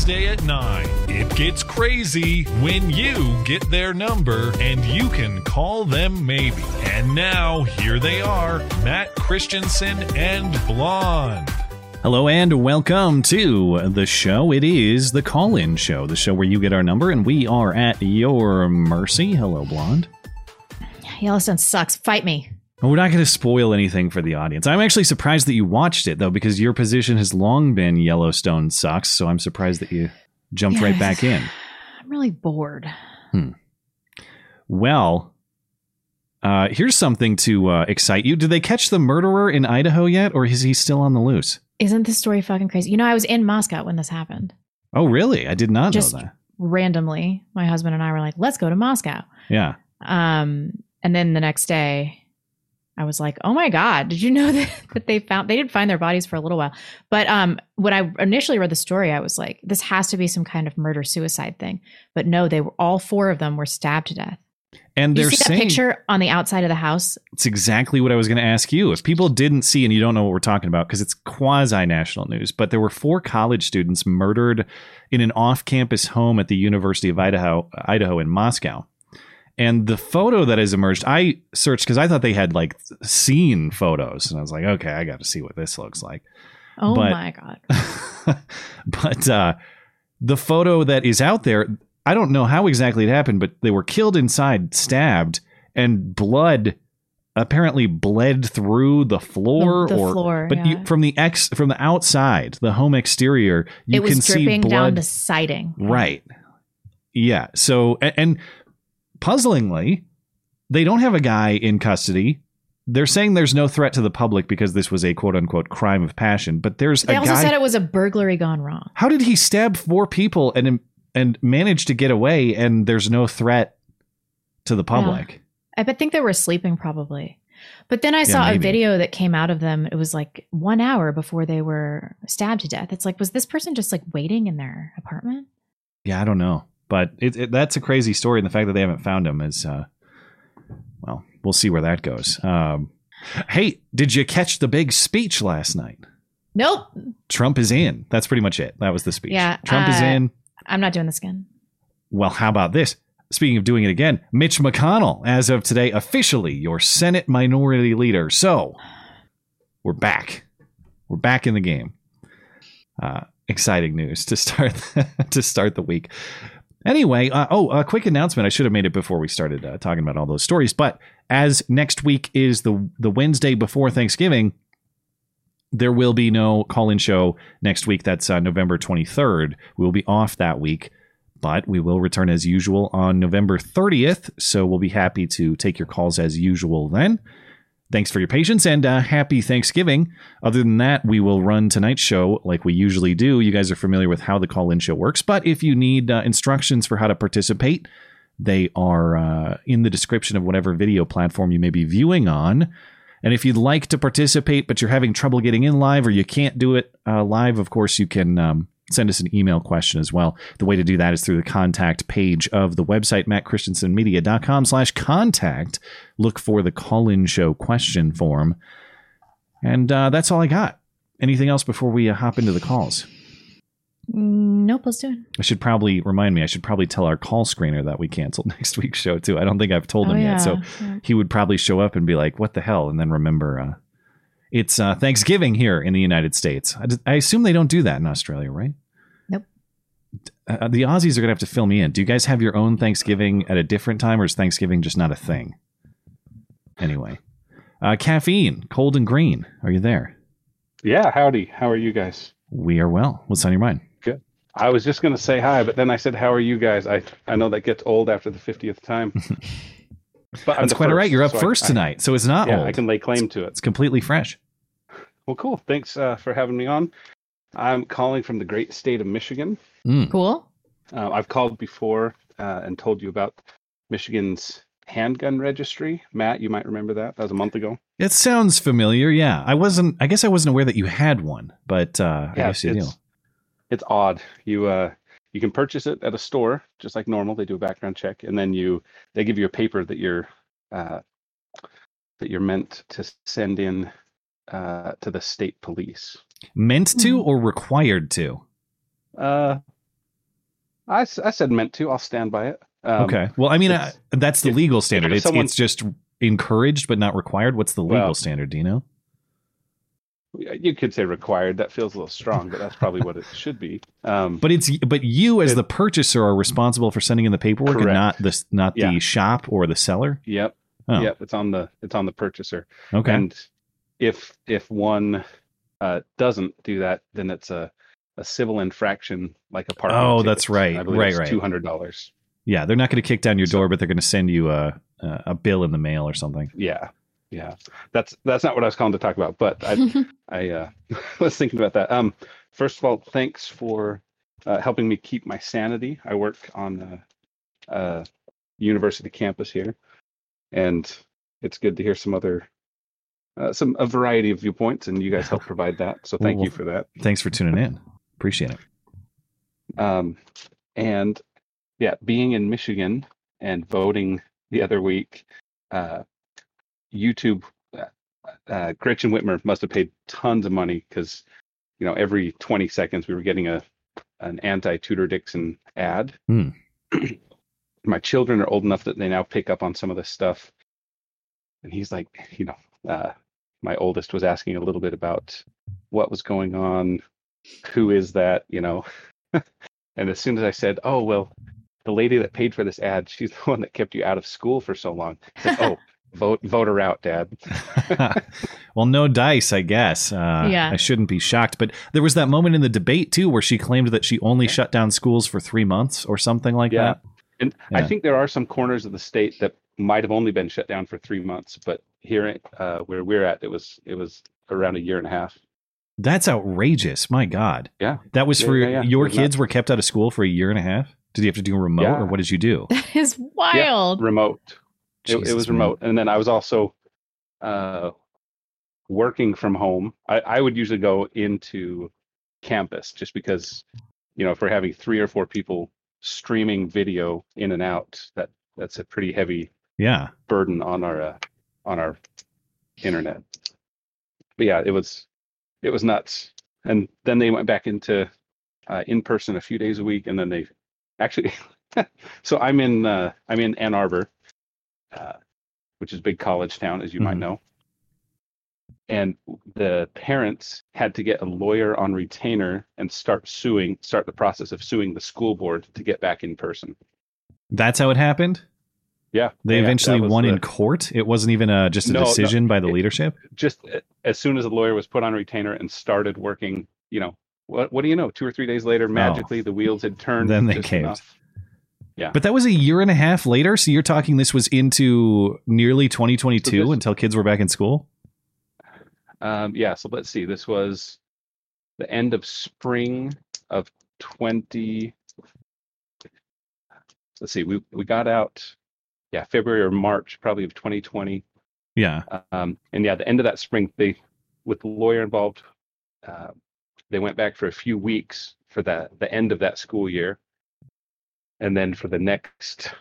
on! Wednesday at 9, it gets crazy when you get their number and you can call them maybe. And now, here they are Matt Christiansen and Blonde. Hello and welcome to the show. It is the call in show, the show where you get our number and we are at your mercy. Hello, Blonde. Yellowstone sucks. Fight me. We're not going to spoil anything for the audience. I'm actually surprised that you watched it, though, because your position has long been Yellowstone sucks. So I'm surprised that you jumped right back in. I'm really bored. Hmm. Well, uh, here's something to uh, excite you. Did they catch the murderer in Idaho yet, or is he still on the loose? Isn't this story fucking crazy? You know, I was in Moscow when this happened. Oh, really? I did not Just know that. randomly, my husband and I were like, let's go to Moscow. Yeah. Um, and then the next day, I was like, oh my God, did you know that, that they found, they didn't find their bodies for a little while. But um, when I initially read the story, I was like, this has to be some kind of murder suicide thing. But no, they were, all four of them were stabbed to death. And You they're saying picture on the outside of the house? it's exactly what I was going to ask you. If people didn't see and you don't know what we're talking about, because it's quasi national news, but there were four college students murdered in an off campus home at the University of Idaho, Idaho in Moscow. And the photo that has emerged, I searched because I thought they had like seen photos. And I was like, okay, I got to see what this looks like. Oh But- my God. but uh, the photo that is out there, I don't know how exactly it happened, but they were killed inside, stabbed, and blood apparently bled through the floor The- the or floor, but you, from the ex from the outside the home exterior you it was can see dripping blood down the siding. right yeah so and, and puzzlingly they don't have a guy in custody they're saying there's no threat to the public because this was a quote unquote crime of passion but there's They a also guy said it was a burglary gone wrong. how did he stab four people and and manage to get away and there's no threat to the public? I bet think they were sleeping probably. But then I saw a video that came out of them. It was like one hour before they were stabbed to death. It's like, was this person just like waiting in their apartment? Yeah, I don't know, but it, it, that's a crazy story, and the fact that they haven't found him is, uh, well, we'll see where that goes. Um, hey, did you catch the big speech last night? Nope. Trump is in. That's pretty much it. That was the speech. Yeah, Trump is uh, in. I'm not doing this again. Well, how about this? Speaking of doing it again, Mitch McConnell, as of today, officially your Senate Minority Leader. So we're back. We're back in the game. Uh, exciting news to start to start the week. Anyway, uh, oh, a quick announcement. I should have made it before we started uh, talking about all those stories. But as next week is the the Wednesday before Thanksgiving, there will be no call in show next week. That's uh, November 23rd. We will be off that week, but we will return as usual on November 30th. So we'll be happy to take your calls as usual then. Thanks for your patience and uh, happy Thanksgiving. Other than that, we will run tonight's show like we usually do. You guys are familiar with how the call in show works, but if you need uh, instructions for how to participate, they are uh, in the description of whatever video platform you may be viewing on. And if you'd like to participate, but you're having trouble getting in live or you can't do it uh, live, of course, you can um, send us an email question as well. The way to do that is through the contact page of the website, mattchristiansenmedia.com slash contact. Look for the call-in show question form. And uh, that's all I got. Anything else before we uh, hop into the calls? Nope, let's do it. I should probably remind me, I should probably tell our call screener that we canceled next week's show too. I don't think I've told Oh, him yeah. yet. So Yeah. he would probably show up and be like, "What the hell?" and then remember uh, it's uh, Thanksgiving here in the United States. I, I assume they don't do that in Australia, right? Uh, the Aussies are gonna have to fill me in. Do you guys have your own Thanksgiving at a different time, or is Thanksgiving just not a thing? Anyway, uh, caffeine, cold and green. Are you there? Yeah, howdy. How are you guys? We are well. What's on your mind? Good. I was just going to say hi, but then I said, "How are you guys?" I I know that gets old after the fiftieth time. But I'm That's quite all right. You're up so first I- tonight, so it's not yeah, old. I can lay claim to it. It's completely fresh. Well, cool. Thanks uh, for having me on. I'm calling from the great state of Michigan. Mm. Cool. Uh, I've called before uh, and told you about Michigan's handgun registry. Matt, you might remember that. That was a month ago. It sounds familiar. Yeah, I wasn't. I guess I wasn't aware that you had one, but uh, I Yeah, guess you do. it's, it's odd. You uh you can purchase it at a store just like normal. They do a background check, and then you they give you a paper that you're uh, that you're meant to send in uh, to the state police. Meant to Mhm. or required to? Uh, I, s- I said meant to. I'll stand by it. Um, okay. Well, I mean, uh, it's- that's the if- legal standard. It's someone- it's just encouraged but not required. What's the legal Well- standard? Do you know? You could say required. That feels a little strong, but that's probably what it should be. Um, But it's but you as It- the purchaser are responsible for sending in the paperwork and not the not Yeah. the shop or the seller. yep, Oh. yep. It's on the it's on the purchaser. Okay. And if if one uh, doesn't do that, then it's a a civil infraction like a parking. Oh, ticket. that's right. I Right, it's right. Two hundred dollars. yeah, they're not going to kick down your So- door, but they're going to send you a a a bill in the mail or something. Yeah, yeah. That's that's not what I was calling to talk about, but I I uh, was thinking about that. Um, first of all, thanks for uh, helping me keep my sanity. I work on a, a university campus here, and it's good to hear some other. Uh, some a variety of viewpoints, and you guys help provide that. So thank Well, you for that. Thanks for tuning in. Appreciate it. Um, and yeah, being in Michigan and voting the other week, uh, YouTube, uh, uh, Gretchen Whitmer must have paid tons of money because, you know, every 20 seconds we were getting a an anti Tudor Dixon ad. Hmm. My children are old enough that they now pick up on some of this stuff. And he's like, you know, uh, my oldest was asking a little bit about what was going on, who is that, you know. and as soon as I said, "Oh well, the lady that paid for this ad, she's the one that kept you out of school for so long," said, "Oh, vote vote her out, Dad." well, no dice, I guess. Uh, Yeah. I shouldn't be shocked. But there was that moment in the debate too, where she claimed that she only shut down schools for three months or something like Yeah. that. And I think there are some corners of the state that might have only been shut down for three months, but here uh, where we're at, it was it was around a year and a half. That's outrageous. My God. Yeah. That was Yeah, for yeah, yeah. your It was kids nuts. were kept out of school for a year and a half. Did you have to do remote Yeah. or what did you do? that is wild. Remote. It, it Jesus, was man. remote, and then I was also uh, working from home. I, I would usually go into campus just because, you know, if we're having three or four people streaming video in and out, that that's a pretty heavy Yeah. burden on our uh, on our internet. But yeah, it was it was nuts. And then they went back into uh, in person a few days a week, and then they actually. so I'm in uh, I'm in Ann Arbor, uh, which is a big college town, as you might Mhm. know. And the parents had to get a lawyer on retainer and start suing, start the process of suing the school board to get back in person. That's how it happened. Yeah, They yeah, eventually won the- in court. It wasn't even a, just a No, no, decision by the it- leadership. just as soon as the lawyer was put on retainer and started working, you know, what what do you know? Two or three days later, magically the wheels had turned. Oh. Then they caved. enough. But that was a year and a half later. So you're talking this was into nearly 2022 So this- until kids were back in school. Um, yeah. So let's see. This was the end of spring of twenty. Let's see. We we got out, yeah, February or March, probably of 2020. Yeah. Um, and yeah, the end of that spring, they, with the lawyer involved, uh, they went back for a few weeks for the the end of that school year, and then for the next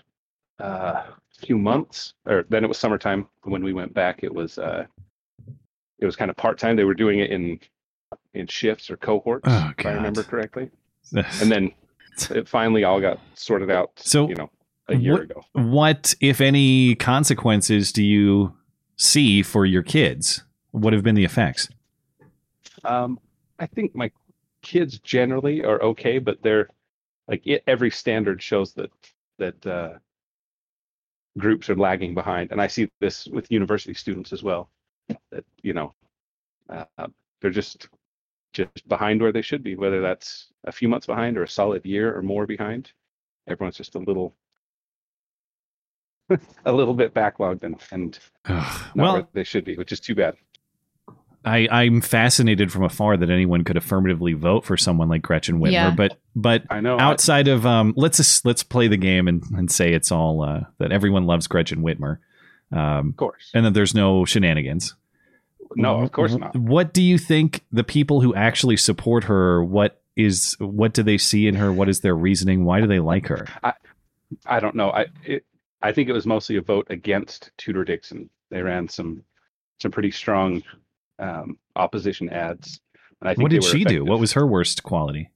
uh, few months, or then it was summertime when we went back. It was uh, it was kind of part time. They were doing it in in shifts or cohorts, Oh, if I remember correctly. And then it finally all got sorted out. So, you know, a year what- ago. what, if any, consequences do you see for your kids? What have been the effects? Um, I think my kids generally are okay, but they're like it, every standard shows that that uh, groups are lagging behind, and I see this with university students as well. That you know, uh, they're just just behind where they should be, whether that's a few months behind or a solid year or more behind. Everyone's just a little a little bit backlogged and and not well, where they should be, which is too bad. I, I'm fascinated from afar that anyone could affirmatively vote for someone like Gretchen Whitmer, Yeah. but but I know. I- outside of um, let's just, let's play the game and, and say it's all uh, that everyone loves Gretchen Whitmer, um, of course. and that there's no shenanigans. No, of course not. What do you think the people who actually support her? What is what do they see in her? What is their reasoning? Why do they like her? I don't know. I it, I think it was mostly a vote against Tudor Dixon. They ran some some pretty strong um, opposition ads. And I think What did she do? What was her worst quality?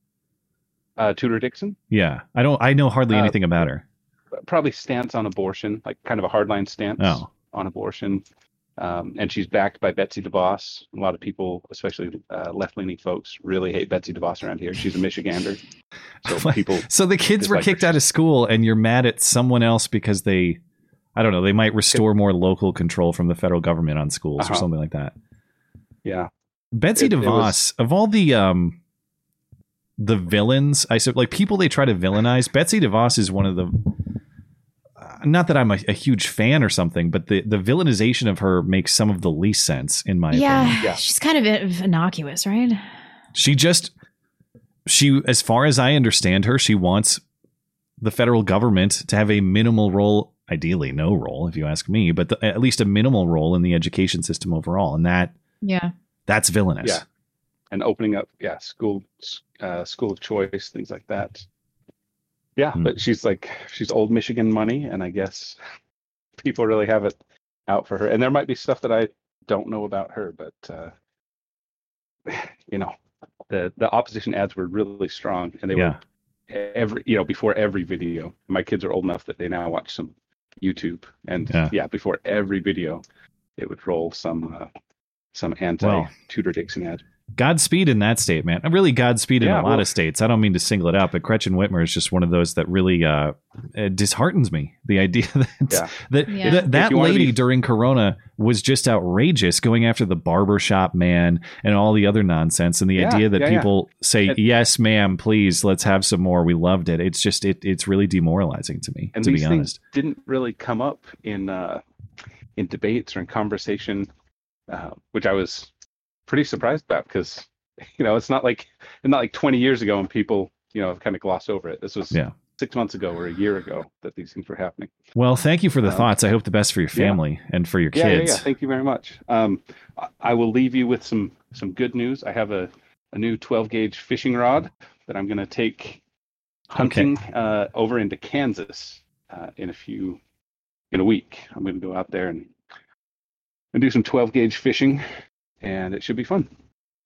uh, Tudor Dixon? Yeah, I don't. I know hardly Uh, anything about her. Probably stance on abortion, like kind of a hardline stance Oh, on abortion. Um, and she's backed by Betsy DeVos. A lot of people, especially uh, left-leaning folks, really hate Betsy DeVos around here. She's a Michigander, so people. so the kids were kicked her. out of school, and you're mad at someone else because they, I don't know, they might restore more local control from the federal government on schools or Uh-huh. something like that. Yeah, Betsy It- it DeVos, was- of all the um, the villains, I said like people they try to villainize. Betsy DeVos is one of the. Not that I'm a, a huge fan or something, but the, the villainization of her makes some of the least sense in my opinion. Yeah, Yeah. she's kind of innocuous, right? She just she as far as I understand her, she wants the federal government to have a minimal role, ideally no role if you ask me, but the, at least a minimal role in the education system overall, and that Yeah. that's villainous. Yeah. and opening up, yeah, school, uh, school of choice, things like that. Yeah, Hmm. but she's like she's old Michigan money, and I guess people really have it out for her. And there might be stuff that I don't know about her, but uh, you know, the the opposition ads were really strong, and they Yeah. were every you know before every video. My kids are old enough that they now watch some YouTube, and Yeah. yeah, before every video, it would roll some uh, some anti Tudor Dixon ad. Godspeed in that state, man. Really, Godspeed in Yeah, a lot well- of states. I don't mean to single it out, but Gretchen Whitmer is just one of those that really uh, disheartens me. The idea that Yeah. that Yeah. that, that If you wanna lady be- during Corona was just outrageous, going after the barbershop man and all the other nonsense, and the Yeah, idea that yeah, yeah. people say, And- "Yes, ma'am, please, let's have some more. We loved it." It's just it, it's really demoralizing to me, and to these be things honest. didn't really come up in uh, in debates or in conversation, uh, which I was pretty surprised about because you know it's not like it's not like 20 years ago when people you know kind of glossed over it. This was Yeah. six months ago or a year ago that these things were happening. Well, thank you for the Um, thoughts. I hope the best for your yeah. family and for your Yeah, yeah, kids. yeah. Thank you very much. Um, I- I will leave you with some some good news. I have a a new 12 gauge fishing rod that I'm going to take hunting uh, over into Kansas uh, in a few in a week. I'm going to go out there and and do some 12 gauge fishing, and it should be fun.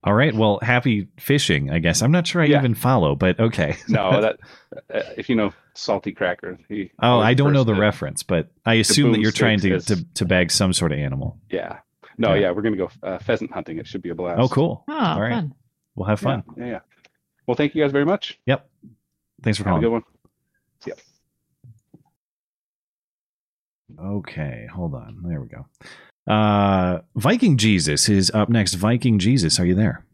All right. Well, happy fishing. I guess I'm not sure I Yeah. even follow, but okay. No, that uh, if you know Salty Cracker, he. Oh, I don't know the to- reference, but I assume that you're trying to, sticks to to bag some sort of animal. Yeah. No, Yeah. yeah, we're going to go uh, pheasant hunting. It should be a blast. Oh, cool. Oh, All right. fun. We'll have fun. Yeah, yeah, yeah. Well, thank you guys very much. Yep. Thanks for Have a calling. good one. Yep. Okay, hold on. There we go. Uh, Viking Jesus is up next. Viking Jesus, are you there?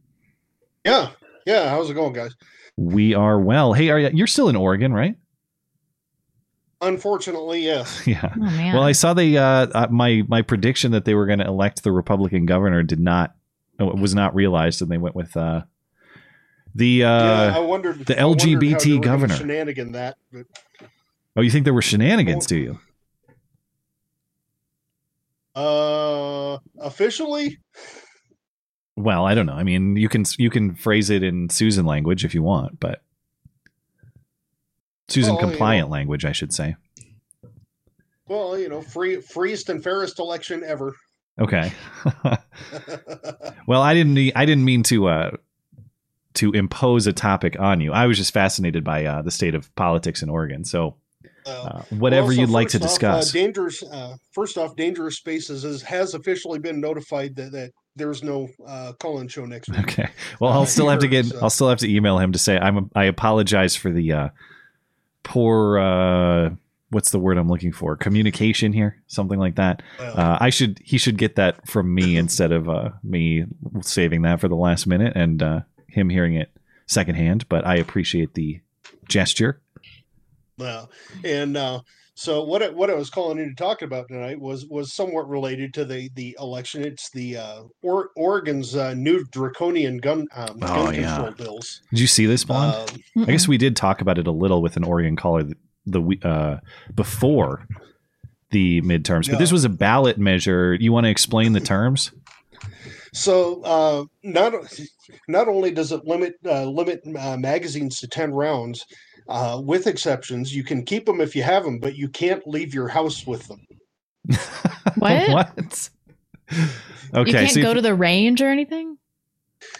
Yeah, yeah. How's it going, guys? We are well. Hey, are you? You're still in Oregon, right? Unfortunately, yes. Yeah. Oh man. Well, I saw the uh, uh, my my prediction that they were going to elect the Republican governor did not uh, was not realized, and they went with uh, the. Uh, yeah, I wondered the I wondered how LGBT governor. shenanigan that, but oh, you think there were shenanigans? Do you? Uh, officially, Well, I don't know. I mean, you can you can phrase it in Susan language if you want, but Susan Well, you compliant know. language, I should say. well, you know, free, freest and fairest election ever. Okay. well, I didn't. I didn't mean to uh, to impose a topic on you. I was just fascinated by uh, the state of politics in Oregon. So, Uh, uh, whatever well, so you'd like to off, discuss. uh, dangerous. Uh, first off, dangerous spaces is, has officially been notified that, that there's no uh, call-in show next week. Okay. Well, I'll Uh, still have to get. so- I'll still have to email him to say I'm. I apologize for the uh, poor. Uh, what's the word I'm looking for? Communication here, something like that. Uh, Uh, I should. He should get that from me instead of uh, me saving that for the last minute and uh, him hearing it secondhand. But I appreciate the gesture. Well, and uh, So what I, what I was calling in to talk about tonight was was somewhat related to the the election. It's the uh, or, Oregon's uh, new draconian gun um, Oh, gun yeah. control bills. Did you see this, Blonde? Um, I guess we did talk about it a little with an Oregon caller the, the uh, before the midterms, but Yeah. this was a ballot measure. You want to explain the terms? So uh, not not only does it limit uh, limit uh, magazines to ten rounds, uh, with exceptions, you can keep them if you have them, but you can't leave your house with them. What? what? Okay, you can't so go if- to the range or anything.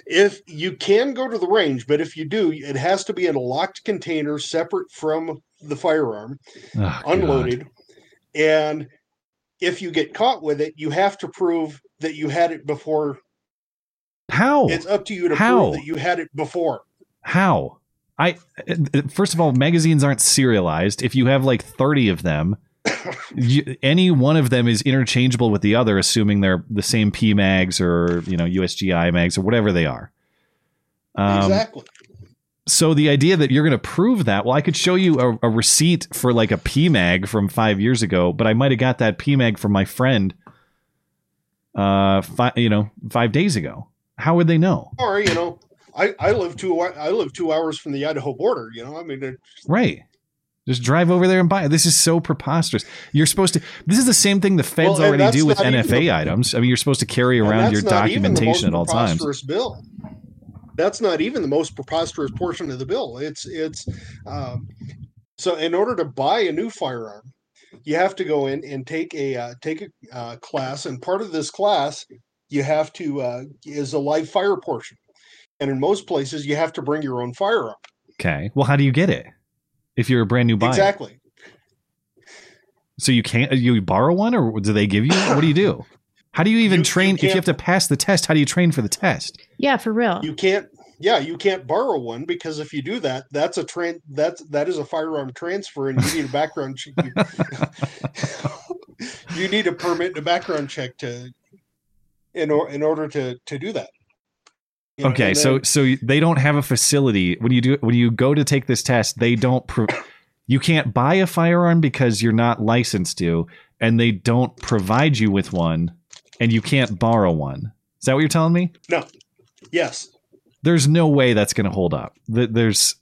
If you can go to the range, but if you do, it has to be in a locked container, separate from the firearm, Oh, God. unloaded. And if you get caught with it, you have to prove that you had it before. How? It's up to you to How? prove that you had it before. How? I uh, first of all, magazines aren't serialized. If you have like thirty of them, you, any one of them is interchangeable with the other, assuming they're the same P mags or you know USGI mags or whatever they are. Um, exactly. So the idea that you're going to prove that, well, I could show you a, a receipt for like a PMAG from five years ago, but I might have got that PMAG from my friend, uh, fi- you know, five days ago. How would they know? Or you know, I I live two I live two hours from the Idaho border. You know, I mean, Right. Just drive over there and buy it. This is so preposterous. You're supposed to. This is the same thing the feds Well, already do with NFA the- items. I mean, you're supposed to carry around your documentation at all times. Bill. That's not even the most preposterous portion of the bill. It's it's um, so in order to buy a new firearm, you have to go in and take a uh, take a uh, class, and part of this class you have to uh, is a live fire portion, and in most places you have to bring your own firearm. Okay. Well, how do you get it if you're a brand new buyer? Exactly. So you can't. You borrow one, or do they give you? What do you do? How do you even You- you train? if you have to pass the test, how do you train for the test? Yeah, for real. You can't. Yeah, you can't borrow one because if you do that, that's a tran that's that is a firearm transfer, and you need a background check. you need a permit and a background check to in or, in order to to do that. You know, Okay, and so so they don't have a facility when you do when you go to take this test. They don't. Pro- you can't buy a firearm because you're not licensed to, and they don't provide you with one, and you can't borrow one. Is that what you're telling me? No. Yes, There's no way that's going to hold up. There's,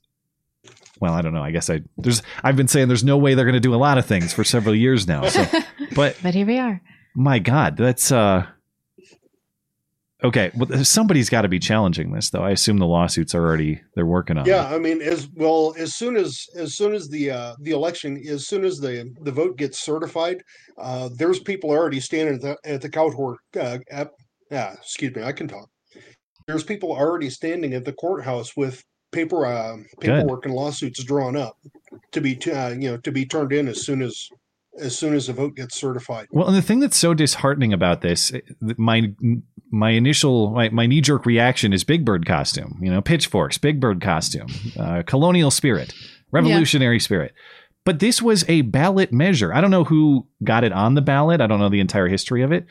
well, I don't know. I guess I there's I've been saying there's no way they're going to do a lot of things for several years now. So, but but here we are. my God, that's uh. Okay, well, somebody's got to be challenging this, though. I assume the lawsuits are already they're working on. yeah. it. I mean, as well as soon as as soon as the uh, the election, as soon as the the vote gets certified, uh, there's people already standing at the at the courthouse. Uh, at, yeah, excuse me, I can talk. There's people already standing at the courthouse with paper uh, paperwork and lawsuits drawn up to be t- uh, you know to be turned in as soon as as soon as the vote gets certified. Well, and the thing that's so disheartening about this, eh, my my initial my, my knee jerk reaction is Big Bird costume. You know, pitchforks, Big Bird costume, uh, colonial spirit, revolutionary spirit. But this was a ballot measure. I don't know who got it on the ballot. I don't know the entire history of it.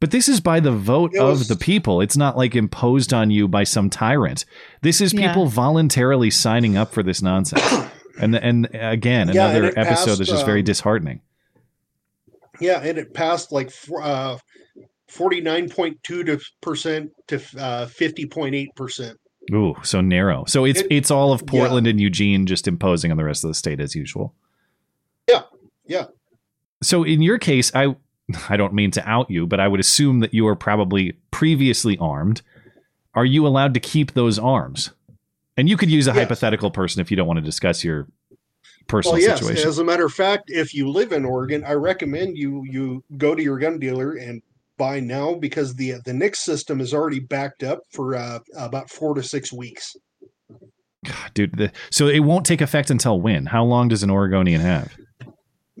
But this is by the vote It of the people. It's not like imposed on you by some tyrant. This is Yeah. people voluntarily signing up for this nonsense. And and again, Yeah, another it episode passed, that's just very um, disheartening. Yeah, and it passed like uh, forty nine point two to percent to uh, fifty point eight percent. Ooh, so narrow. So it's It- it's all of yeah. Portland and Eugene just imposing on the rest of the state as usual. Yeah, yeah. So in your case, I I don't mean to out you, but I would assume that you are probably previously armed. Are you allowed to keep those arms? And you could use a Yes. hypothetical person if you don't want to discuss your personal Well, yes. situation. As a matter of fact, if you live in Oregon, I recommend you you go to your gun dealer and buy now because the the NICS system is already backed up for uh, about four to six weeks. God, dude, the, so it won't take effect until when? How long does an Oregonian have?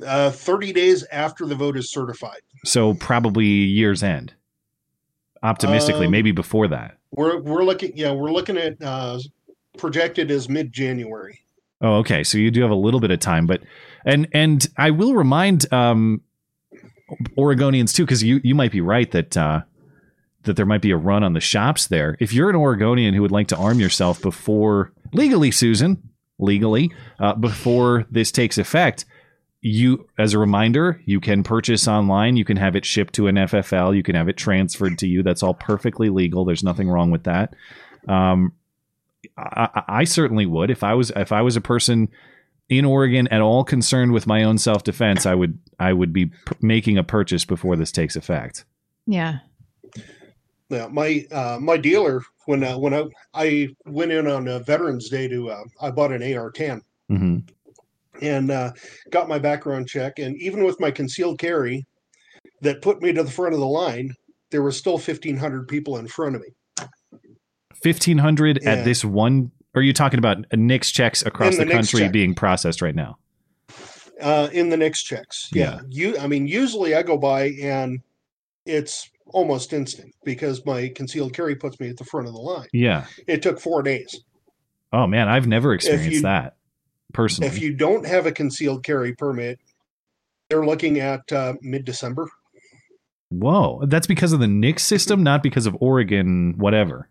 Uh, Thirty days after the vote is certified. So probably year's end. Optimistically, Um, maybe before that. We're we're looking yeah we're looking at uh, projected as mid January. Oh, okay. So you do have a little bit of time, but and and I will remind um, Oregonians too, because you you might be right that uh, that there might be a run on the shops there. If you're an Oregonian who would like to arm yourself before legally, Susan, legally uh, before this takes effect, you, as a reminder, you can purchase online. You can have it shipped to an FFL. You can have it transferred to you. That's all perfectly legal. There's nothing wrong with that. Um, I, I certainly would if I was if I was a person in Oregon at all concerned with my own self defense. I would I would be p- making a purchase before this takes effect. Yeah. Yeah, my uh, my dealer when uh, when I I went in on uh, Veterans Day to uh, I bought an AR-10 hmm and uh, got my background check, and even with my concealed carry, that put me to the front of the line, there were still fifteen hundred people in front of me. Fifteen hundred Yeah. at this one. Or are you talking about NICS checks across the, the country check. being processed right now? uh, in the next checks. Yeah. You, I mean, usually I go by and it's almost instant because my concealed carry puts me at the front of the line. Yeah. It took four days. Oh man, I've never experienced you- that personally. If you don't have a concealed carry permit, they're looking at uh, mid December. Whoa, that's because of the NICS system, not because of Oregon, whatever.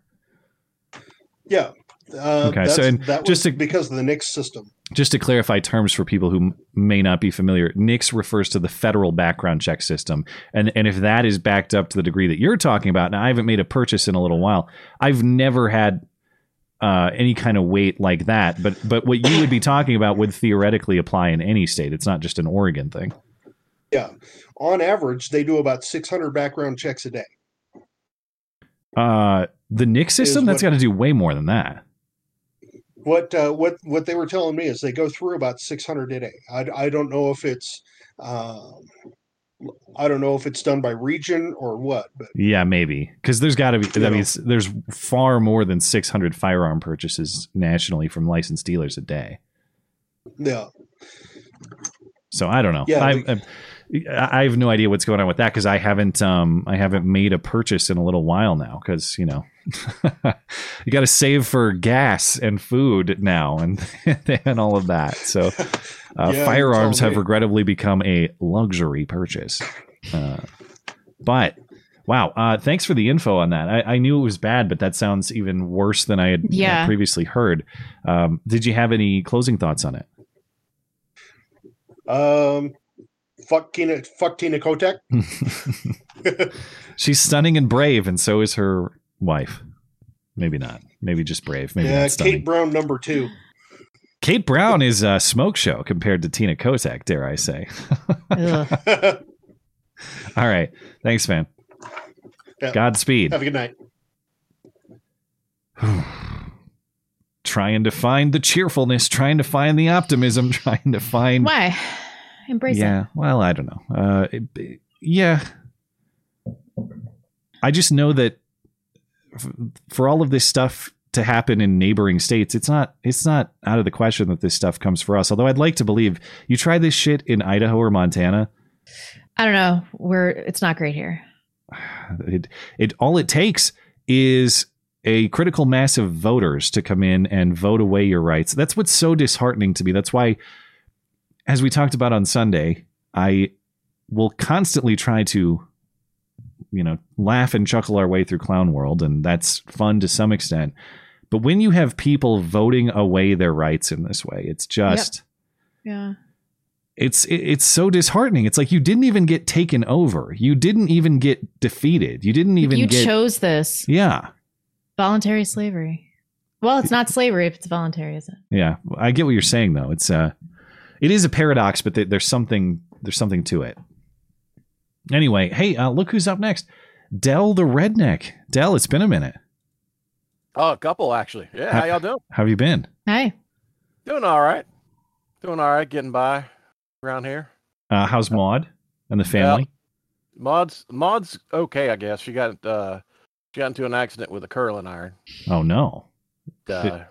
Yeah. Uh, Okay, so and that was just to- because of the NICS system. Just to clarify terms for people who may not be familiar, NICS refers to the federal background check system, and and if that is backed up to the degree that you're talking about, now I haven't made a purchase in a little while. I've never had uh, any kind of weight like that, but but what you would be talking about would theoretically apply in any state. It's not just an Oregon thing. Yeah. On average, they do about 600 background checks a day. Uh, the NICS system Is that's what- got to do way more than that. What uh, what what they were telling me is they go through about 600 a day. I, I don't know if it's um, I don't know if it's done by region or what, but Yeah, maybe because there's got to be. I You mean, there's far more than 600 firearm purchases nationally from licensed dealers a day. yeah, So I don't know. Yeah, I, we- I, I have no idea what's going on with that because I haven't um I haven't made a purchase in a little while now because you know you got to save for gas and food now and and all of that. So uh, Yeah, firearms have regrettably become a luxury purchase. Uh, but wow, uh, thanks for the info on that. I, I knew it was bad, but that sounds even worse than I had Yeah. previously heard. Um, did you have any closing thoughts on it? um, fuck Tina, fuck Tina Kotek. She's stunning and brave, and so is her wife. Maybe not. Maybe just brave. Maybe yeah, not stunning. Kate Brown number two. Kate Brown is a smoke show compared to Tina Kotek, dare I say. Ugh. All right. Thanks, man. Yeah. Godspeed. Have a good night. trying to find the cheerfulness, trying to find the optimism, trying to find. Why? Embrace yeah. it. Well, I don't know. Uh, it- yeah. I just know that f- for all of this stuff to happen in neighboring states, it's not it's not out of the question that this stuff comes for us. Although I'd like to believe you try this shit in Idaho or Montana, I don't know. We're it's not great here. it it all it takes is a critical mass of voters to come in and vote away your rights. That's what's so disheartening to me. That's why as we talked about on Sunday, I will constantly try to you know, laugh and chuckle our way through clown world and that's fun to some extent. But when you have people voting away their rights in this way, it's just Yeah. it's it- it's so disheartening. It's like you didn't even get taken over. You didn't even get defeated. You didn't even you get chose this Yeah. voluntary slavery. Well, it's not slavery if it's voluntary, is it? Yeah. I get what you're saying though. It's uh it is a paradox, but there's something there's something to it. Anyway, hey, uh, look who's up next. Dell the redneck. Dell, it's been a minute. Oh, a couple actually. Yeah, how y'all doing? How have you been? Hey, Doing all right. Doing all right, getting by around here. Uh, how's Maud and the family? Maud's Maud's okay, I guess. She got uh she got into an accident with a curling iron. Oh no. Uh,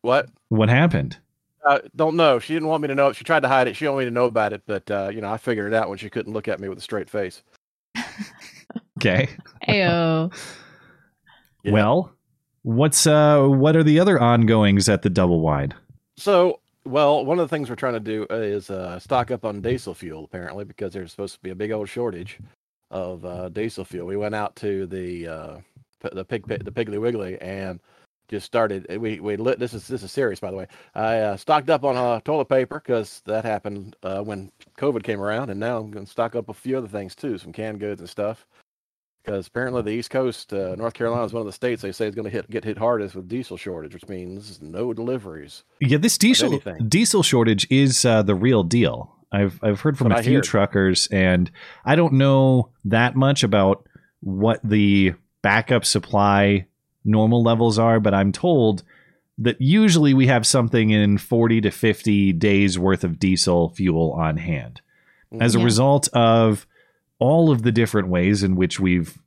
what? What happened? Uh, don't know. She didn't want me to know. She tried to hide it. She didn't want me to know about it, but uh, you know, I figured it out when she couldn't look at me with a straight face. Okay. ayo. Yeah. Well, what's uh what are the other ongoings at the double wide? So, well, one of the things we're trying to do is uh, stock up on diesel fuel, apparently, because there's supposed to be a big old shortage of uh, diesel fuel. We went out to the uh, the pig pit, the Piggly Wiggly, and just started. uh, We we lit. This is this is serious, by the way. I uh, stocked up on uh, toilet paper because that happened uh, when COVID came around, and now I'm going to stock up a few other things too, some canned goods and stuff. Because apparently the East Coast, uh, North Carolina is one of the states they say is going to hit get hit hardest with diesel shortage, which means no deliveries. Yeah, this diesel diesel shortage is uh, the real deal. I've I've heard from what a I few truckers, and I don't know that much about what the backup supply normal levels are, but I'm told that usually we have something in 40 to 50 days worth of diesel fuel on hand. Mm, As a Yeah. result of all of the different ways in which we've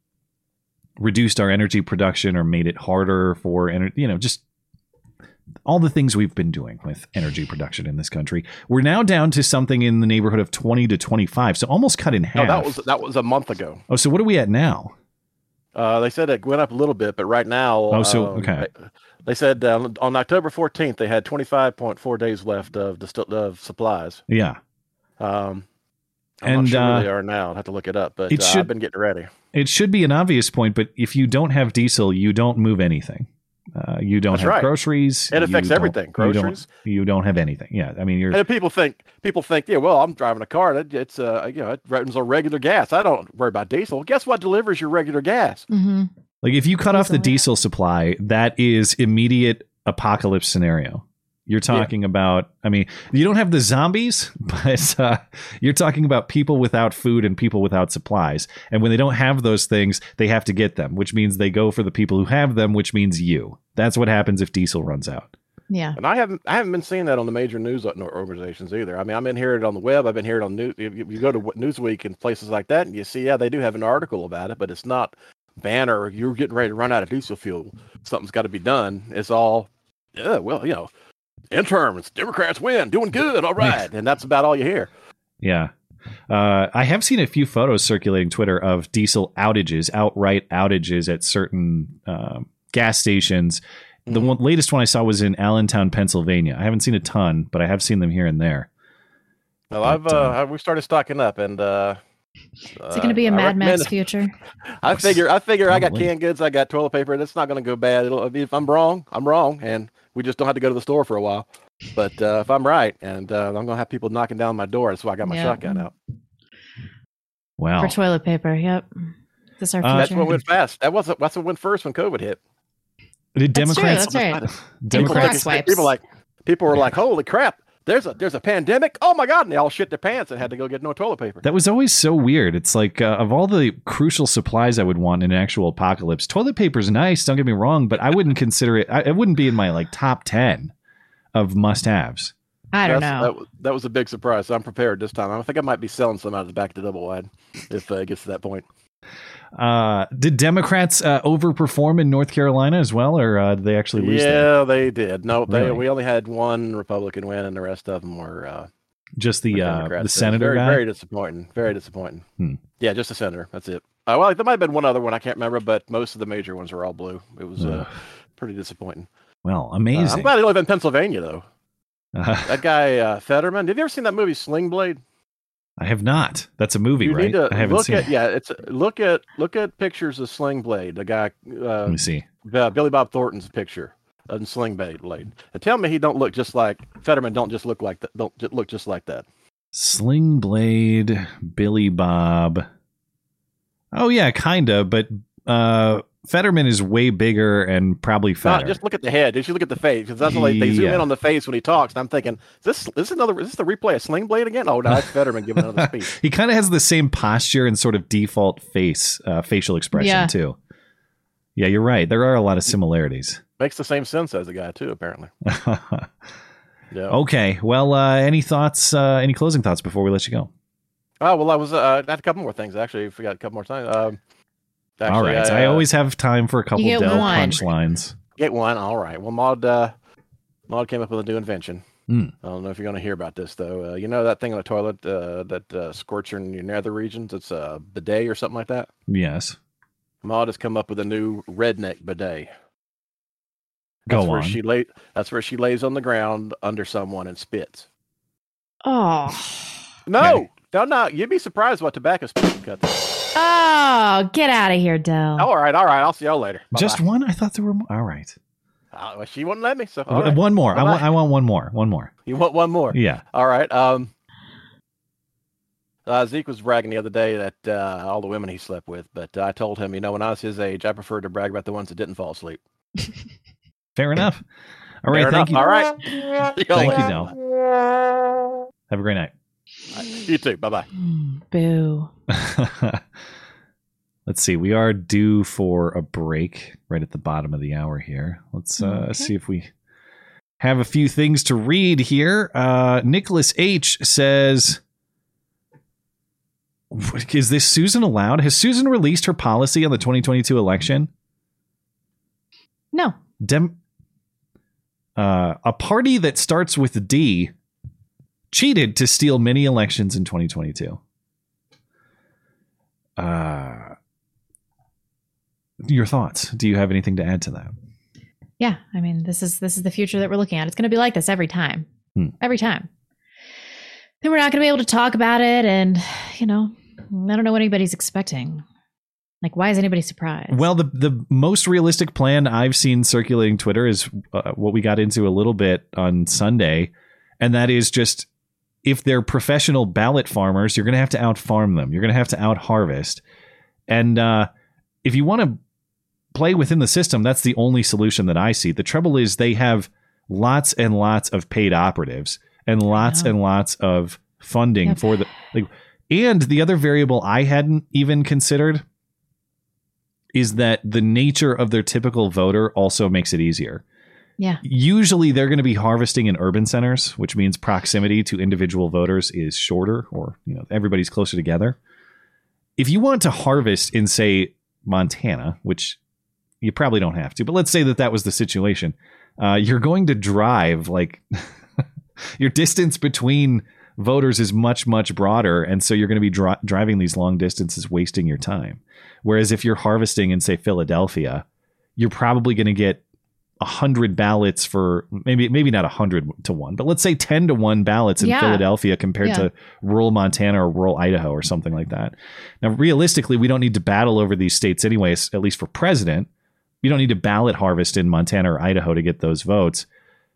reduced our energy production or made it harder for ener- you know just all the things we've been doing with energy production in this country we're now down to something in the neighborhood of 20 to 25 so almost cut in half. No, that was that was a month ago. oh so what are we at now Uh, they said it went up a little bit, but right now, Oh, so- um, okay. They, said uh, on October 14th they had 25.4 days left of distill- of supplies. yeah Um, I'm And, not sure uh, where they are now. I'd have to look it up, but it uh, should- I've been getting ready. it should be an obvious point but if you don't have diesel you don't move anything uh, you don't That's have right. groceries It affects don't- everything. you don't- Groceries. you don't, have anything yeah i mean you're And people think people think, yeah, well, I'm driving a car. It, it's uh, you know, it runs on regular gas. I don't worry about diesel. Guess what delivers your regular gas? hmm Like if you cut off the Diesel, diesel supply, that is immediate apocalypse scenario. You're talking about, I mean, you don't have the zombies, but uh, you're talking about people without food and people without supplies. And when they don't have those things, they have to get them, which means they go for the people who have them, which means you. That's what happens if diesel runs out. Yeah. And I haven't I haven't been seeing that on the major news organizations either. I mean, I've been hearing it on the web. I've been hearing it on news. You, you go to Newsweek and places like that, and you see, yeah, they do have an article about it, but it's not banner. You're getting ready to run out of diesel fuel. Something's got to be done. It's all, yeah, well, you know, interim. Democrats win, doing good, all right, and that's about all you hear. Yeah. Uh, I have seen a few photos circulating Twitter of diesel outages, outright outages at certain um gas stations. The Mhm. one, latest one I saw was in Allentown, Pennsylvania. I haven't seen a ton, but I have seen them here and there. Well, But, I've uh, uh, we started stocking up, and uh, Is it going to be a uh, Mad Max future? I figure, I figure, I got canned goods, I got toilet paper. That's not going to go bad. It'll, if I'm wrong, I'm wrong, and we just don't have to go to the store for a while. But uh, if I'm right, and uh, I'm going to have people knocking down my door, that's why I got my Yeah. shotgun out. Wow. For toilet paper. Yep. This our Uh, That's what went fast. That wasn't. That's what went first when COVID hit. Did That's true, Democrats? that's right. Democrats. Cross wipes. people like people were like, "Holy crap! There's a there's a pandemic! Oh my god!" And they all shit their pants and had to go get no toilet paper. That was always so weird. It's like uh, of all the crucial supplies I would want in an actual apocalypse, toilet paper's nice. Don't get me wrong, but I wouldn't consider it. I, it wouldn't be in my like top ten of must-haves. I don't That's- know. That, was- that was a big surprise. So I'm prepared this time. I think I might be selling some out of the back of the double wide if uh, it gets to that point. Uh, did Democrats uh, overperform in North Carolina as well, or uh, did they actually lose? Yeah, they did. No, they Really? we only had one Republican win, and the rest of them were uh, Just the were uh, the senator very, guy. Very disappointing. Very disappointing. Hmm. Yeah, just the senator. That's it. Uh, well, there might have been one other one. I can't remember, but most of the major ones were all blue. It was uh, pretty disappointing. well, Uh, amazing. I'm glad I live in Pennsylvania, though. Uh, That guy uh, Fetterman. Have you ever seen that movie Sling Blade? I have not. That's a movie, You right? need to I haven't look seen. at it. yeah. It's look at look at pictures of Sling Blade. The guy uh, Let me see. uh, Billy Bob Thornton's picture of Sling Blade. And tell me he don't look just like Fetterman. Don't just look like that. Don't just look just like that. Sling Blade, Billy Bob. Oh yeah, kinda, but uh Fetterman is way bigger and probably No, just look at the head. Just look at the face because that's what they, they zoom Yeah. in on the face when he talks. And I'm thinking, is this is this another? Is this the replay of Sling Blade again? Oh no, that's Fetterman giving another speech. he kind of has the same posture and sort of default face, uh, facial expression Yeah. too. Yeah, you're right. There are a lot of similarities. Makes the same sense as the guy too, apparently. Yeah. okay. Well, uh, any thoughts? Uh, any closing thoughts before we let you go? Oh well, I was. Uh, I had a couple more things actually. I forgot a couple more times. Um, All actually, right. I, uh, always have time for a couple Dell punchlines. get one. All right. Well, Maud. Uh, Maud came up with a new invention. Hmm. I don't know if you're going to hear about this though. Uh, you know that thing on the toilet uh, that uh, squirts in your nether regions? It's a bidet or something like that. Yes. Maud has come up with a new redneck bidet. That's Go where on. she lay. That's where she lays on the ground under someone and spits. oh. No, Okay. no, no. You'd be surprised what tobacco spit can cut. through. Oh, get out of here, Dell. All right, all right. I'll see y'all later. Just Bye-bye. one? I thought there were more. All right. Uh, well, she wouldn't let me. So all W- right. One more. I want. Bye-bye. I want one more. One more. you want one more? Yeah. All right. Um, uh, Zeke was bragging the other day that uh, all the women he slept with, but I told him, you know, when I was his age, I preferred to brag about the ones that didn't fall asleep. Fair enough. All right. Fair thank enough. you. All right. Thank you, Dell. Have a great night. You too. Bye bye. Boo. Let's see. We are due for a break right at the bottom of the hour here. Let's uh, Okay. see if we have a few things to read here. Uh, Nicholas H says, "Is this Susan allowed? Has Susan released her policy on the 2022 election? No. Dem- uh, a party that starts with D cheated to steal many elections in 2022. Uh, your thoughts? Do you have anything to add to that? Yeah. I mean, this is this is the future that we're looking at. It's going to be like this every time. Hmm. Every time. Then we're not going to be able to talk about it, and you know, I don't know what anybody's expecting. Like, why is anybody surprised? Well, the the most realistic plan I've seen circulating Twitter is uh, what we got into a little bit on Sunday, and that is just if they're professional ballot farmers, you're going to have to out farm them. You're going to have to out harvest, and uh, if you want to play within the system, that's the only solution that I see. The trouble is they have lots and lots of paid operatives and lots and lots of funding Yep. for the like. And the other variable I hadn't even considered is that the nature of their typical voter also makes it easier. Yeah. Usually they're going to be harvesting in urban centers, which means proximity to individual voters is shorter or, you know, everybody's closer together. If you want to harvest in say Montana, which you probably don't have to, but let's say that that was the situation. Uh, you're going to drive like your distance between voters is much much broader and so you're going to be dri- driving these long distances wasting your time whereas if you're harvesting in say philadelphia you're probably going to get 100 ballots for maybe maybe not 100 to 1 but let's say 10 to 1 ballots in Yeah. philadelphia compared Yeah. to rural montana or rural idaho or something like that now realistically we don't need to battle over these states anyways at least for president you don't need to ballot harvest in montana or idaho to get those votes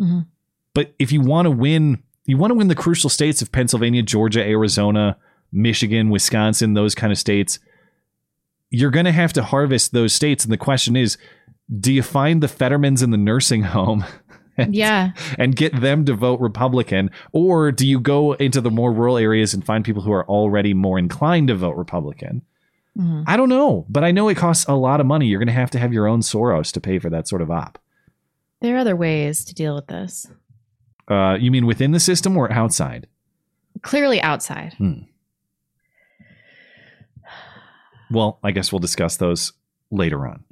Mhm. but if you want to win, you want to win the crucial states of Pennsylvania, Georgia, Arizona, Michigan, Wisconsin, those kind of states. You're going to have to harvest those states. And the question is, do you find the Fettermans in the nursing home and, Yeah. and get them to vote Republican? Or do you go into the more rural areas and find people who are already more inclined to vote Republican? Mhm. I don't know, but I know it costs a lot of money. You're going to have to have your own Soros to pay for that sort of op. There are other ways to deal with this. Uh, you mean within the system or outside? Clearly outside. Well, I guess we'll discuss those later on.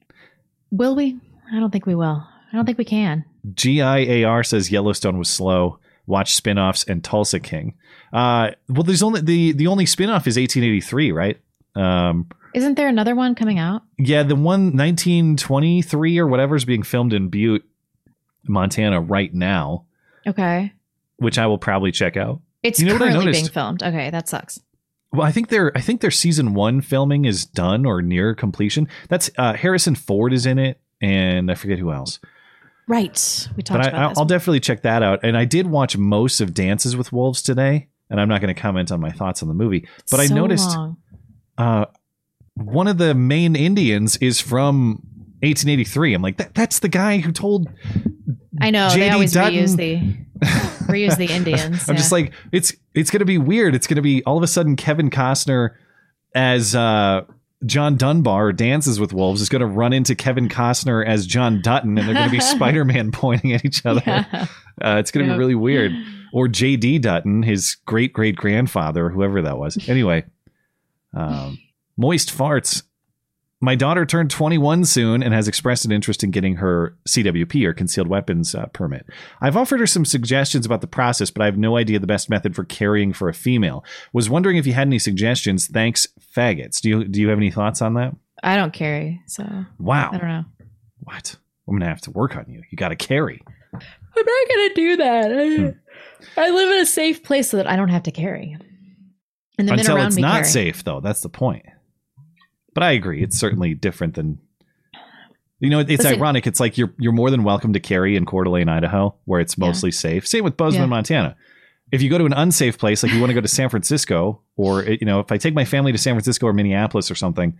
Will we? I don't think we will. I don't think we can. GIAR says Yellowstone was slow. Watch spin-offs and Tulsa King. Uh, well, there's only the the only spin-off is 1883, right? Um, Isn't there another one coming out? yeah, the one 1923 or whatever is being filmed in Butte, Montana right now, Okay. which I will probably check out. It's You know currently being filmed. Okay, that sucks. Well, I think their I think their season one filming is done or near completion. That's uh, Harrison Ford is in it, and I forget who else. Right. We talked but I, about this. I'll definitely check that out. And I did watch most of Dances with Wolves today, and I'm not going to comment on my thoughts on the movie. But I noticed uh, one of the main Indians is from 1883. I'm like, that, that's the guy who told. I know they J.D. always Dutton- reuse the reuse the Indians. I'm just like, it's it's going to be weird. It's going to be all of a sudden Kevin Costner as uh, John Dunbar dances with wolves is going to run into Kevin Costner as John Dutton, and they're going to be Spider Man pointing at each other. Yeah. Uh, it's going to Yep. be really weird. Or J.D. Dutton, his great great grandfather, whoever that was. Anyway, um, moist farts. My daughter turned 21 soon and has expressed an interest in getting her CWP or concealed weapons uh, permit. I've offered her some suggestions about the process, but I have no idea the best method for carrying for a female. Was wondering if you had any suggestions. Thanks, faggots. Do you do you have any thoughts on that? I don't carry, so Wow. I don't know. What? I'm gonna have to work on you. You got to carry. I'm not gonna do that. I, Hmm. I live in a safe place so that I don't have to carry. And the men Until around it's me not carry. safe, though. That's the point. But I agree. It's certainly different than You know, it's Listen- ironic. It's like you're you're more than welcome to carry in Coeur d'Alene, Idaho, where it's Yeah. mostly safe. Same with Bozeman, Yeah. Montana. If you go to an unsafe place, like you want to go to San Francisco, or you know, if I take my family to San Francisco or Minneapolis or something,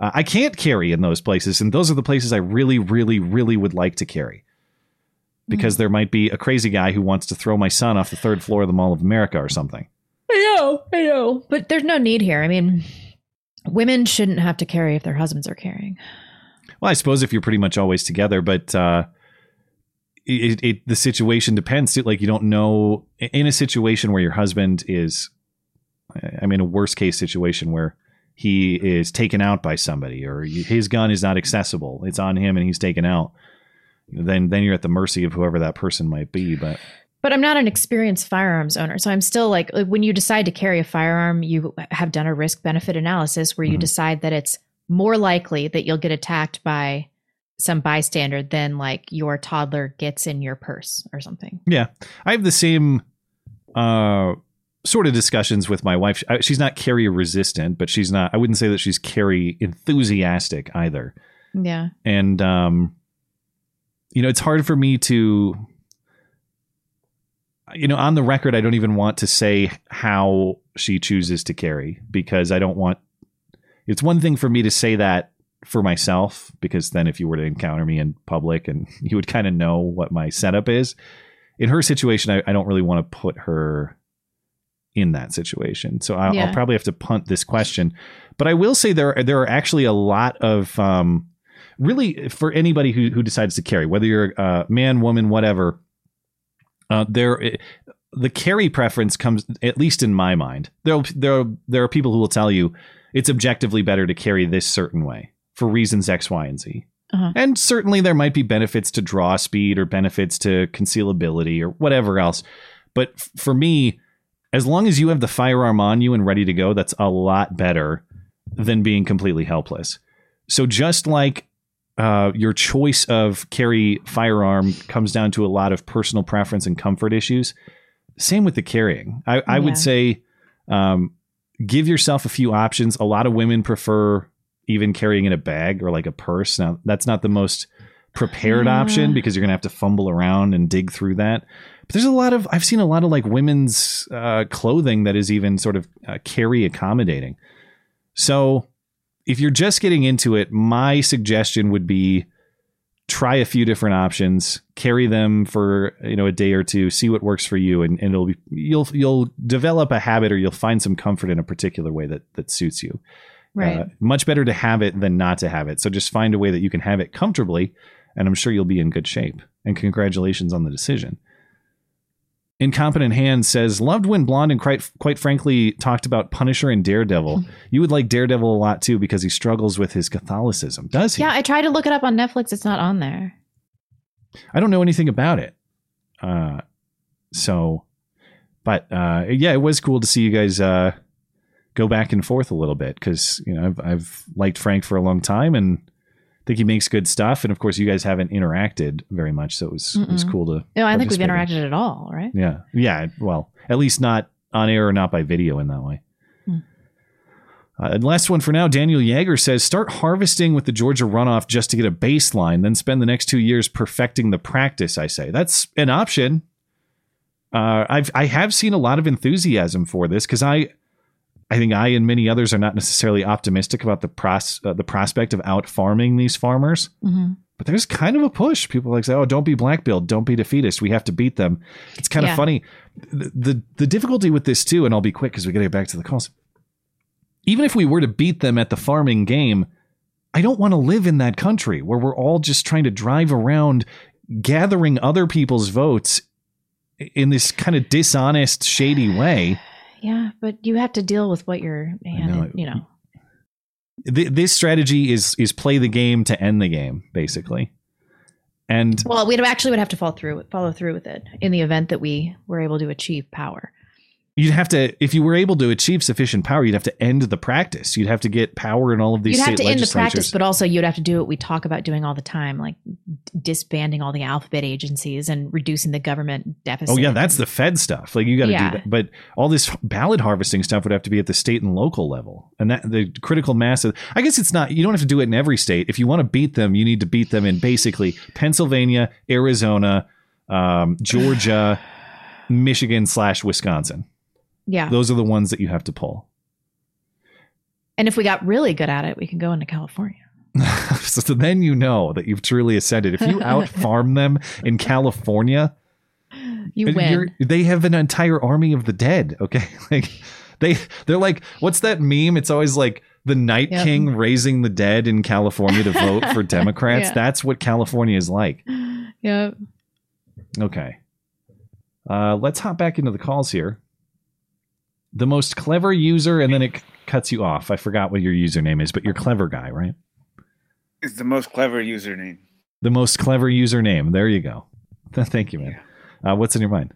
uh, I can't carry in those places, and those are the places I really, really, really would like to carry. Because Mm. there might be a crazy guy who wants to throw my son off the third floor of the Mall of America or something. I know, I know. But there's no need here. I mean, women shouldn't have to carry if their husbands are carrying. Well, I suppose if you're pretty much always together, but uh, it, it the situation depends. Like you don't know in a situation where your husband is, I mean, a worst case situation where he is taken out by somebody or his gun is not accessible. It's on him and he's taken out. Then then you're at the mercy of whoever that person might be. But But I'm not an experienced firearms owner. So I'm still like, like, when you decide to carry a firearm, you have done a risk benefit analysis where you Mhm. decide that it's more likely that you'll get attacked by some bystander than like your toddler gets in your purse or something. Yeah, I have the same uh, sort of discussions with my wife. She's not carry resistant, but she's not. I wouldn't say that she's carry enthusiastic either. Yeah. And um, you know, it's hard for me to. You know, on the record, I don't even want to say how she chooses to carry because I don't want. It's one thing for me to say that for myself because then if you were to encounter me in public and you would kind of know what my setup is in her situation I, I don't really want to put her in that situation so I'll, Yeah. I'll probably have to punt this question but i will say there there are actually a lot of um, really for anybody who, who decides to carry whether you're a man woman whatever uh, there the carry preference comes at least in my mind there there there are people who will tell you it's objectively better to carry this certain way for reasons X, Y, and Z. Uh-huh. And certainly there might be benefits to draw speed or benefits to concealability or whatever else. But f- for me, as long as you have the firearm on you and ready to go, that's a lot better than being completely helpless. So just like uh, your choice of carry firearm comes down to a lot of personal preference and comfort issues, same with the carrying. I, I Yeah. would say um, give yourself a few options. A lot of women prefer even carrying in a bag or like a purse. Now, that's not the most prepared Yeah. option because you're going to have to fumble around and dig through that. But there's a lot of, I've seen a lot of like women's uh, clothing that is even sort of uh, carry accommodating. So if you're just getting into it, my suggestion would be try a few different options, carry them for you know a day or two, see what works for you, and, and it'll be you'll you'll develop a habit or you'll find some comfort in a particular way that that suits you. Right. Uh, much better to have it than not to have it. So just find a way that you can have it comfortably, and I'm sure you'll be in good shape. And congratulations on the decision. Incompetent Hand says, loved when Blonde and quite, quite frankly talked about Punisher and Daredevil. you would like Daredevil a lot too because he struggles with his Catholicism. Does he? yeah, I tried to look it up on Netflix. It's not on there. I don't know anything about it. Uh, so, but uh, yeah, it was cool to see you guys uh, go back and forth a little bit because you know I've, I've liked Frank for a long time and think he makes good stuff. And of course, you guys haven't interacted very much, so it was it was cool to. No, I think we've interacted at all, right? Yeah, yeah. Well, at least not on air or not by video in that way. Hmm. Uh, and last one for now. Daniel Yeager says start harvesting with the Georgia runoff just to get a baseline, then spend the next two years perfecting the practice. I say that's an option. Uh, I've I have seen a lot of enthusiasm for this because I, I think I and many others are not necessarily optimistic about the pros uh, the prospect of out farming these farmers. Mm-hmm. But there's kind of a push. People like say, "Oh, don't be black-pilled, don't be defeatist. We have to beat them." It's kind Yeah. of funny. The, the the difficulty with this too, and I'll be quick because we got to get back to the calls. Even if we were to beat them at the farming game, I don't want to live in that country where we're all just trying to drive around, gathering other people's votes in this kind of dishonest, shady way. Yeah, but you have to deal with what you're, know. handed, you know. This strategy is is play the game to end the game, basically. And Well, we'd actually would have to follow through follow through with it in the event that we were able to achieve power. You'd have to, if you were able to achieve sufficient power, you'd have to end the practice. You'd have to get power in all of these You'd have to end the practice, but also you'd have to do what we talk about doing all the time, like disbanding all the alphabet agencies and reducing the government deficit. Oh yeah, that's the Fed stuff. Like you got to Yeah. do that. But all this ballot harvesting stuff would have to be at the state and local level, and that the critical mass. Of, I guess it's not. You don't have to do it in every state. If you want to beat them, you need to beat them in basically Pennsylvania, Arizona, um, Georgia, Michigan slash Wisconsin. Yeah. Those are the ones that you have to pull. And if we got really good at it, we can go into California. so then you know that you've truly ascended. If you out farm them in California, You win. they have an entire army of the dead. Okay, like they they're like, what's that meme? It's always like the Night Yep. King raising the dead in California to vote for Democrats. Yeah. That's what California is like. Yep. Okay, uh, let's hop back into the calls here. The most clever user, and then it c- cuts you off. I forgot what your username is, but you're clever guy, right? It's the most clever username. The most clever username. There you go. Thank you, man. Uh, what's in your mind?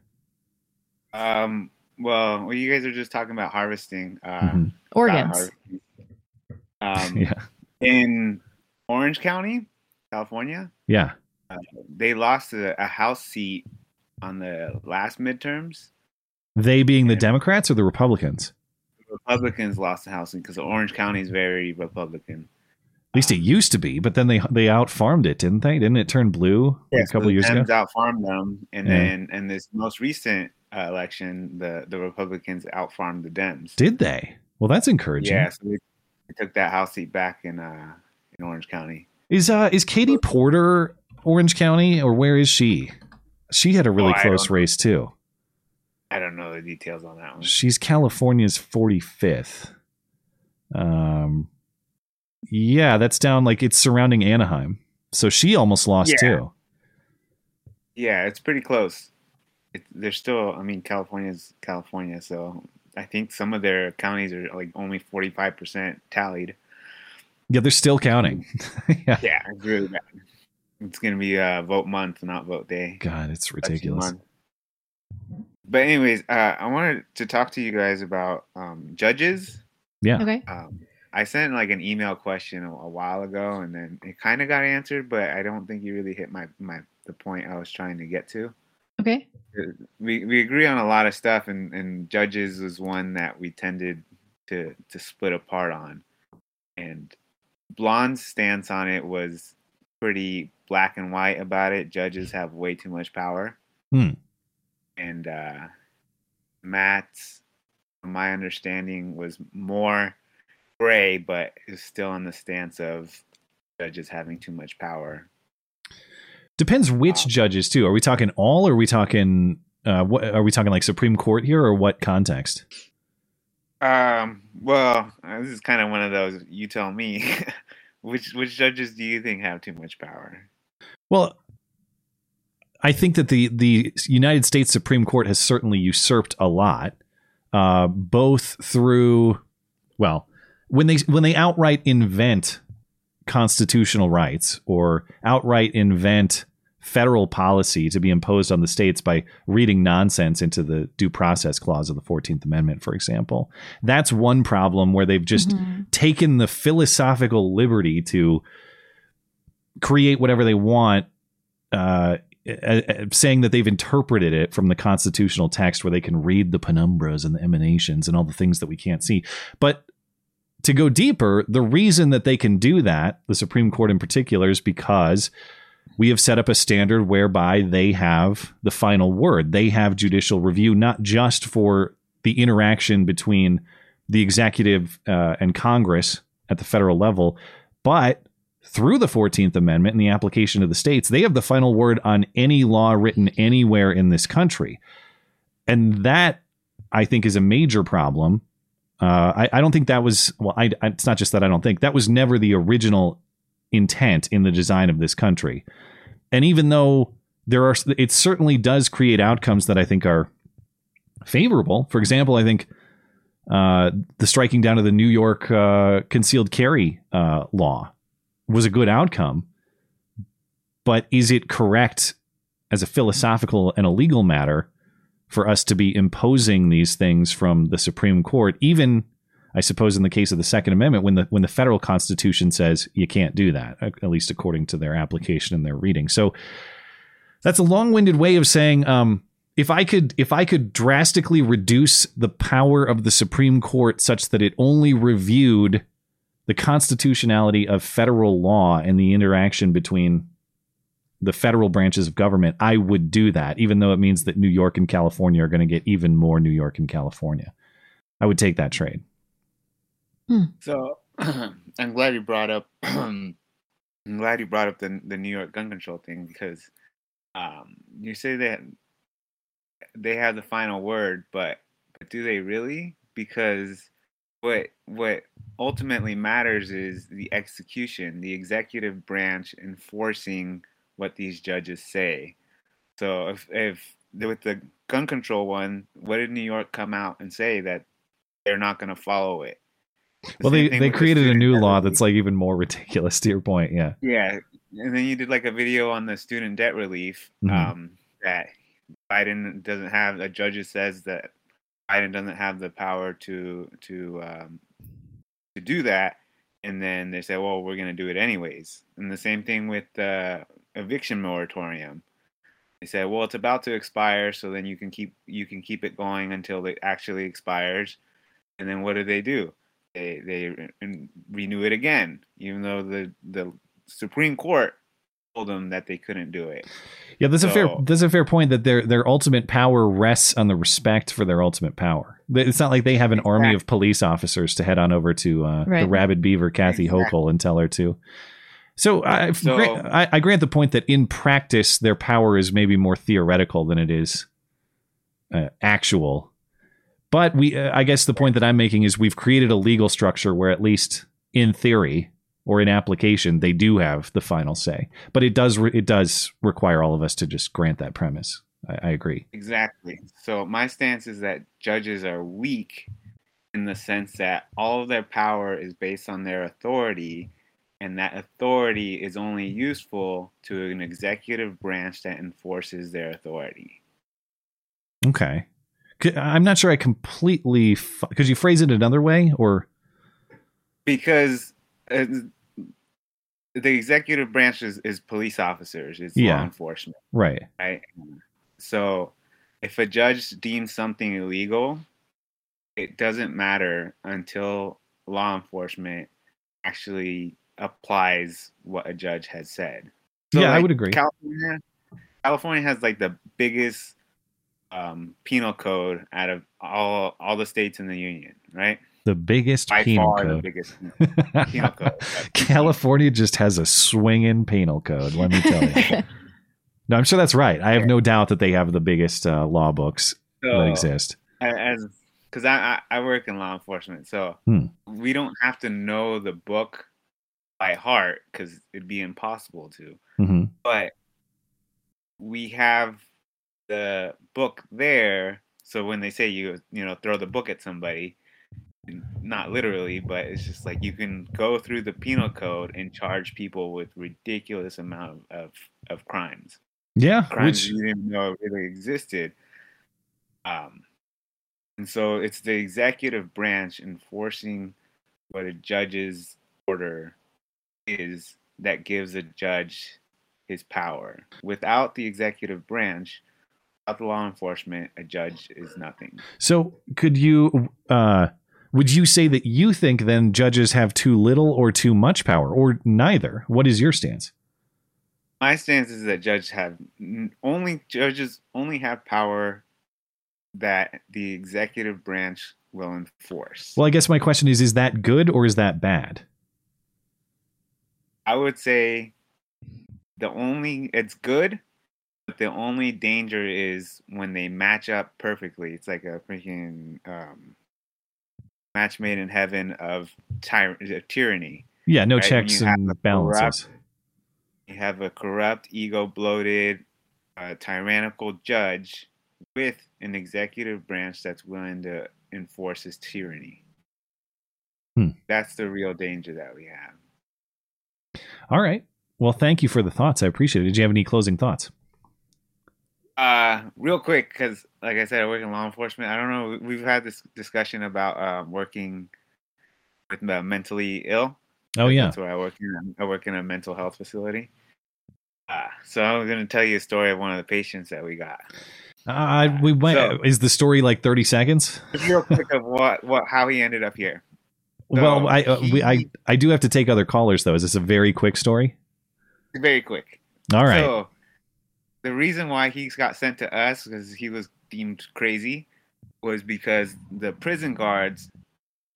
Um, well, well, you guys are just talking about harvesting. Uh, Mhm. Organs. harvesting. Um, Yeah, In Orange County, California, yeah. they lost a, a House seat on the last midterms. They being the Democrats or the Republicans? Republicans lost the House because Orange County is very Republican. At least it used to be, but then they they out farmed it, didn't they? Didn't it turn blue a so couple the years ago? Dems out-farmed them, and Yeah. then in this most recent uh, election, the the Republicans out-farmed the Dems. Did they? Well, that's encouraging. Yeah, so they, they took that House seat back in uh, in Orange County. Is uh is Katie Porter Orange County or where is she? She had a really Oh, close race too. I don't know the details on that one. She's California's 45th. Um yeah, that's down like it's surrounding Anaheim. So she almost lost Yeah. too. Yeah, it's pretty close. It, they're still, I mean, California's California, so I think some of their counties are like only 45% tallied. Yeah, they're still counting. yeah. Yeah, it's really bad. It's going to be uh, vote month, not vote day. God, it's ridiculous. month. But anyways, uh, I wanted to talk to you guys about um, judges. Yeah. Okay. Um, I sent like an email question a, a while ago, and then it kind of got answered, but I don't think you really hit my my the point I was trying to get to. Okay. we we agree on a lot of stuff and and judges was one that we tended to to split apart on and blonde's stance on it was pretty black and white about it judges have way too much power Hmm. And uh matt's from my understanding was more gray but is still on the stance of judges having too much power Depends which Um, judges too. Are we talking all or are we talking uh what are we talking like Supreme Court here or what context? Um. Well, this is kind of one of those. You tell me. which which judges do you think have too much power? Well, I think that the the United States Supreme Court has certainly usurped a lot, uh, both through well, when they when they outright invent constitutional rights or outright invent federal policy to be imposed on the states by reading nonsense into the due process clause of the 14th amendment for example that's one problem where they've just Mhm. taken the philosophical liberty to create whatever they want, uh, saying that they've interpreted it from the constitutional text where they can read the penumbras and the emanations and all the things that we can't see. But to go deeper, the reason that they can do that, the Supreme Court in particular, is because we have set up a standard whereby they have the final word. They have judicial review, not just for the interaction between the executive uh, and Congress at the federal level, but through the 14th Amendment and the application to the states, they have the final word on any law written anywhere in this country. And that, I think, is a major problem. Uh, I, I don't think that was, well, I, I- it's not just that I don't think, that was never the original intent in the design of this country. And even though there are, it certainly does create outcomes that I think are favorable. For example, I think uh, the striking down of the New York uh, concealed carry uh, law was a good outcome. But is it correct as a philosophical and a legal matter for us to be imposing these things from the Supreme Court, even I suppose in the case of the Second Amendment, when the when the federal Constitution says you can't do that, at least according to their application and their reading. So that's a long-winded way of saying um, if I could if I could drastically reduce the power of the Supreme Court such that it only reviewed the constitutionality of federal law and the interaction between the federal branches of government, I would do that, even though it means that New York and California are going to get even more New York and California. I would take that trade. So I'm glad you brought up. I'm glad you brought up the the New York gun control thing because um, you say that they have the final word, but but do they really? Because what what ultimately matters is the execution, the executive branch enforcing what these judges say. So if if with the gun control one, what did New York come out and say that they're not going to follow it? The Well, they, they with the created a new law relief. that's like even more ridiculous to your point. Yeah. Yeah, and then you did like a video on the student debt relief. Mhm. Um, that Biden doesn't have. A judge says that Biden doesn't have the power to to um, to do that, and then they say, "Well, we're going to do it anyways." And the same thing with the eviction moratorium. They said, "Well, it's about to expire, so then you can keep you can keep it going until it actually expires." And then what do they do? They they re- renew it again, even though the the Supreme Court told them that they couldn't do it. Yeah, that's a fair that's a fair point that their their ultimate power rests on the respect for their ultimate power. It's not like they have an army of police officers to head on over to uh, the rabid beaver Kathy Exactly. Hochul and tell her to. So, I, So- grant, I, I grant the point that in practice their power is maybe more theoretical than it is uh, actual. But we, uh, I guess the point that I'm making is we've created a legal structure where at least in theory or in application they do have the final say. But it does re- it does require all of us to just grant that premise. I, I agree. Exactly. So my stance is that judges are weak in the sense that all of their power is based on their authority, and that authority is only useful to an executive branch that enforces their authority. Okay. I'm not sure I completely. F- could you phrase it another way? Or Because the executive branch is, is police officers, it's Yeah. law enforcement. right? right? So if a judge deems something illegal, it doesn't matter until law enforcement actually applies what a judge has said. Yeah, I would agree. California, California has like the biggest um, penal code out of all all the states in the union, right? The biggest By penal far the code. biggest penal code. California just has a swinging penal code. Let me tell you. no, I'm sure that's right. I have no doubt that they have the biggest uh, law books that exist. as because I, I I work in law enforcement, so Hmm. we don't have to know the book by heart because it'd be impossible to. hmm But we have the book there, so when they say you you know throw the book at somebody, not literally, but it's just like you can go through the penal code and charge people with ridiculous amount of of, of crimes Yeah, crimes which you didn't know really existed. Um, and so it's the executive branch enforcing what a judge's order is that gives a judge his power. Without the executive branch, without the law enforcement, a judge is nothing. So could you uh would you say that you think then judges have too little or too much power or neither? What is your stance? My stance is that judges have only judges only have power that the executive branch will enforce. Well, I guess my question is is that good or is that bad? I would say the only it's good, but the only danger is when they match up perfectly. It's like a freaking um, match made in heaven of ty- of tyranny. Yeah, no Right, checks and balances. You have a corrupt, ego bloated, uh, tyrannical judge with an executive branch that's willing to enforce his tyranny. Hmm. That's the real danger that we have. All right. Well, thank you for the thoughts. I appreciate it. Did you have any closing thoughts? Uh, real quick, because like I said, I work in law enforcement. I don't know. We've had this discussion about uh, working with the mentally ill. Oh yeah. That's where I work in. I work in a mental health facility. Uh, so I'm going to tell you a story of one of the patients that we got. Uh, we went. So- is the story like thirty seconds? Real quick of what what how he ended up here. well, I, uh, we, I I do have to take other callers though. Is this a very quick story? Very quick. All right. So the reason why he got sent to us because he was deemed crazy was because the prison guards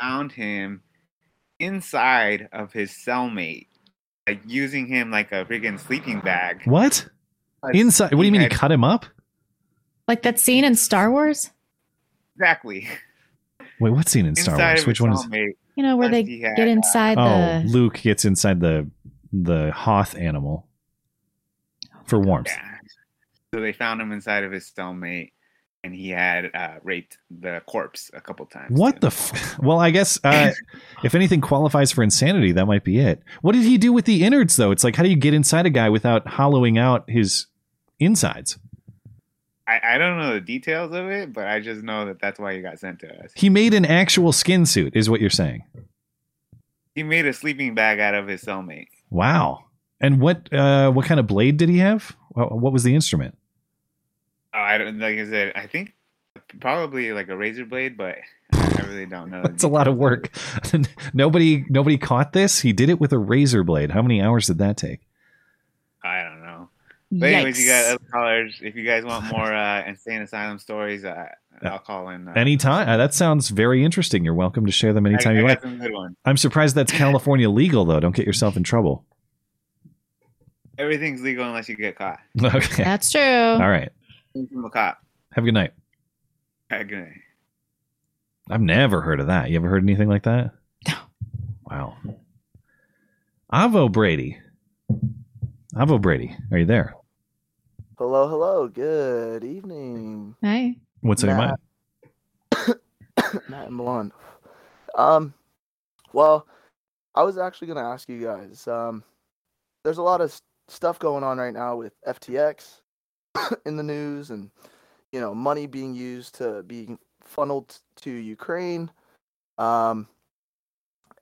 found him inside of his cellmate, like using him like a friggin' sleeping bag. what? Inside? What do you He mean? He cut him up? Like that scene in Star Wars, Exactly. Wait, what scene in Star inside Wars? Which one is? cellmate. you know, where they had, get uh, inside Oh. Luke gets inside the the Hoth animal for warmth. Yeah. So they found him inside of his cellmate, and he had uh, raped the corpse a couple times. What the? F- well, I guess uh, if anything qualifies for insanity, that might be it. What did he do with the innards, though? It's like, how do you get inside a guy without hollowing out his insides? I, I don't know the details of it, but I just know that that's why he got sent to us. He made an actual skin suit, is what you're saying. He made a sleeping bag out of his cellmate. Wow. And what uh, what kind of blade did he have? What, what was the instrument? Oh, I don't like I said. I think probably like a razor blade, but I really don't know. the That's a lot of work. nobody nobody caught this. He did it with a razor blade. How many hours did that take? I don't know. But anyways, you Yikes. got other callers. If you guys want more uh, insane asylum stories, uh, I'll call in. Uh, Anytime. Uh, that sounds very interesting. You're welcome to share them anytime I you got like. some good ones. I'm surprised that's California legal though. Don't get yourself in trouble. Everything's legal unless you get caught. Okay. That's true. All right. From a cop. Have a good night. All right, good night. I've never heard of that. You ever heard anything like that? No. Wow. Avo Brady. Avo Brady, are you there? Hello, hello. Good evening, Hi. What's on your Matt. mind? Matt and Milan. Um, well, I was actually going to ask you guys. Um, there's a lot of s- stuff going on right now with FTX in the news, and you know, money being used to be funneled to Ukraine. Um,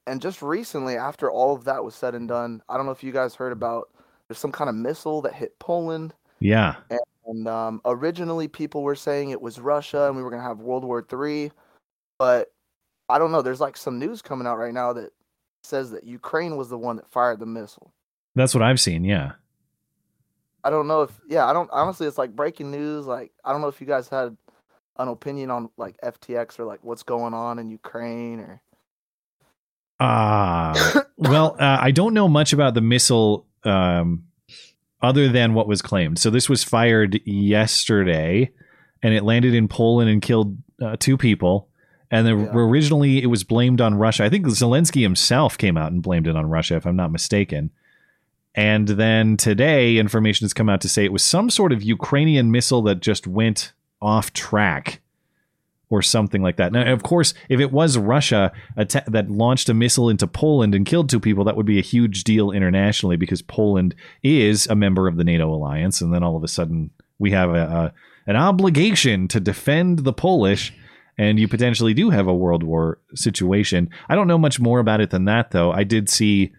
and just recently, after all of that was said and done, I don't know if you guys heard about. There's some kind of missile that hit Poland. Yeah. And um, originally, people were saying it was Russia and we were going to have World War Three. But I don't know. There's like some news coming out right now that says that Ukraine was the one that fired the missile. That's what I've seen. Yeah. I don't know if, yeah, I don't, honestly, it's like breaking news. Like, I don't know if you guys had an opinion on like FTX or like what's going on in Ukraine or. Ah, well, uh, I don't know much about the missile um, other than what was claimed. So this was fired yesterday, and it landed in Poland and killed uh, two people. And then Yeah. originally it was blamed on Russia. I think Zelensky himself came out and blamed it on Russia, if I'm not mistaken. And then today, information has come out to say it was some sort of Ukrainian missile that just went off track or something like that. Now, of course, if it was Russia that launched a missile into Poland and killed two people, that would be a huge deal internationally because Poland is a member of the NATO alliance, and then all of a sudden we have a, a an obligation to defend the Polish, and you potentially do have a world war situation. I don't know much more about it than that, though. I did see.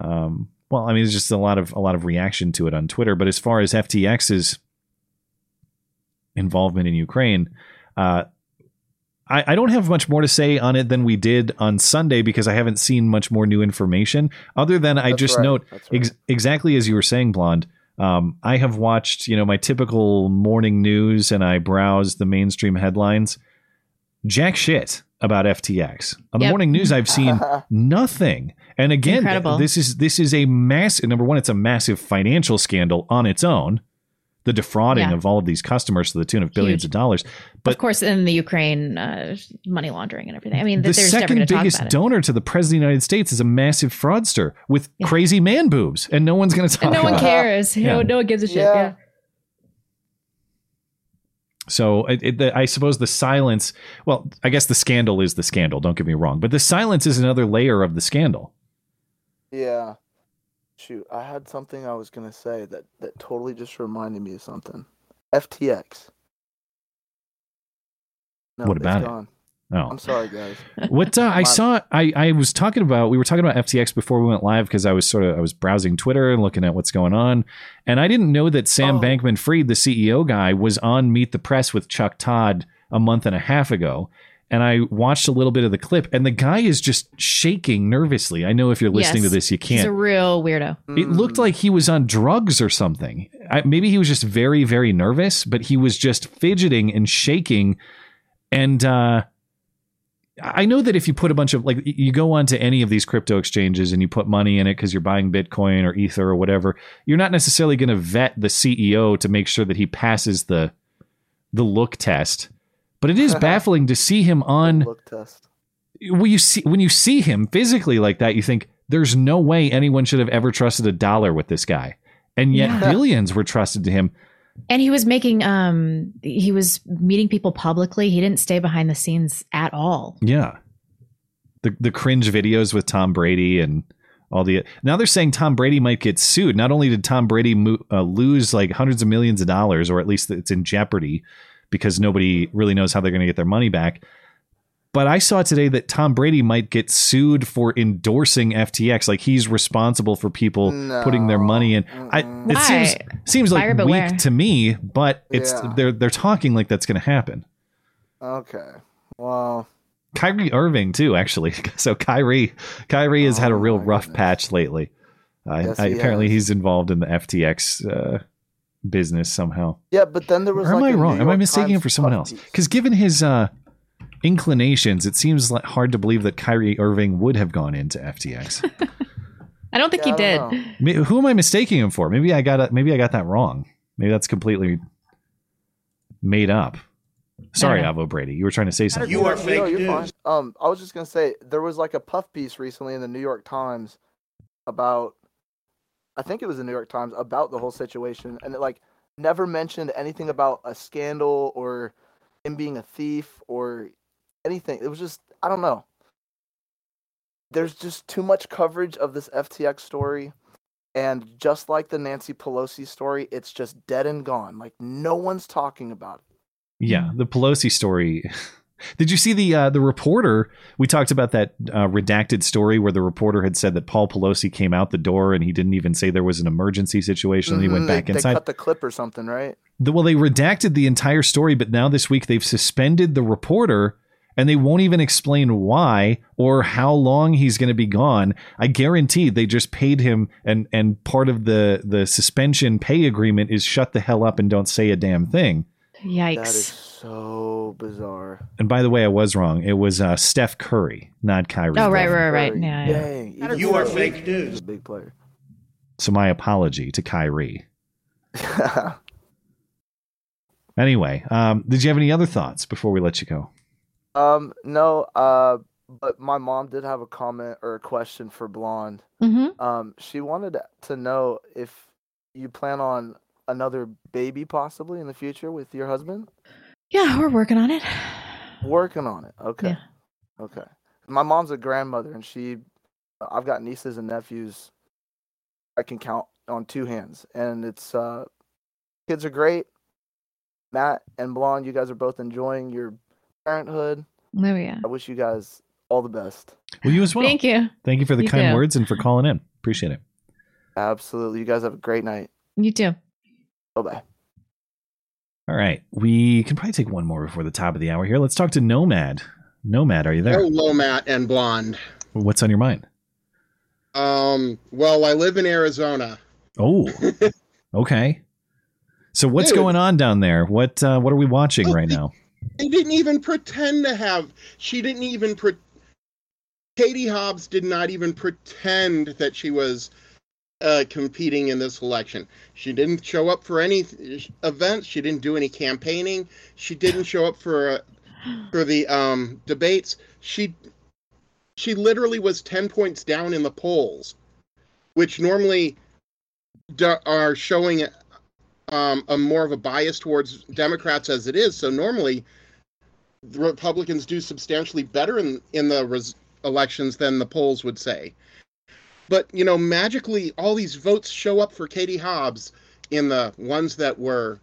Um, well, I mean, there's just a lot of a lot of reaction to it on Twitter. But as far as FTX's involvement in Ukraine, uh, I, I don't have much more to say on it than we did on Sunday because I haven't seen much more new information. Other than I That's just right, note right. ex- exactly as you were saying, Blonde. Um, I have watched, you know, my typical morning news, and I browse the mainstream headlines. Jack shit about FTX on the Yep. morning news. I've seen nothing. And again, Incredible. this is this is a massive number one. It's a massive financial scandal on its own. The defrauding Yeah. of all of these customers to the tune of billions Huge. of dollars. But of course, in the Ukraine uh, money laundering and everything. I mean, the there's second going to talk biggest about it. donor to the president of the United States is a massive fraudster with Yeah. crazy man boobs, and no one's going to talk And no one about it. cares. Yeah. No, no one gives a shit. Yeah. Yeah. So it, it, the, I suppose the silence. Well, I guess the scandal is the scandal. Don't get me wrong, but the silence is another layer of the scandal. Yeah. Shoot, I had something I was gonna say that that totally just reminded me of something. FTX. No, What about it? gone. Oh, I'm sorry, guys. What uh, I saw, I, I was talking about. We were talking about FTX before we went live because I was sort of I was browsing Twitter and looking at what's going on, and I didn't know that Sam Oh. Bankman-Fried, the CEO guy, was on Meet the Press with Chuck Todd a month and a half ago. And I watched a little bit of the clip, and the guy is just shaking nervously. I know if you're listening Yes. to this, you can't. He's a real weirdo. It looked like he was on drugs or something. I, maybe he was just very, very nervous, but he was just fidgeting and shaking. And uh, I know that if you put a bunch of like you go onto any of these crypto exchanges and you put money in it because you're buying Bitcoin or Ether or whatever, you're not necessarily going to vet the CEO to make sure that he passes the the look test. But it is baffling to see him on look test. when you see when you see him physically like that, you think there's no way anyone should have ever trusted a dollar with this guy, and yet Yeah. billions were trusted to him. And he was making um he was meeting people publicly. He didn't stay behind the scenes at all. Yeah, the the cringe videos with Tom Brady and all the now they're saying Tom Brady might get sued. Not only did Tom Brady mo- uh, lose like hundreds of millions of dollars, or at least it's in jeopardy because nobody really knows how they're going to get their money back. But I saw today that Tom Brady might get sued for endorsing FTX. Like he's responsible for people putting their money in. I, it Why? seems seems like Buyer beware. weak to me, but it's Yeah. they're they're talking like that's going to happen. Okay. Well, Kyrie Irving too, actually. So Kyrie, Kyrie has had a Oh real rough goodness. patch lately. Uh, Yes, I, he apparently, has. he's involved in the FTX uh, business somehow. yeah, but then there was. Or am like I a New wrong? Am I York mistaking him for someone else? Because given his uh, inclinations, it seems like hard to believe that Kyrie Irving would have gone into FTX. I don't think Yeah, he did. don't know. Who am I mistaking him for? Maybe I got it. Maybe I got that wrong. Maybe that's completely made up. Sorry. Avo Brady. You were trying to say something. You are fake you're fine. news. Um, I was just gonna say there was like a puff piece recently in the New York Times about, I think it was the New York Times about the whole situation, and it like never mentioned anything about a scandal or him being a thief or anything. It was just I don't know. There's just too much coverage of this FTX story. And just like the Nancy Pelosi story, it's just dead and gone. Like no one's talking about it. Yeah, the Pelosi story. Did you see the uh, the reporter? We talked about that uh, redacted story where the reporter had said that Paul Pelosi came out the door and he didn't even say there was an emergency situation. and he went Mhm, they- back they inside. cut the clip or something, right? The- well, they redacted the entire story, but now this week they've suspended the reporter and they won't even explain why or how long he's going to be gone. I guarantee they just paid him and and part of the the suspension pay agreement is shut the hell up and don't say a damn thing. Yikes. That is so bizarre. And by the way, I was wrong. It was uh, Steph Curry, not Kyrie. Oh, right, right, right. Yeah, yeah. Dang. even You are fake is news. big player. So my apology to Kyrie. Anyway, um, did you have any other thoughts before we let you go? um, no, uh, but my mom did have a comment or a question for Blonde. Mm-hmm. Um, she wanted to know if you plan on another baby possibly in the future with your husband. Yeah, we're working on it. Working on it. Okay. Yeah. Okay. My mom's a grandmother, and she, I've got nieces and nephews. I can count on two hands, and it's uh, kids are great. Matt and Blonde, you guys are both enjoying your parenthood. Oh yeah. I wish you guys all the best. Well, you as well. Thank you. Thank you for the You kind too. words and for calling in. Appreciate it. Absolutely. You guys have a great night. You too. Bye bye. All right, we can probably take one more before the top of the hour here. Let's talk to Nomad. Nomad, are you there? Hello, Matt and Blonde. What's on your mind? Um, well, I live in Arizona. Oh, okay. So what's Dude. going on down there? What uh, what are we watching right now? They didn't even pretend to have. She didn't even. Pre- Katie Hobbs did not even pretend that she was uh, competing in this election. She didn't show up for any events. She didn't do any campaigning. She didn't show up for uh, for the um, debates. She she literally was ten points down in the polls, which normally d- are showing um, a more of a bias towards Democrats as it is. So normally, Republicans do substantially better in in the res- elections than the polls would say. But you know, magically, all these votes show up for Katie Hobbs in the ones that were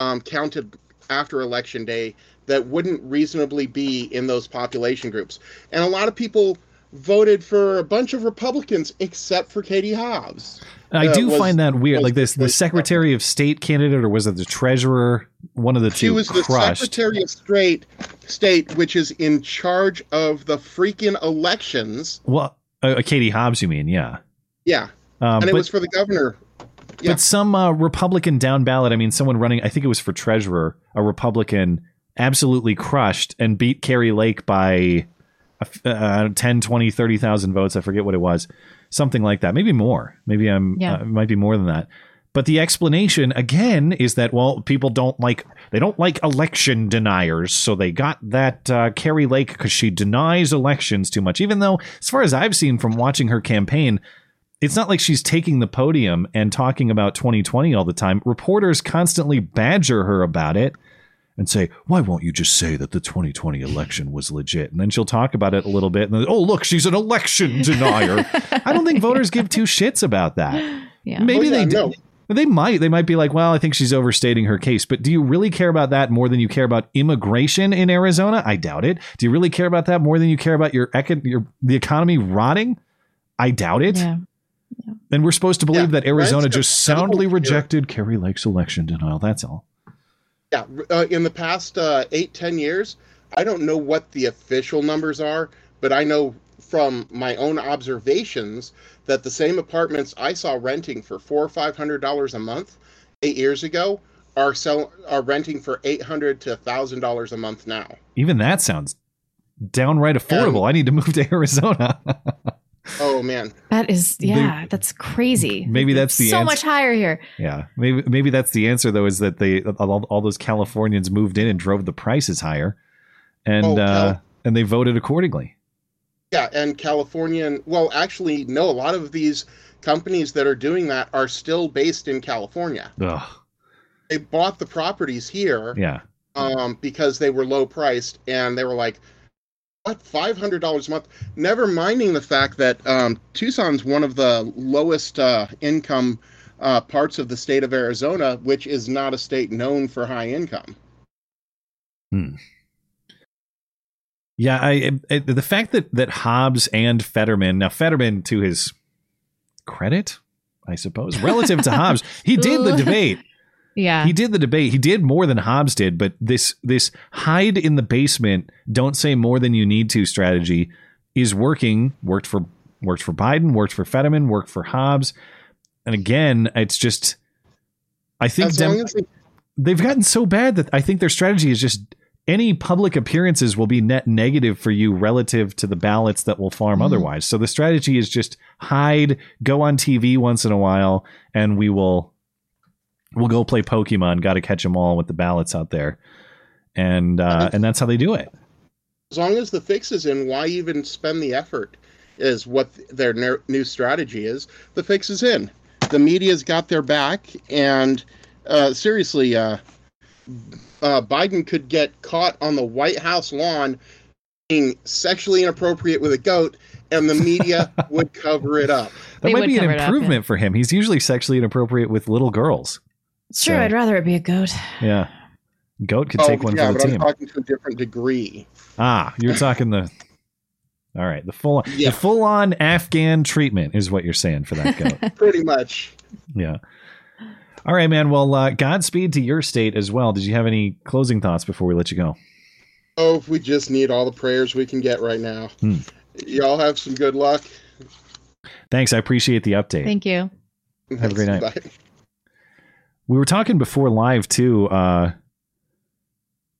um, counted after election day that wouldn't reasonably be in those population groups. And a lot of people voted for a bunch of Republicans except for Katie Hobbs. I do was- find that weird. was- Like this, the Secretary of State candidate, or was it the Treasurer? One of the two She was the. Secretary of State, State, which is in charge of the freaking elections. Well, uh, Katie Hobbs, you mean? Yeah. Yeah, Um, and it but, was for the governor. yeah. but some uh, Republican down ballot. I mean, someone running. I think it was for treasurer. A Republican absolutely crushed and beat Kari Lake by a f- uh, 10, 20, 30,000 votes. I forget what it was. Something like that. Maybe more. Maybe I'm. Yeah. Uh, it might be more than that. But the explanation again is that well, people don't like they don't like election deniers, so they got that uh, Kari Lake because she denies elections too much. Even though, as far as I've seen from watching her campaign, it's not like she's taking the podium and talking about 2020 all the time. Reporters constantly badger her about it and say, "Why won't you just say that the 2020 election was legit?" And then she'll talk about it a little bit, and then, "Oh, look, she's an election denier." I don't think voters give two shits about that. Yeah. Maybe Oh, yeah, they do. no. They might. They might be like, well, I think she's overstating her case. But do you really care about that more than you care about immigration in Arizona? I doubt it. Do you really care about that more than you care about your econ- your the economy rotting? I doubt it. Yeah. And we're supposed to believe Yeah, that Arizona just soundly several here. rejected Kari Lake's election denial. That's all. Yeah, uh, in the past uh, eight, ten years, I don't know what the official numbers are, but I know from my own observations that the same apartments I saw renting for four or five hundred dollars a month eight years ago are sell are renting for eight hundred to thousand dollars a month now. Even that sounds downright affordable. I need to move to Arizona. Oh man, That is, yeah, that's crazy. Maybe that's the so answer. much higher here. yeah, maybe maybe that's the answer though. Is that they all, all those Californians moved in and drove the prices higher, and Oh, uh, and they voted accordingly. Yeah, and Californian. Well, actually, no. A lot of these companies that are doing that are still based in California. Ugh. They bought the properties here. Yeah. um, because they were low priced and they were like, what, $500 a month? Never minding the fact that um, Tucson's one of the lowest uh, income uh, parts of the state of Arizona, which is not a state known for high income. Yeah, I, I the fact that that Hobbs and Fetterman now Fetterman to his credit, I suppose, relative to Hobbs, he did the debate. Yeah. He did the debate. He did more than Hobbs did, but this this hide in the basement, don't say more than you need to strategy is working. Worked for worked for Biden, worked for Fetterman, worked for Hobbs. And again, it's just I think Dem- long as they, they've gotten so bad that I think their strategy is just any public appearances will be net negative for you relative to the ballots that will farm Mhm. otherwise. So the strategy is just hide, go on TV once in a while, and we will we'll go play Pokemon. Got to catch them all with the ballots out there, and uh, and that's how they do it. as long as the fix is in, why even spend the effort? Is what their ner- new strategy is. The fix is in. The media's got their back, and uh, seriously, uh, uh, Biden could get caught on the White House lawn being sexually inappropriate with a goat, and the media would cover it up. That They might be an cover it up, improvement for him. He's usually sexually inappropriate with little girls. Sure, So, I'd rather it be a goat. Yeah, goat could oh, take one yeah, for but the I'm team. talking to a different degree. Ah, you're talking the. All right, the full Yeah. the full on Afghan treatment is what you're saying for that goat. Pretty much. yeah. All right, man. Well, uh, Godspeed to your state as well. Did you have any closing thoughts before we let you go? Oh, we just need all the prayers we can get right now. Hmm. Y'all have some good luck. Thanks. I appreciate the update. Thank you. Have a great night. Bye. we were talking before live too. Uh,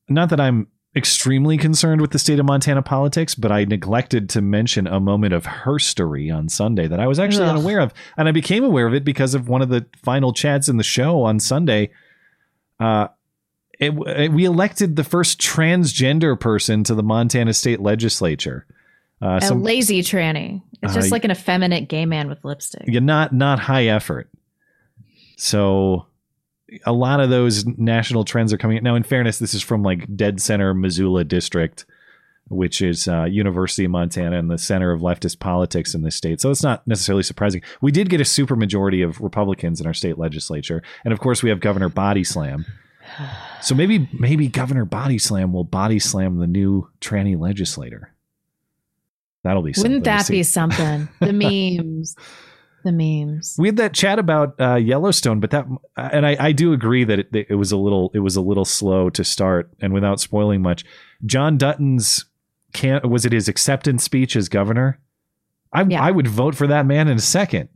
not that I'm extremely concerned with the state of Montana politics, but I neglected to mention a moment of herstory on Sunday that I was actually Ugh. unaware of, and I became aware of it because of one of the final chats in the show on Sunday. Uh, it, it- we elected the first transgender person to the Montana state legislature. Uh, A some, lazy tranny. It's Uh, just like an effeminate gay man with lipstick. yeah, not not high effort. So a lot of those national trends are coming. Now, in fairness, this is from like dead center Missoula district, which is uh, University of Montana and the center of leftist politics in this state. So it's not necessarily surprising. We did get a super majority of Republicans in our state legislature, and of course, we have Governor Body Slam. So maybe maybe Governor Body Slam will body slam the new tranny legislator. That'll be something. Wouldn't that be something? The memes. The memes. We had that chat about uh, Yellowstone, but that and I, I do agree that it, it was a little it was a little slow to start, and without spoiling much, John Dutton's can was it his acceptance speech as governor? I Yeah. I would vote for that man in a second.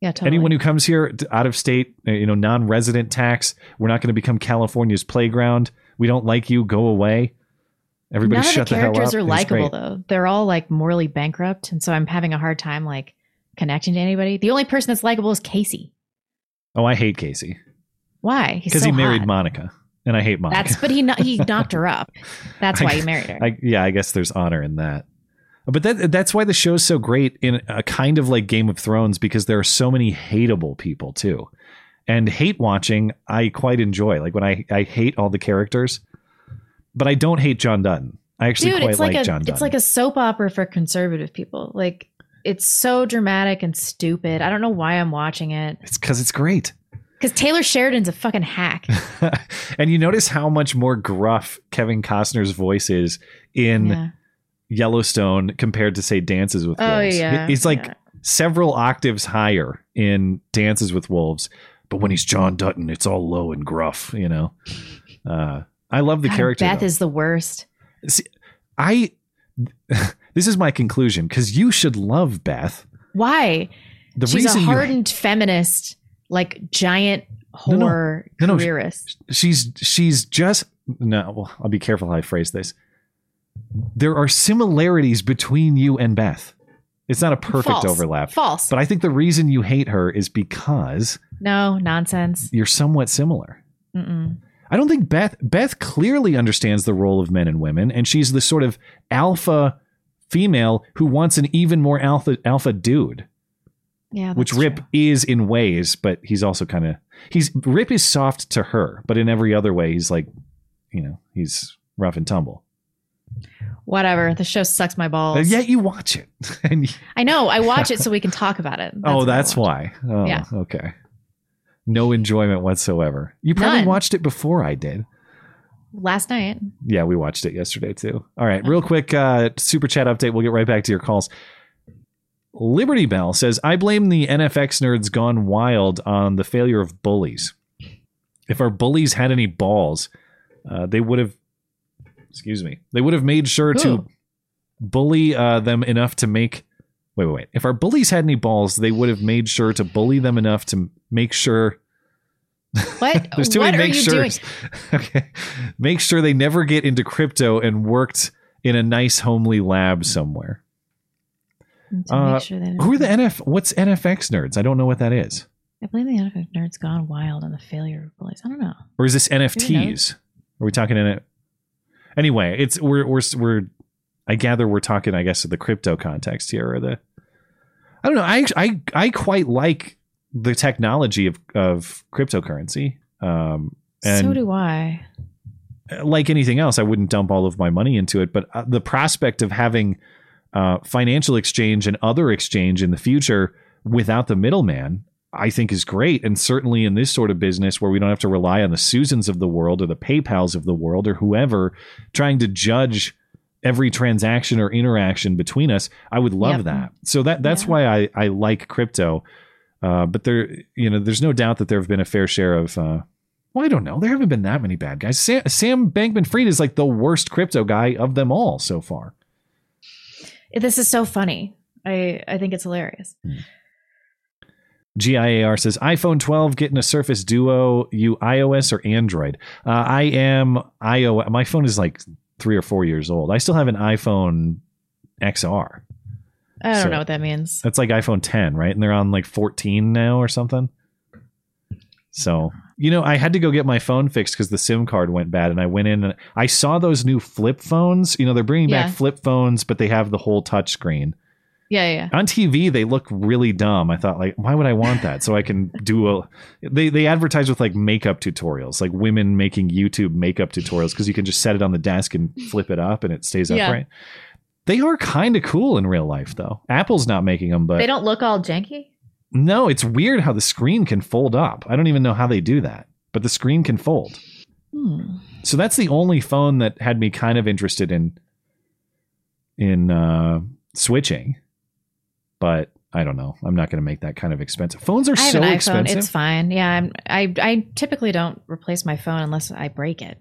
Yeah, totally. Anyone who comes here out of state, uh, you know, non-resident tax, we're not going to become California's playground. We don't like you. Go away. Everybody, None shut the the, hell up. characters are likable though. They're all like morally bankrupt, and so I'm having a hard time like connecting to anybody. The only person that's likable is Casey. Oh, I hate Casey Why? Because so he married hot. Monica, and I hate Monica. That's but he he knocked her up. That's why he married her. I, yeah, I guess there's honor in that. But that that's why the show's so great in a kind of like Game of Thrones because there are so many hateable people too. And hate watching, I quite enjoy. Like when I, I hate all the characters, but I don't hate John Dutton. I actually Dude, quite it's like, like a John Dutton. it's like a soap opera for conservative people. Like it's so dramatic and stupid. I don't know why I'm watching it it's because it's great. because Taylor Sheridan's a fucking hack. and you notice how much more gruff Kevin Costner's voice is in yeah. Yellowstone compared to say Dances with Oh Wolves. yeah. He's like yeah. several octaves higher in Dances with Wolves, but when he's John Dutton, it's all low and gruff, you know. Uh, I love the God, character. Beth though. is the worst. See, I this is my conclusion because you should love Beth. Why? The She's a reason you hardened feminist, like giant No, no. horror No, no, careerist. she's she's just no. Well, I'll be careful how I phrase this. There are similarities between you and Beth. It's not a perfect False. overlap, False. but I think the reason you hate her is because no nonsense. you're somewhat similar. Mm-mm. I don't think Beth Beth clearly understands the role of men and women, and she's the sort of alpha female who wants an even more alpha alpha dude, Yeah, that's which Rip true. is in ways, but he's also kind of he's Rip is soft to her, but in every other way he's like, you know, he's rough and tumble. Whatever. The show sucks my balls. And yet you watch it, and you- I know. I watch it so we can talk about it. oh, that's why. Oh, Yeah. okay. No enjoyment whatsoever. You probably None. watched it before I did. Last night. Yeah, we watched it yesterday too. All right, real quick uh, super chat update. We'll get right back to your calls. Liberty Bell says, I blame the NFX nerds gone wild on the failure of bullies. If our bullies had any balls, uh, they would have, excuse me, they would have made sure to bully uh, them enough to make. Wait, wait, wait. If our bullies had any balls, they would have made sure to bully them enough to make sure What? there's too what many make you sure's. okay. Make sure they never get into crypto and worked in a nice homely lab somewhere. To Uh, make sure that Who are the NF what's NFX nerds? I don't know what that is. I believe the NFX nerds gone wild on the failure of bullies. I don't know. Or is this NFTs? Are we talking in it? Anyway, it's we're we're we're I gather we're talking I guess of the crypto context here or the I don't know. I I I quite like the technology of of cryptocurrency. Um and so do I. like anything else, I wouldn't dump all of my money into it. But uh, the prospect of having uh, financial exchange and other exchange in the future without the middleman, I think is great. And certainly in this sort of business where we don't have to rely on the Susans of the world or the PayPals of the world or whoever trying to judge every transaction or interaction between us, I would love Yep. that. So that that's why I, I like crypto. Uh, but there, you know, there's no doubt that there have been a fair share of uh, well, I don't know. There haven't been that many bad guys. Sam, Sam Bankman Fried is like the worst crypto guy of them all so far. This is so funny. I I think it's hilarious. GIAR says iPhone 12 getting a Surface Duo. You iOS or Android? Uh, I am iOS. My phone is like three or four years old. I still have an iPhone XR. I don't So- know what that means. That's like iPhone 10, right? And they're on like 14 now or something. So, you know, I had to go get my phone fixed because the SIM card went bad. And I went in and I saw those new flip phones. You know, they're bringing Yeah. back flip phones, but they have the whole touch screen. Yeah, yeah. On TV, they look really dumb. I thought, like, why would I want that? So I can do a. They they advertise with like makeup tutorials, like women making YouTube makeup tutorials, because you can just set it on the desk and flip it up and it stays Yeah. upright. They are kind of cool in real life, though. Apple's not making them, but They don't look all janky. no, it's weird how the screen can fold up. I don't even know how they do that, but the screen can fold. Hmm. So that's the only phone that had me kind of interested in in uh, switching. But I don't know. I'm not going to make that kind of expensive. Phones are I have so an iPhone. expensive. It's fine. Yeah, I'm, I I typically don't replace my phone unless I break it.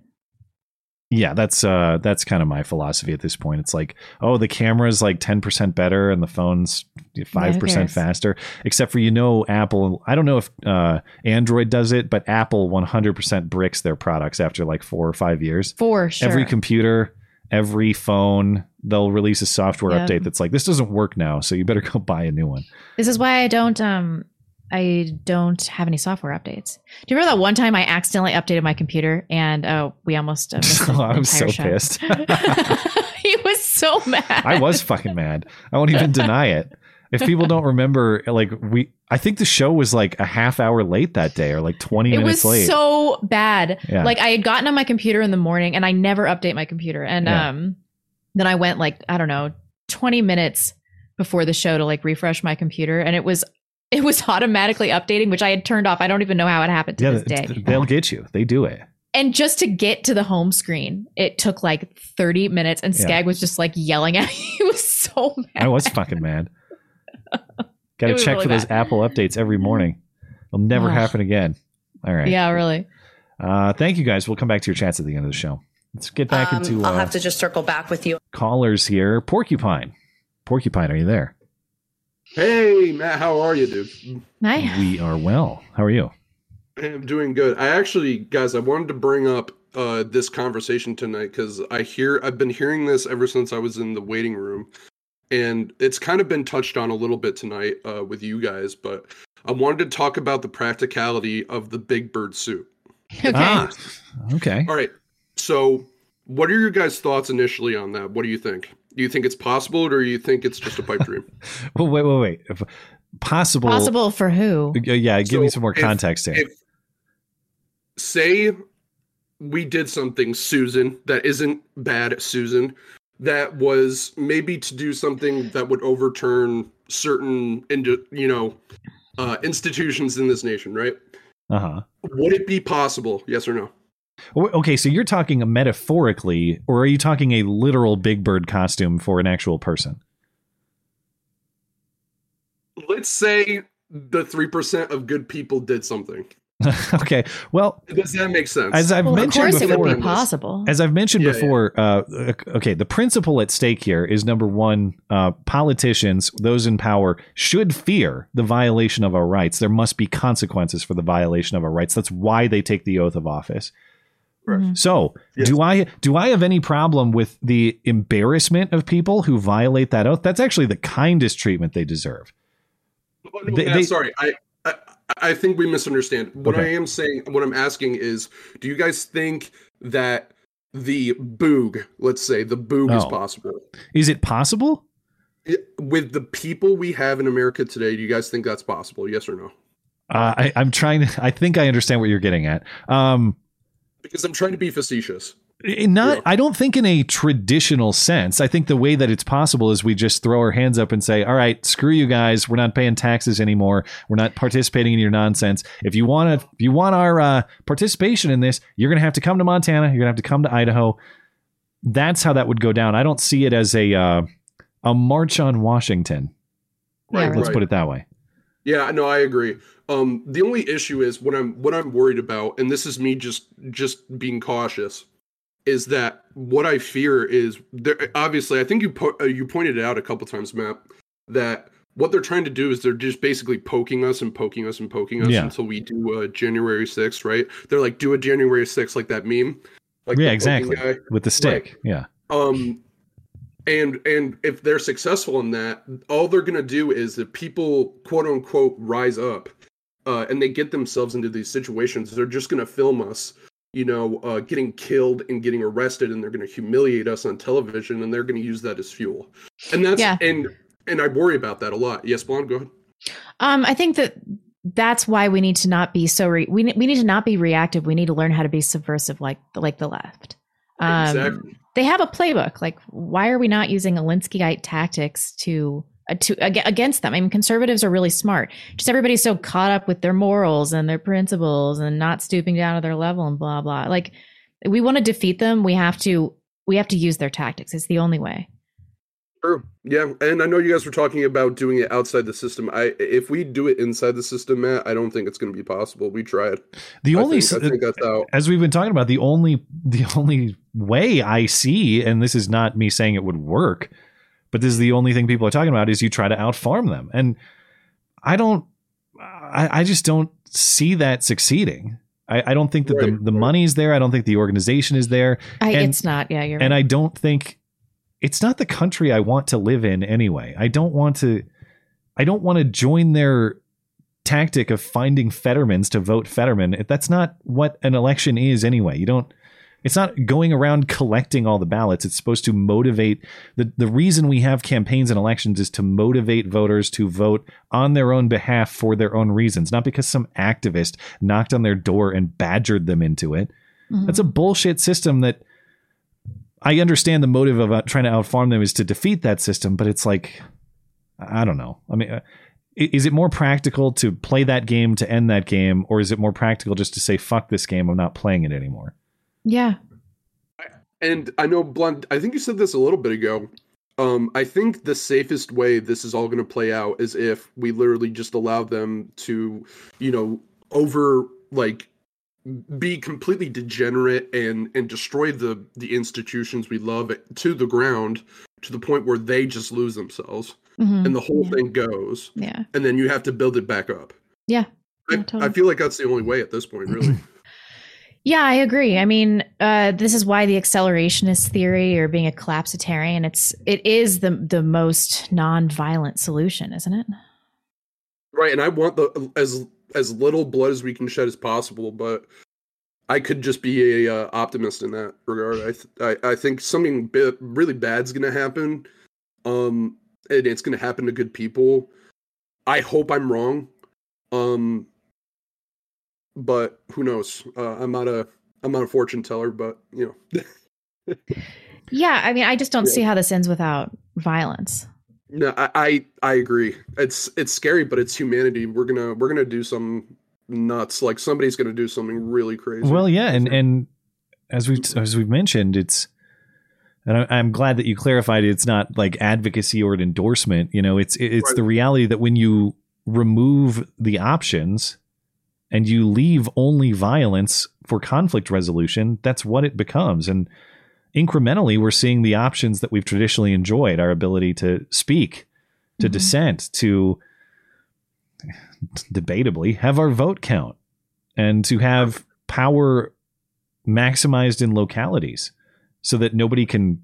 Yeah, that's uh that's kind of my philosophy at this point. It's like, oh, the camera's like 10% better and the phone's 5% cares? faster. Except for you know Apple, I don't know if uh Android does it, but Apple 100% bricks their products after like 4 or 5 years. For sure. Every computer, every phone, they'll release a software Yeah. update that's like this doesn't work now, so you better go buy a new one. This is why I don't um I don't have any software updates. Do you remember that one time I accidentally updated my computer and oh we almost uh, Oh, I was so show. pissed. he was so mad. I was fucking mad. I won't even deny it. If people don't remember, like we, I think the show was like a half hour late that day, or like twenty It minutes was late. so bad. Yeah. Like I had gotten on my computer in the morning and I never update my computer. And Yeah. um then I went like, I don't know, 20 minutes before the show to like refresh my computer and it was it was automatically updating, which I had turned off. I don't even know how it happened to yeah, this day. they'll get you. They do it. And just to get to the home screen, it took like 30 minutes and Yeah. Skag was just like yelling at me. He was so mad. I was fucking mad. Got to check really for those. Apple updates every morning. It'll never Ugh. happen again. All right. Yeah, really. Uh, thank you guys. We'll come back to your chats at the end of the show. Let's get back Um, into I'll uh, have to just circle back with you. callers here. Porcupine. Porcupine, are you there? Hey, Matt, how are you, dude? Hi. We are well. How are you? I'm doing good. I actually, guys, I wanted to bring up uh, this conversation tonight because I hear I've been hearing this ever since I was in the waiting room, and it's kind of been touched on a little bit tonight uh, with you guys. But I wanted to talk about the practicality of the Big Bird suit. Okay. Ah, okay. All right. So, what are your guys' thoughts initially on that? What do you think? Do you think it's possible, or do you think it's just a pipe dream? Well, wait, wait, wait. If possible. Possible for who? Yeah, give me some more if- context here. If say we did something, Susan, that isn't bad, Susan, that was maybe to do something that would overturn certain, into you know, uh, institutions in this nation, right? Uh huh. Would it be possible? Yes or no? Okay, so you're talking metaphorically, or are you talking a literal Big Bird costume for an actual person? Let's say the three percent of good people did something. okay, well, Does that make sense? as I've Well, of mentioned course it before, would be possible. As I've mentioned Yeah, before, uh, okay, the principle at stake here is number one: uh, politicians, those in power, should fear the violation of our rights. There must be consequences for the violation of our rights. That's why they take the oath of office. Mhm. So, Yes. do I do I have any problem with the embarrassment of people who violate that oath? That's actually the kindest treatment they deserve. Oh, no, They- Matt, they- sorry, I, I I think we misunderstand. What I am saying, what I'm asking is, do you guys think that the boog, let's say the boog is Oh. possible Is it possible? I- with the people we have in America today? Do you guys think that's possible? Yes or no? Uh, I, I'm trying to. I think I understand what you're getting at. Um, Because I'm trying to be facetious. in not. Yeah. I don't think in a traditional sense. I think the way that it's possible is we just throw our hands up and say, "All right, screw you guys. We're not paying taxes anymore. We're not participating in your nonsense. If you want to, if you want our uh, participation in this, you're going to have to come to Montana. You're going to have to come to Idaho. That's how that would go down. I don't see it as a uh, a march on Washington. Yeah, Right, Let's right. put it that way. Yeah, no, I agree. Um, the only issue is what I'm what I'm worried about, and this is me just just being cautious, is that what I fear is there. Obviously, I think you po- uh, you pointed it out a couple times, Matt, that what they're trying to do is they're just basically poking us and poking us and poking us Yeah. until we do uh, January 6th, right? They're like, do a January 6th like that meme, like yeah, exactly. guy. With the stick. Yeah. Um, and and if they're successful in that, all they're gonna do is if people quote unquote rise up, uh, and they get themselves into these situations, they're just gonna film us, you know, uh, getting killed and getting arrested, and they're gonna humiliate us on television, and they're gonna use that as fuel. And that's Yeah. and and I worry about that a lot. Yes, Blonde, go ahead. Um, I think that that's why we need to not be so re- we we need to not be reactive. We need to learn how to be subversive, like like the left. Um, Exactly. They have a playbook. Like, why are we not using Alinskyite tactics to Uh, to against them? I mean, conservatives are really smart. Just everybody's so caught up with their morals and their principles and not stooping down to their level and blah blah. Like, We want to defeat them. We have to we have to use their tactics. It's the only way. True. Yeah, and I know you guys were talking about doing it outside the system. I if we do it inside the system, Matt, I don't think it's going to be possible. We tried. The I only think, I uh, think that's out. as we've been talking about, the only the only way I see, and this is not me saying it would work, but this is the only thing people are talking about is you try to outfarm them, and I don't, I, I just don't see that succeeding. I, I don't think that the Right, the right. money's there. I don't think the organization is there, I, And- it's not. Yeah, you're right. and I don't think it's not the country I want to live in anyway. I don't want to. I don't want to join their tactic of finding Fettermans to vote Fetterman. That's not what an election is anyway. You don't. It's not going around collecting all the ballots. It's supposed to motivate the the reason we have campaigns and elections is to motivate voters to vote on their own behalf for their own reasons, not because some activist knocked on their door and badgered them into it. Mhm. That's a bullshit system that I understand the motive of uh, trying to outfarm them is to defeat that system, but it's like I don't know. I mean, uh, is it more practical to play that game to end that game, or is it more practical just to say fuck this game? I'm not playing it anymore. Yeah. And I know, Blunt, I think you said this a little bit ago. Um, I think the safest way this is all going to play out is if we literally just allow them to, you know, over like be completely degenerate and and destroy the the institutions we love to the ground to the point where they just lose themselves Mhm. and the whole yeah. thing goes Yeah. and then you have to build it back up. Yeah. I, Yeah, totally. I feel like that's the only way at this point, really. Yeah, I agree. I mean, uh, this is why the accelerationist theory or being a collapsitarian, it's it is the the most non-violent solution, isn't it? Right, and I want the as as little blood as we can shed as possible, but I could just be a uh, optimist in that regard. I, th- I I think something bi- really bad's gonna happen, um, and it's gonna happen to good people. I hope I'm wrong, um, but who knows? Uh, I'm not a I'm not a fortune teller, but you know, Yeah, I mean, I just don't Yeah. see how this ends without violence. no, I, I I agree. It's it's scary, but it's humanity. We're gonna we're gonna do some nuts. Like somebody's gonna do something really crazy. Well, yeah, and and as we as we've mentioned, it's and I, I'm glad that you clarified it's not like advocacy or an endorsement. You know, it's it's Right. the reality that when you remove the options and you leave only violence for conflict resolution, that's what it becomes. And incrementally, we're seeing the options that we've traditionally enjoyed: our ability to speak, to Mhm. dissent, to debatably have our vote count, and to have power maximized in localities so that nobody can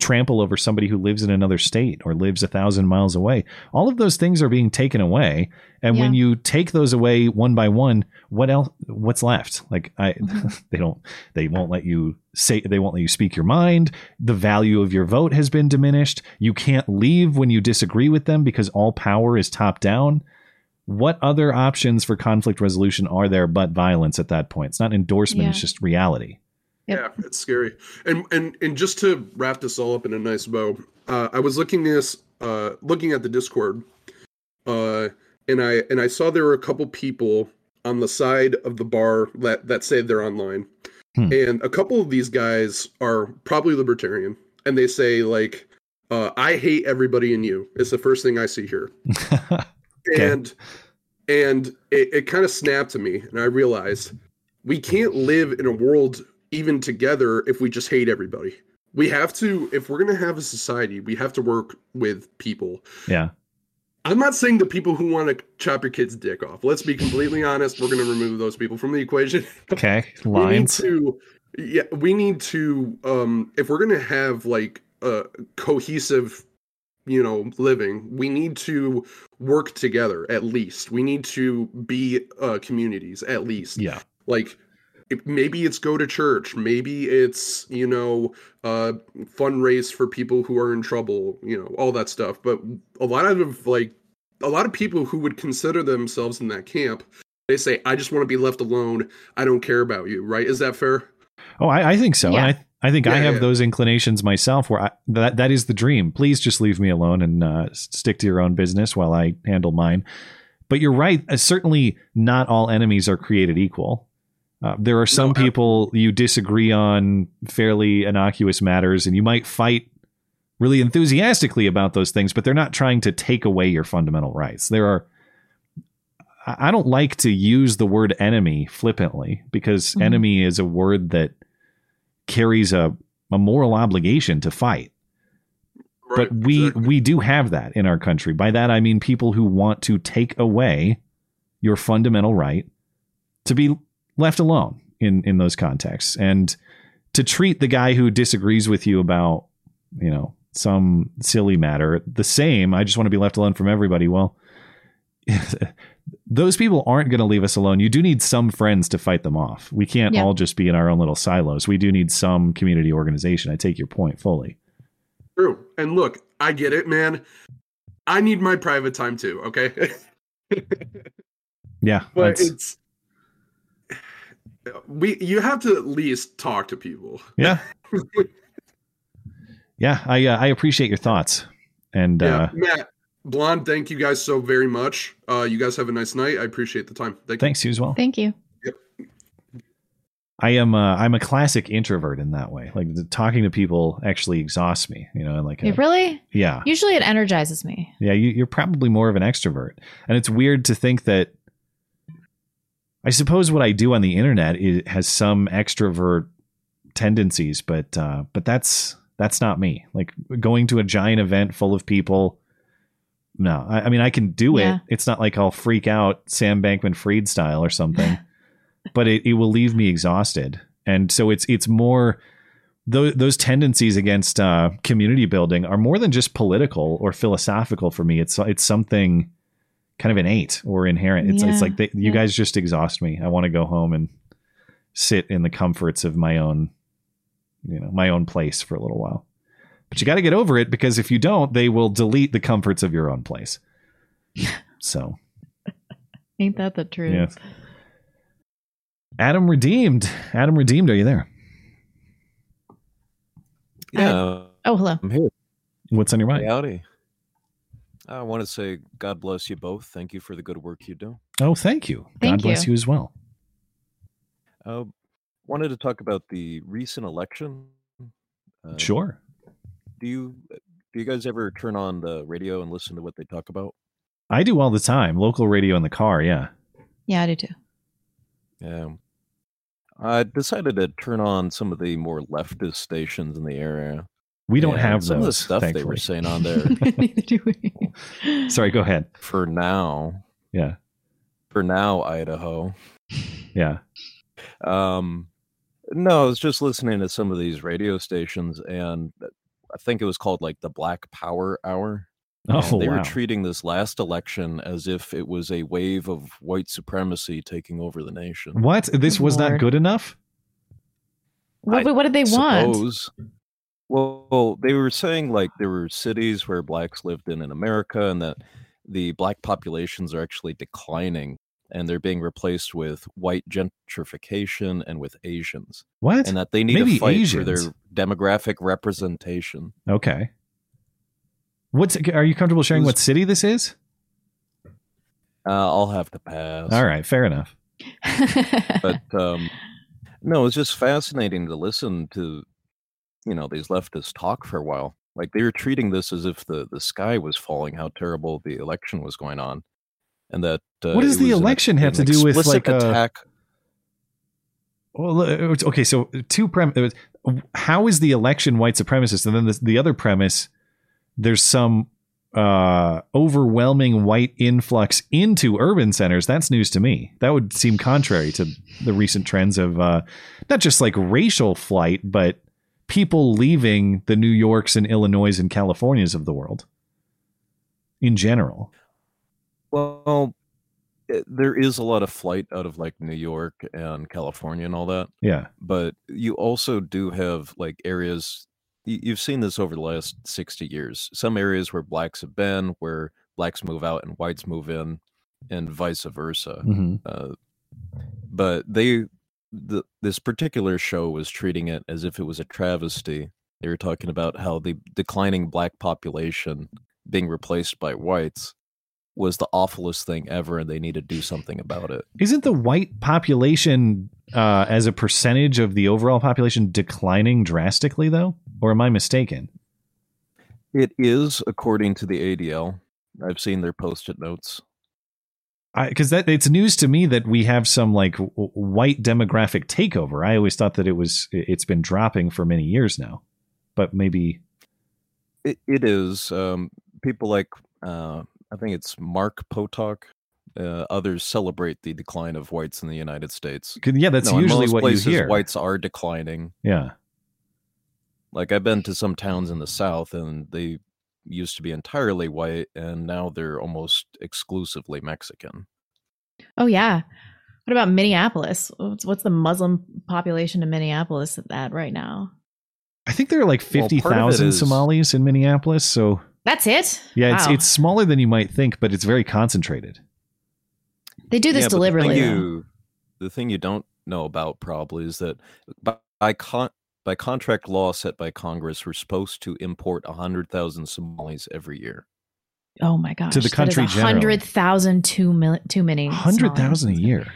trample over somebody who lives in another state or lives a thousand miles away. All of those things are being taken away. And when you take those away one by one, what else what's left? Like I Mhm. they don't they won't let you say they won't let you speak your mind. The value of your vote has been diminished. You can't leave when you disagree with them because all power is top down. What other options for conflict resolution are there but violence at that point? It's not endorsement, it's just reality. Yep. Yeah, it's scary. And and and just to wrap this all up in a nice bow, uh, I was looking this uh, looking at the Discord, uh, and I and I saw there were a couple people on the side of the bar that that say they're online, Hmm. and a couple of these guys are probably libertarian, and they say like, uh, "I hate everybody in you." It's the first thing I see here. Okay. and and it, it kind of snapped to me and i realized we can't live in a world even together if we just hate everybody we have to if we're going to have a society we have to work with people yeah. i'm not saying the people who want to chop your kid's dick off let's be completely honest we're going to remove those people from the equation Okay. we need Lines. to yeah we need to um if we're gonna have like a cohesive you know living we need to work together at least we need to be uh communities at least Yeah. like if, maybe it's go to church maybe it's you know uh fundraise for people who are in trouble you know all that stuff but a lot of like a lot of people who would consider themselves in that camp they say i just want to be left alone i don't care about you right is that fair Oh, I, I think so. Yeah. I, I think I have yeah. those inclinations myself where I, that, that is the dream. Please just leave me alone and uh, stick to your own business while I handle mine. But you're right. Uh, certainly not all enemies are created equal. Uh, there are some No, people you disagree on fairly innocuous matters, and you might fight really enthusiastically about those things, but they're not trying to take away your fundamental rights. There are. I don't like to use the word enemy flippantly because Mhm. enemy is a word that carries a, a moral obligation to fight Right, but we exactly. we do have that in our country. By that I mean people who want to take away your fundamental right to be left alone in in those contexts and to treat the guy who disagrees with you about, you know, some silly matter the same, I just want to be left alone from everybody. Well, those people aren't going to leave us alone. You do need some friends to fight them off. We can't Yeah. all just be in our own little silos. We do need some community organization. I take your point fully. True. And look, I get it, man. I need my private time too, okay? Yeah, but it's we you have to at least talk to people. yeah, yeah. I uh, I appreciate your thoughts, and Yeah, uh, Matt, Blonde, thank you guys so very much. Uh you guys have a nice night. I appreciate the time. Thank thanks you as well. Thank you. I am uh, I'm a classic introvert in that way. Like the, talking to people actually exhausts me. You know, like It really? yeah, Usually it energizes me. yeah. You, you're probably more of an extrovert, and it's weird to think that. I suppose what I do on the internet is, has some extrovert tendencies, but uh, but that's that's not me. Like going to a giant event full of people. No, I, I mean I can do Yeah. it. It's not like I'll freak out Sam Bankman Fried style or something, but it, it will leave me exhausted. And so it's it's more those those tendencies against uh, community building are more than just political or philosophical for me. It's it's something kind of innate or inherent. It's Yeah, it's like they, you yeah. guys just exhaust me. I want to go home and sit in the comforts of my own, you know, my own place for a little while. But you got to get over it because if you don't, they will delete the comforts of your own place. So, Ain't that the truth? yeah. Adam redeemed. Adam redeemed. Are you there? Yeah, Oh, hello. I'm here. What's on your Hey, mind? howdy. I want to say God bless you both. Thank you for the good work you do. Oh, thank you. Thank God bless you. you as well. Uh, wanted to talk about the recent election. Uh, Sure. Do you do you guys ever turn on the radio and listen to what they talk about? I do all the time. Local radio in the car. Yeah. Yeah, I do too. Yeah. I decided to turn on some of the more leftist stations in the area. We don't and have some of the those, stuff they were saying on there. Neither do we. Sorry, go ahead. for now, Yeah. for now, Idaho. Yeah. Um, no, I was just listening to some of these radio stations, and I think it was called like the Black Power Hour. Oh, they wow. were treating this last election as if it was a wave of white supremacy taking over the nation. What? This Good was not good enough? What, what did they want? Well, they were saying like there were cities where blacks lived in in America, and that the black populations are actually declining, and they're being replaced with white gentrification and with Asians, What? and that they need Maybe to fight Asians. for their demographic representation. Okay. What's are you comfortable sharing what city this is? Uh, I'll have to pass. All right, fair enough. but um, no, it's just fascinating to listen to, you know, these leftists talk for a while. Like they were treating this as if the the sky was falling, how terrible the election was going on, and that uh, What does the was an- election have to do with, like, uh, attack? Well, uh, okay, so two prem. uh, How is the election white supremacist? And then the, the other premise, there's some uh, overwhelming white influx into urban centers. That's news to me. That would seem contrary to the recent trends of uh, not just like racial flight, but people leaving the New Yorks and Illinois and Californias of the world in general. Well, there is a lot of flight out of like New York and California and all that. Yeah. but you also do have like areas you've seen this over the last 60 years some areas where blacks have been where blacks move out and whites move in and vice versa hmm uh, but they the, this particular show was treating it as if it was a travesty they were talking about how the declining black population being replaced by whites was the awfulest thing ever, and they need to do something about it. Isn't the white population uh, as a percentage of the overall population declining drastically, though? Or am I mistaken? It is, according to the ADL. I've seen their post-it notes. Because that it's news to me that we have some like w- white demographic takeover. I always thought that it was it's been dropping for many years now, but maybe It, it is. Um, people like uh, I think it's Mark Potok. Uh, others celebrate the decline of whites in the United States. yeah, that's No, in usually most what places, you hear. Whites are declining. Yeah, Like I've been to some towns in the South, and they used to be entirely white, and now they're almost exclusively Mexican. Oh yeah. What about Minneapolis? What's, what's the Muslim population in Minneapolis at that right now? I think there are like Well, fifty it Somalis in Minneapolis. So That's it. yeah, it's Wow. it's smaller than you might think, but it's very concentrated. they do this Yeah, deliberately. The thing, you, the thing you don't know about probably is that by, by con- by contract law set by Congress, we're supposed to import hundred thousand Somalis every year. Oh my gosh. To the country generally. hundred thousand too mil- too many. Hundred thousand a year.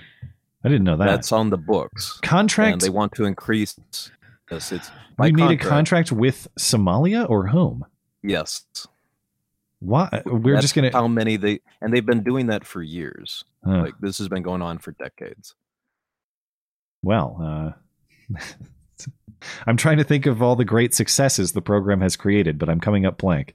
I didn't know that. That's on the books. Contract. And contract. they want to increase. Yes, it's by We made a contract. contract with Somalia or whom? Yes, Why? We're That's just gonna. how many they and they've been doing that for years. Huh. Like this has been going on for decades. Well, uh, I'm trying to think of all the great successes the program has created, but I'm coming up blank.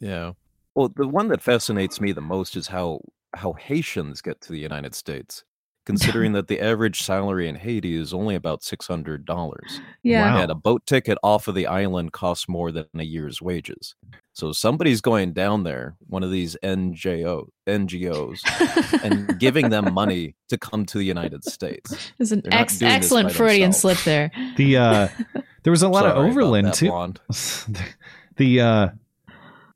Yeah. Well, the one that fascinates me the most is how how Haitians get to the United States, considering that the average salary in Haiti is only about six hundred dollars, Yeah. Wow. and a boat ticket off of the island costs more than a year's wages. So somebody's going down there, one of these NGO NGOs, and giving them money to come to the United States. There's an ex- excellent Freudian themselves. slip there. The uh, there was a lot of Sorry about overland too. the uh,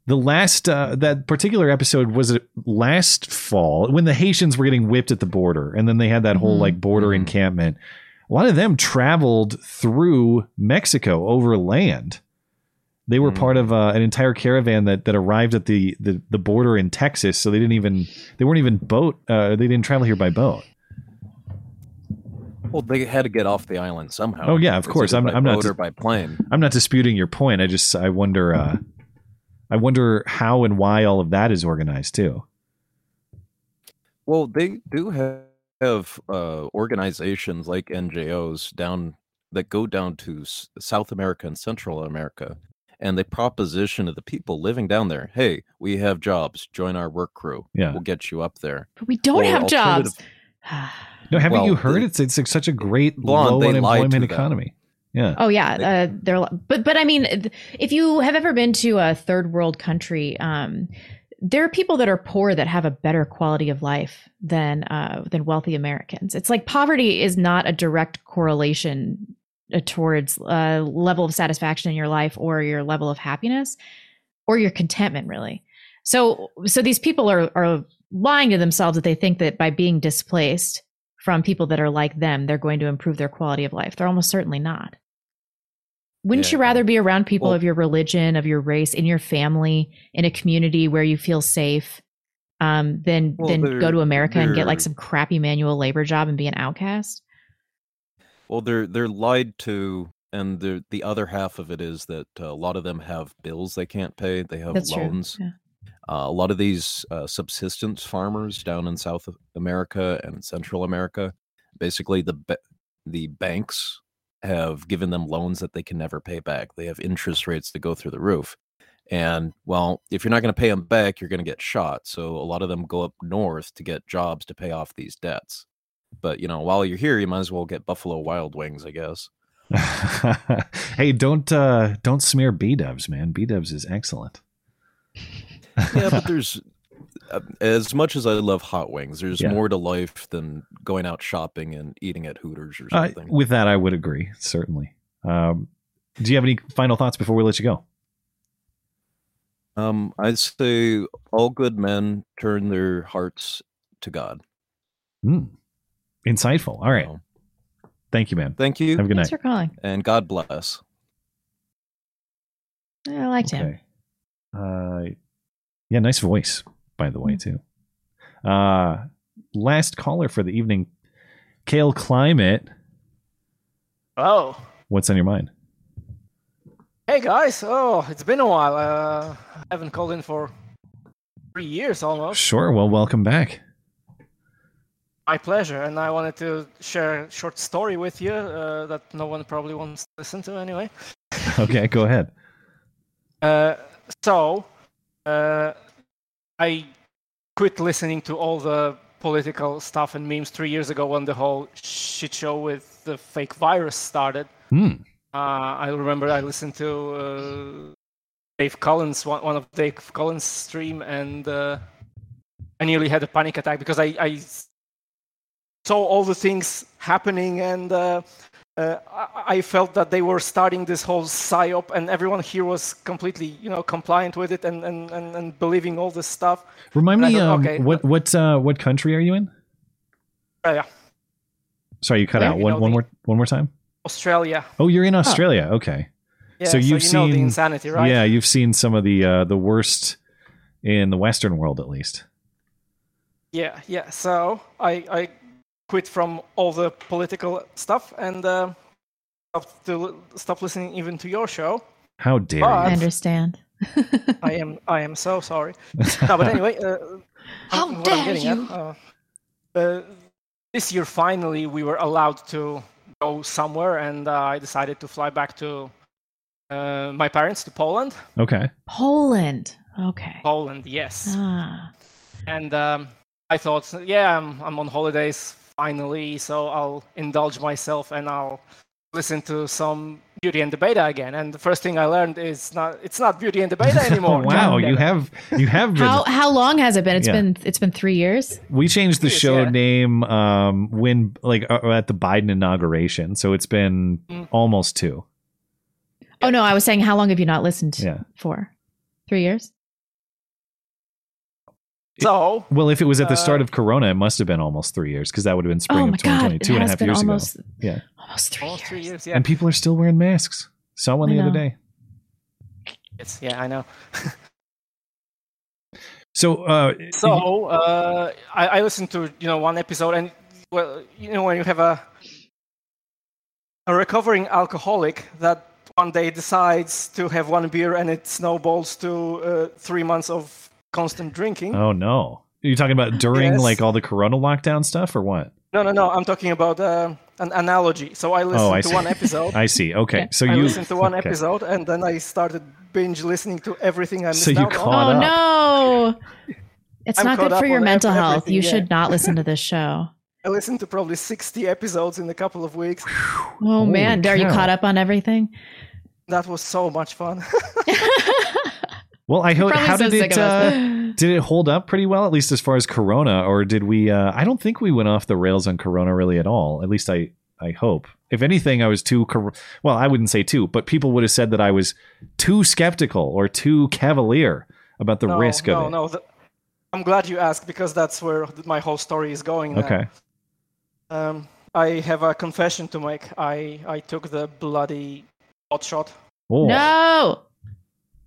the last uh, that particular episode was it last fall when the Haitians were getting whipped at the border, and then they had that whole Mhm. like border Mhm. encampment. A lot of them traveled through Mexico over land. They were part of uh, an entire caravan that that arrived at the, the the border in Texas, so they didn't even they weren't even boat. Uh, they didn't travel here by boat. Well, they had to get off the island somehow. Oh, yeah, of course. I'm- by I'm not boat dis- or by plane. I'm not disputing your point. I just I wonder uh, I wonder how and why all of that is organized too. Well, they do have, have uh, organizations like NGOs down that go down to S- South America and Central America, and they proposition to the people living down there, "Hey, we have jobs. Join our work crew. Yeah. We'll get you up there." But we don't Or have jobs. No, haven't Well, you heard the- it's it's like such a great Blonde, low unemployment to them. economy. Yeah. Oh yeah, uh, they're but but I mean, if you have ever been to a third world country, um, there are people that are poor that have a better quality of life than uh, than wealthy Americans. It's like poverty is not a direct correlation uh, towards uh, level of satisfaction in your life or your level of happiness or your contentment, really. So so these people are are lying to themselves that they think that by being displaced from people that are like them, they're going to improve their quality of life. They're almost certainly not. Wouldn't you rather be around people Well- of your religion, of your race, in your family, in a community where you feel safe, um, than Well, than go to America and get like some crappy manual labor job and be an outcast? Well, they're they're lied to, and the the other half of it is that uh, a lot of them have bills they can't pay. They have That's loans. Yeah. Uh, a lot of these uh, subsistence farmers down in South America and Central America, basically the ba- the banks have given them loans that they can never pay back. They have interest rates that go through the roof. And well, if you're not going to pay them back, you're going to get shot. So a lot of them go up north to get jobs to pay off these debts. But you know, while you're here, you might as well get Buffalo Wild Wings, I guess. hey, don't uh don't smear B Dubs, man. B Dubs is excellent. yeah, but there's uh, as much as I love hot wings, there's Yeah. more to life than going out shopping and eating at Hooters or Uh, something. with that, I would agree certainly. Um, do you have any final thoughts before we let you go? Um, I'd say all good men turn their hearts to God. Hmm. Insightful. All right. So, Thank you, man. thank you, Have a good Thanks night. Thanks for calling. and God bless. I liked him. Okay. Uh, Yeah, nice voice, by the way, too. Uh, last caller for the evening, Kale Climate. Oh, What's on your mind? hey guys! Oh, it's been a while. Uh, I haven't called in for three years almost. Sure. Well, welcome back. My pleasure, and I wanted to share a short story with you uh, that no one probably wants to listen to anyway. Okay, go ahead. Uh, so, uh, I quit listening to all the political stuff and memes three years ago when the whole shit show with the fake virus started. Hmm. Uh, I remember I listened to uh, Dave Collins, one, one of Dave Collins' stream, and uh, I nearly had a panic attack because I, I saw all the things happening and uh, uh, I, felt that they were starting this whole psyop and everyone here was completely, you know, compliant with it and, and, and, and believing all this stuff. Remind And me, thought, um, okay, what what uh, what country are you in? Uh, yeah, Sorry, you cut Yeah, out you one know one the- more one more time. Australia. Oh, you're in Australia. Okay. Yeah, so you've you seen know the insanity, right? Yeah, you've seen some of the uh, the worst in the Western world, at least. Yeah, yeah. So I, I quit from all the political stuff and uh, stopped to stop listening even to your show. How dare But- I understand. I am I am so sorry. no, but anyway, uh, How what I'm dare getting you. At, uh, uh, this year, finally, we were allowed to go somewhere, and uh, I decided to fly back to uh, my parents to Poland. Okay. Poland. Okay. Poland, yes. Ah. And um, I thought, yeah, I'm, I'm on holidays finally, so I'll indulge myself and I'll listen to some Beauty and the Beta again. And the first thing I learned is not it's not Beauty and the Beta anymore. wow, you have you have been. How how long has it been? It's Yeah. been it's been three years. we changed the Yes, show yeah. name um when like uh, at the Biden inauguration, so it's been Mm. almost two. Oh no, I was saying how long have you not listened Yeah. for? Three years. So Well, if it was at the start Uh, of Corona, it must have been almost three years because that would have been spring oh of my god, 2020, it and a half years almost ago. Yeah, almost three almost years. three years, yeah. and people are still wearing masks. Saw one I the other day. It's, yeah, I know. So, uh, So uh, I, I listened to you know one episode, and well, you know when you have a a recovering alcoholic that one day decides to have one beer and it snowballs to uh, three months of constant drinking. oh no, are you talking about during Yes. like all the Corona lockdown stuff or what? No, no, no. I'm talking about uh, an analogy. So I listened Oh, I to see. one episode. I see. Okay, so I you listened to one okay. episode, and then I started binge listening to everything I missed So you out caught on. Oh up. no. It's I'm not good for your mental health. everything, You yeah. should not listen to this show. I listened to probably 60 episodes in a couple of weeks. Oh Holy man, are you caught up on everything? That was so much fun. Well, I hope. How so did it? Uh, did it hold up pretty well, at least as far as Corona, or did we? Uh, I don't think we went off the rails on Corona really at all. At least I, I hope. If anything, I was too. cor- Well, I wouldn't say too, but people would have said that I was too skeptical or too cavalier about the no, risk no, of it. no. The, I'm glad you asked because that's where my whole story is going. now. Okay. Um, I have a confession to make. I, I took the bloody hot shot. Oh, No.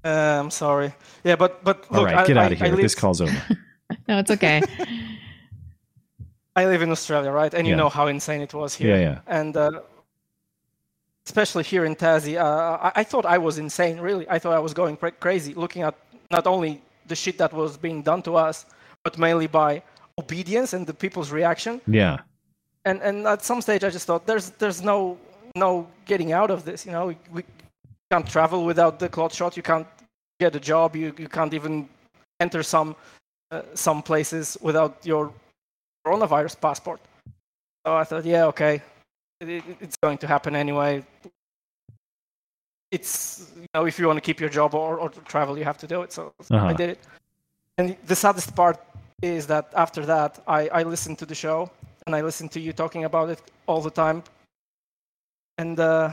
Uh, I'm sorry. Yeah, but but look, right, I, get I, out of I here. live, This call's over. No, it's okay. I live in Australia, right? And you know how insane it was here. yeah, yeah. and uh, especially here in Tassie, uh, I, I thought I was insane. Really, I thought I was going cra- crazy, looking at not only the shit that was being done to us, but mainly by obedience and the people's reaction. Yeah. And and at some stage, I just thought there's there's no no getting out of this. You know, we, we can't travel without the clot shot. You can't get a job. You you can't even enter some uh, some places without your coronavirus passport. So I thought, yeah, okay, it, it- it's going to happen anyway. It's you know, if you want to keep your job or, or travel, you have to do it. So so Uh-huh. I did it. And the saddest part is that after that, I, I listened to the show and I listened to you talking about it all the time. And uh,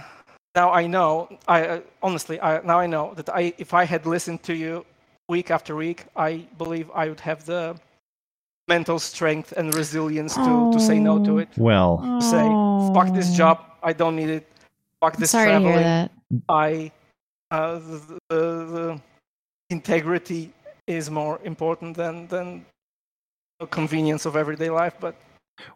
now I know, I uh, honestly, I, now I know that I, if I had listened to you week after week, I believe I would have the mental strength and resilience to, to say no to it. Well, To say, fuck this job, I don't need it. Fuck this sorry to traveling. hear that. I, uh, the, the, the integrity is more important than than the convenience of everyday life. But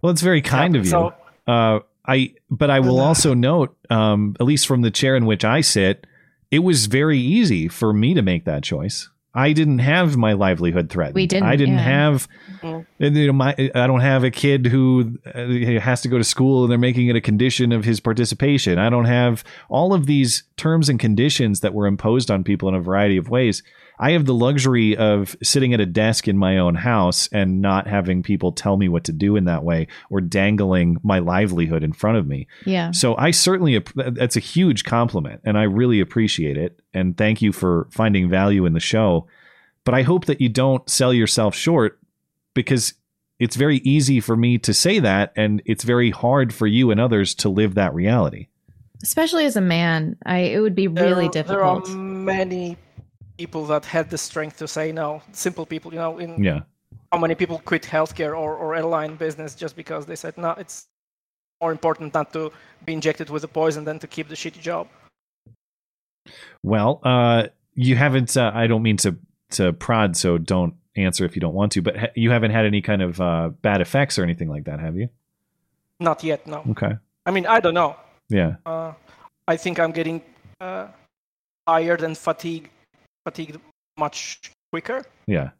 Well, it's very kind Yeah, of you. so- uh, I, but I will also note, um, at least from the chair in which I sit, it was very easy for me to make that choice. I didn't have my livelihood threatened. We didn't, I didn't yeah. have. Mm. and, You know, my I don't have a kid who uh, has to go to school and they're making it a condition of his participation. I don't have all of these terms and conditions that were imposed on people in a variety of ways. I have the luxury of sitting at a desk in my own house and not having people tell me what to do in that way or dangling my livelihood in front of me. Yeah. So I certainly that's a huge compliment and I really appreciate it and thank you for finding value in the show. But I hope that you don't sell yourself short because it's very easy for me to say that and it's very hard for you and others to live that reality. Especially as a man, I it would be really there, there are difficult. many people that had the strength to say no. Simple people, you know. In Yeah. how many people quit healthcare or, or airline business just because they said no, it's more important not to be injected with a poison than to keep the shitty job. Well, uh you haven't uh, I don't mean to to prod so don't answer if you don't want to, but ha- you haven't had any kind of uh bad effects or anything like that, have you? Not yet, no. Okay. I mean, I don't know. Yeah. Uh, I think I'm getting uh, tired and fatigued, fatigued much quicker Yeah.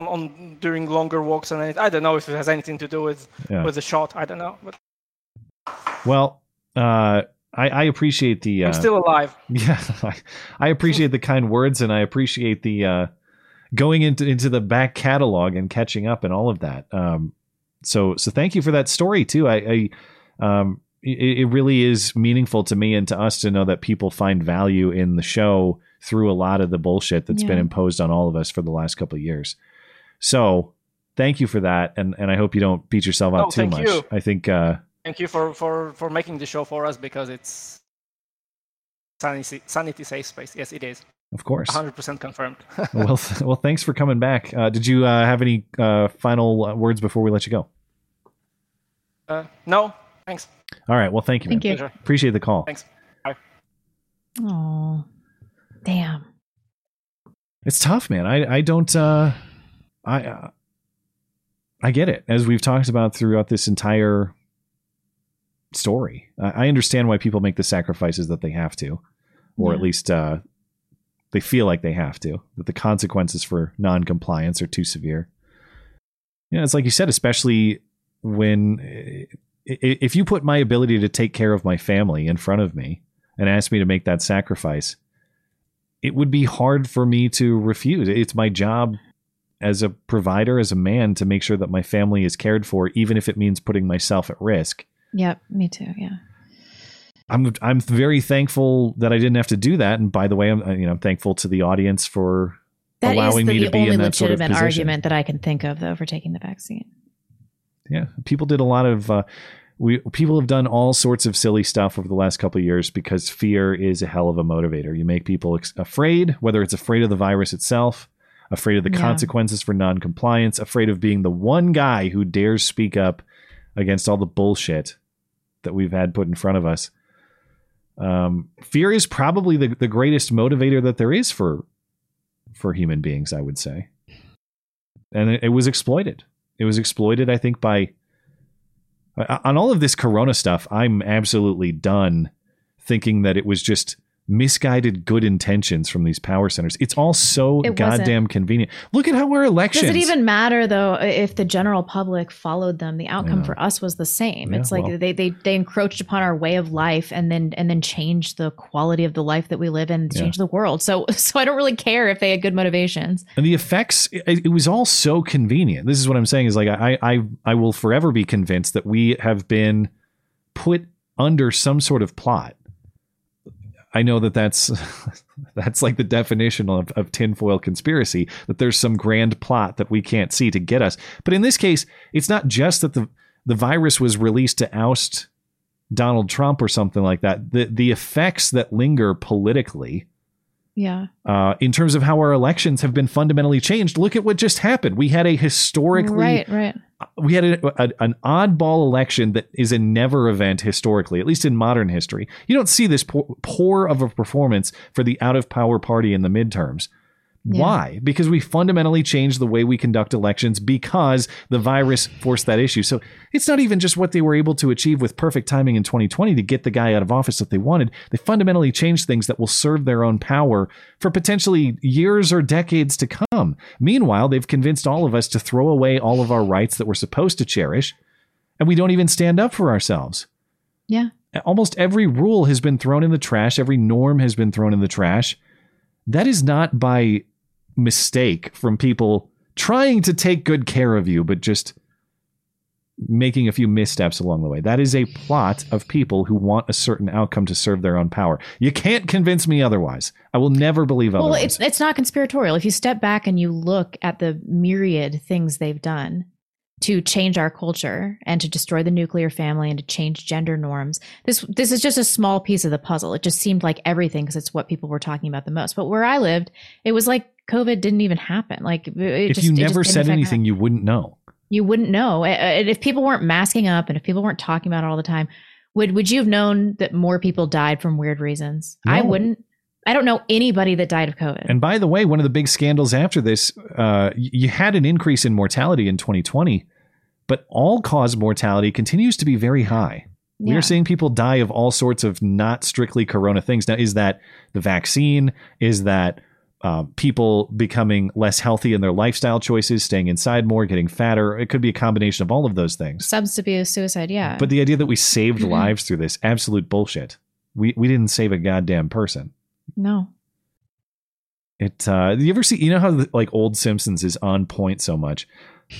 on during longer walks and anything. I don't know if it has anything to do with Yeah. with the shot. I don't know, but Well, uh, I, I appreciate the. Uh, I'm still alive. Yeah, I, I appreciate the kind words, and I appreciate the uh, going into into the back catalog and catching up and all of that. Um, so so thank you for that story too. I, I um, it, it really is meaningful to me and to us to know that people find value in the show through a lot of the bullshit that's been imposed on all of us for the last couple of years. So thank you for that, and and I hope you don't beat yourself up Oh, too thank much. you. I think. Uh, Thank you for for for making the show for us because it's sanity sanity safe space. Yes, it is. Of course. 100% confirmed. well, th- well, thanks for coming back. Uh, did you uh, have any uh, final uh, words before we let you go? uh, no, thanks. All right. Well, thank you. Thank man. you. Appreciate the call. Thanks. Bye. Oh, damn. It's tough, man. I I don't. Uh, I uh, I get it. As we've talked about throughout this entire story, I, I understand why people make the sacrifices that they have to, or at least uh, they feel like they have to. That the consequences for non-compliance are too severe. You know, it's like you said, especially when if you put my ability to take care of my family in front of me and ask me to make that sacrifice, it would be hard for me to refuse. It's my job as a provider, as a man, to make sure that my family is cared for, even if it means putting myself at risk. Yep, me too. Yeah. I'm I'm very thankful that I didn't have to do that. And by the way, I'm you know I'm thankful to the audience for That allowing the, me to be in that sort of legitimate position. argument that I can think of, though, for taking the vaccine. yeah people did a lot of uh, we people have done all sorts of silly stuff over the last couple of years because fear is a hell of a motivator. You make people ex- afraid whether it's afraid of the virus itself afraid of the Yeah. consequences for non-compliance afraid of being the one guy who dares speak up against all the bullshit that we've had put in front of us. Um, fear is probably the, the greatest motivator that there is for for human beings i would say. And it, it was exploited. It was exploited i think by Uh, on all of this corona stuff i'm absolutely done thinking that it was just misguided good intentions from these power centers it's all so It wasn't. goddamn convenient look at how our elections Does it even matter though if the general public followed them? The outcome Yeah. for us was the same. Yeah, it's like well. they, they they encroached upon our way of life and then and then changed the quality of the life that we live in, Yeah. changed the world. So so I don't really care if they had good motivations. and the effects it, it was all so convenient this is what i'm saying is like I, I i will forever be convinced that we have been put under some sort of plot i know that that's that's like the definition of, of tinfoil conspiracy that there's some grand plot that we can't see to get us but in this case it's not just that the the virus was released to oust donald trump or something like that the the effects that linger politically Yeah. uh, in terms of how our elections have been fundamentally changed. Look at what just happened. We had a historically, Right, right. We had a, a, an oddball election that is a never event historically, at least in modern history. You don't see this poor, poor of a performance for the out of power party in the midterms. Yeah. Why? Because we fundamentally changed the way we conduct elections because the virus forced that issue. So it's not even just what they were able to achieve with perfect timing in 2020 to get the guy out of office that they wanted. They fundamentally changed things that will serve their own power for potentially years or decades to come. Meanwhile, they've convinced all of us to throw away all of our rights that we're supposed to cherish, and we don't even stand up for ourselves Yeah. almost every rule has been thrown in the trash, every norm has been thrown in the trash. That is not by mistake from people trying to take good care of you, but just making a few missteps along the way. That is a plot of people who want a certain outcome to serve their own power. You can't convince me otherwise. I will never believe otherwise. Well, it's it's not conspiratorial. If you step back and you look at the myriad things they've done to change our culture and to destroy the nuclear family and to change gender norms, this this is just a small piece of the puzzle. It just seemed like everything because it's what people were talking about the most. But where I lived, it was like COVID didn't even happen. Like it if just, you never said anything, you wouldn't know. you wouldn't know. Uh, If people weren't masking up and if people weren't talking about it all the time, would would you have known that more people died from weird reasons? I wouldn't. I don't know anybody that died of COVID. And by the way, one of the big scandals after this, uh, you had an increase in mortality in 2020, but all cause mortality continues to be very high. We're seeing people die of all sorts of not strictly corona things. Now, is that the vaccine? Is that uh, people becoming less healthy in their lifestyle choices, staying inside more, getting fatter? It could be a combination of all of those things. Substance abuse, suicide, yeah. But the idea that we saved Mhm. lives through this, absolute bullshit. We, we didn't save a goddamn person. no. It uh you ever see you know how the, like old Simpsons is on point so much?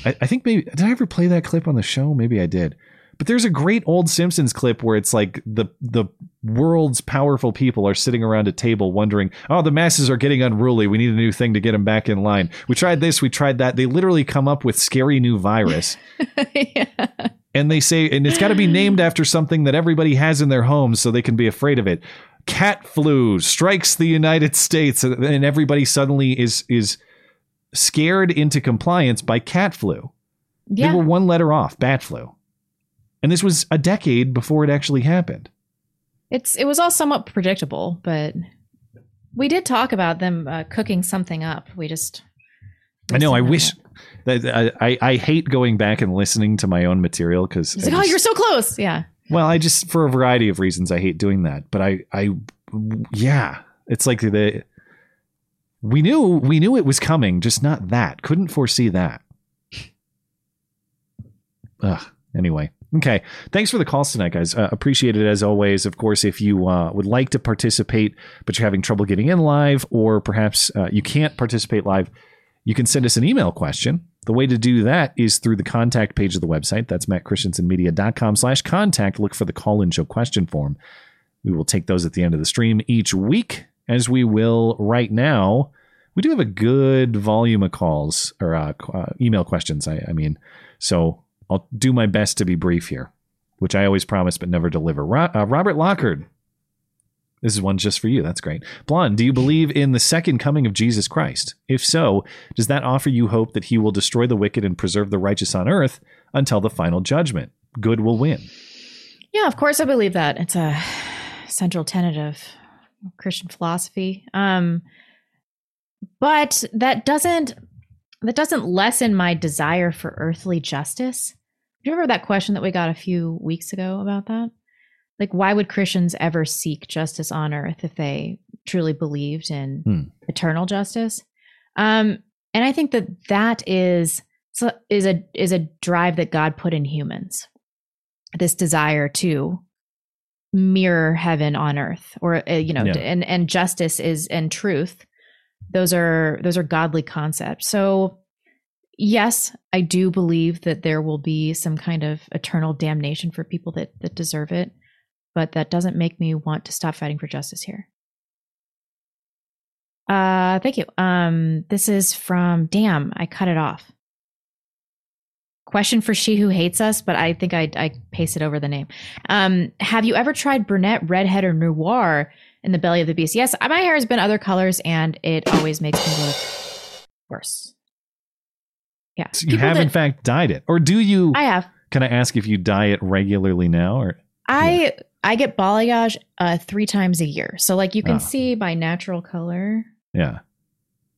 I, I think maybe did I ever play that clip on the show? Maybe I did. But there's a great old Simpsons clip where it's like the the world's powerful people are sitting around a table wondering, "Oh, the masses are getting unruly. We need a new thing to get them back in line. We tried this, we tried that." They literally come up with scary new virus. yeah. And they say, and it's got to be named after something that everybody has in their homes so they can be afraid of it. Cat flu strikes the United States, and everybody suddenly is is scared into compliance by cat flu. Yeah. They were one letter off, bat flu. And this was a decade before it actually happened. It's it was all somewhat predictable, but we did talk about them uh, cooking something up. We just I know. I wish that I, I hate going back and listening to my own material because like, oh, you're so close. Yeah. Well, I just for a variety of reasons I hate doing that, but I I yeah, it's like the we knew we knew it was coming, just not that. Couldn't foresee that. Ugh. Anyway, okay. Thanks for the calls tonight, guys. Uh, appreciate it as always. Of course, if you uh, would like to participate, but you're having trouble getting in live, or perhaps uh, you can't participate live, you can send us an email question. The way to do that is through the contact page of the website. That's mattchristiansenmedia.com slash contact. Look for the call-in show question form. We will take those at the end of the stream each week, as we will right now. We do have a good volume of calls or uh, uh, email questions. I, I mean, so I'll do my best to be brief here, which I always promise but never deliver. Ro- uh, Robert Lockard, this is one just for you. That's great. Blonde, do you believe in the second coming of Jesus Christ? If so, does that offer you hope that he will destroy the wicked and preserve the righteous on earth until the final judgment? Good will win. Yeah, of course I believe that. It's a central tenet of Christian philosophy. Um but that doesn't that doesn't lessen my desire for earthly justice. Do you remember that question that we got a few weeks ago about that? Like why would Christians ever seek justice on earth if they truly believed in Hmm. eternal justice? Um and I think that that is is a is a drive that God put in humans this desire to mirror heaven on earth or uh, you know Yeah. and and justice is and truth those are those are godly concepts so yes i do believe that there will be some kind of eternal damnation for people that that deserve it but that doesn't make me want to stop fighting for justice here. Uh thank you. Um this is from damn i cut it off. Question for she who hates us but i think i i pasted over the name. Um have you ever tried brunette redhead or noir in the belly of the beast? Yes my hair has been other colors and it always makes me look worse yeah So you People have, in fact, dyed it. Or do you? i have Can I ask if you dye it regularly now? Or i i get balayage uh three times a year so like you can Oh. see my natural color Yeah.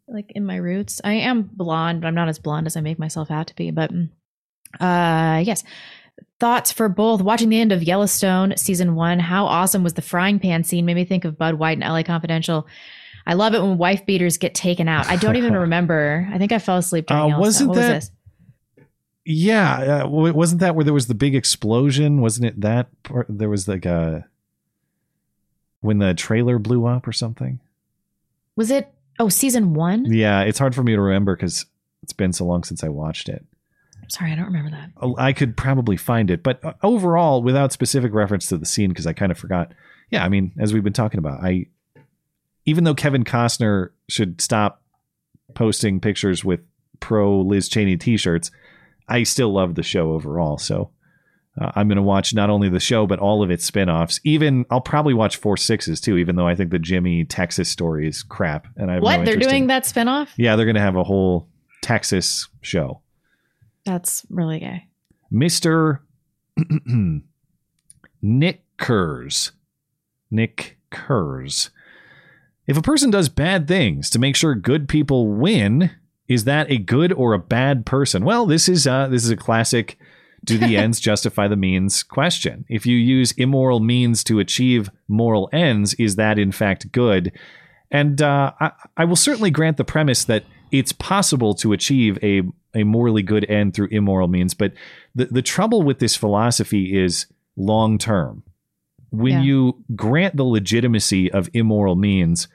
like in my roots. I am blonde, but I'm not as blonde as I make myself out to be. But mm, uh, yes, thoughts for both. Watching the end of Yellowstone season one, how awesome was the frying pan scene? Made me think of Bud White and LA Confidential. I love it when wife beaters get taken out. I don't even remember. I think I fell asleep during Uh, wasn't what was that- this? Yeah, uh, wasn't that where there was the big explosion? Wasn't it that part? There was like a when the trailer blew up or something. Was it? Oh, season one. Yeah, it's hard for me to remember because it's been so long since I watched it. Sorry, I don't remember that. Oh, I could probably find it, but uh, overall, without specific reference to the scene, because I kind of forgot. Yeah, I mean, as we've been talking about, I even though Kevin Costner should stop posting pictures with pro Liz Cheney T-shirts, I still love the show overall. So uh, I'm going to watch not only the show but all of its spin-offs. Even I'll probably watch Four Sixes too, even though I think the Jimmy Texas story is crap. And I What no they're doing in- that spinoff? Yeah, they're going to have a whole Texas show. That's really gay. Mr. Nick Kurz. Nick Kurz. If a person does bad things to make sure good people win, is that a good or a bad person? Well, this is uh, this is a classic do the ends justify the means question. If you use immoral means to achieve moral ends, is that in fact good? And uh, I, I will certainly grant the premise that it's possible to achieve a, a morally good end through immoral means, but the, the trouble with this philosophy is long term. When Yeah. you grant the legitimacy of immoral means,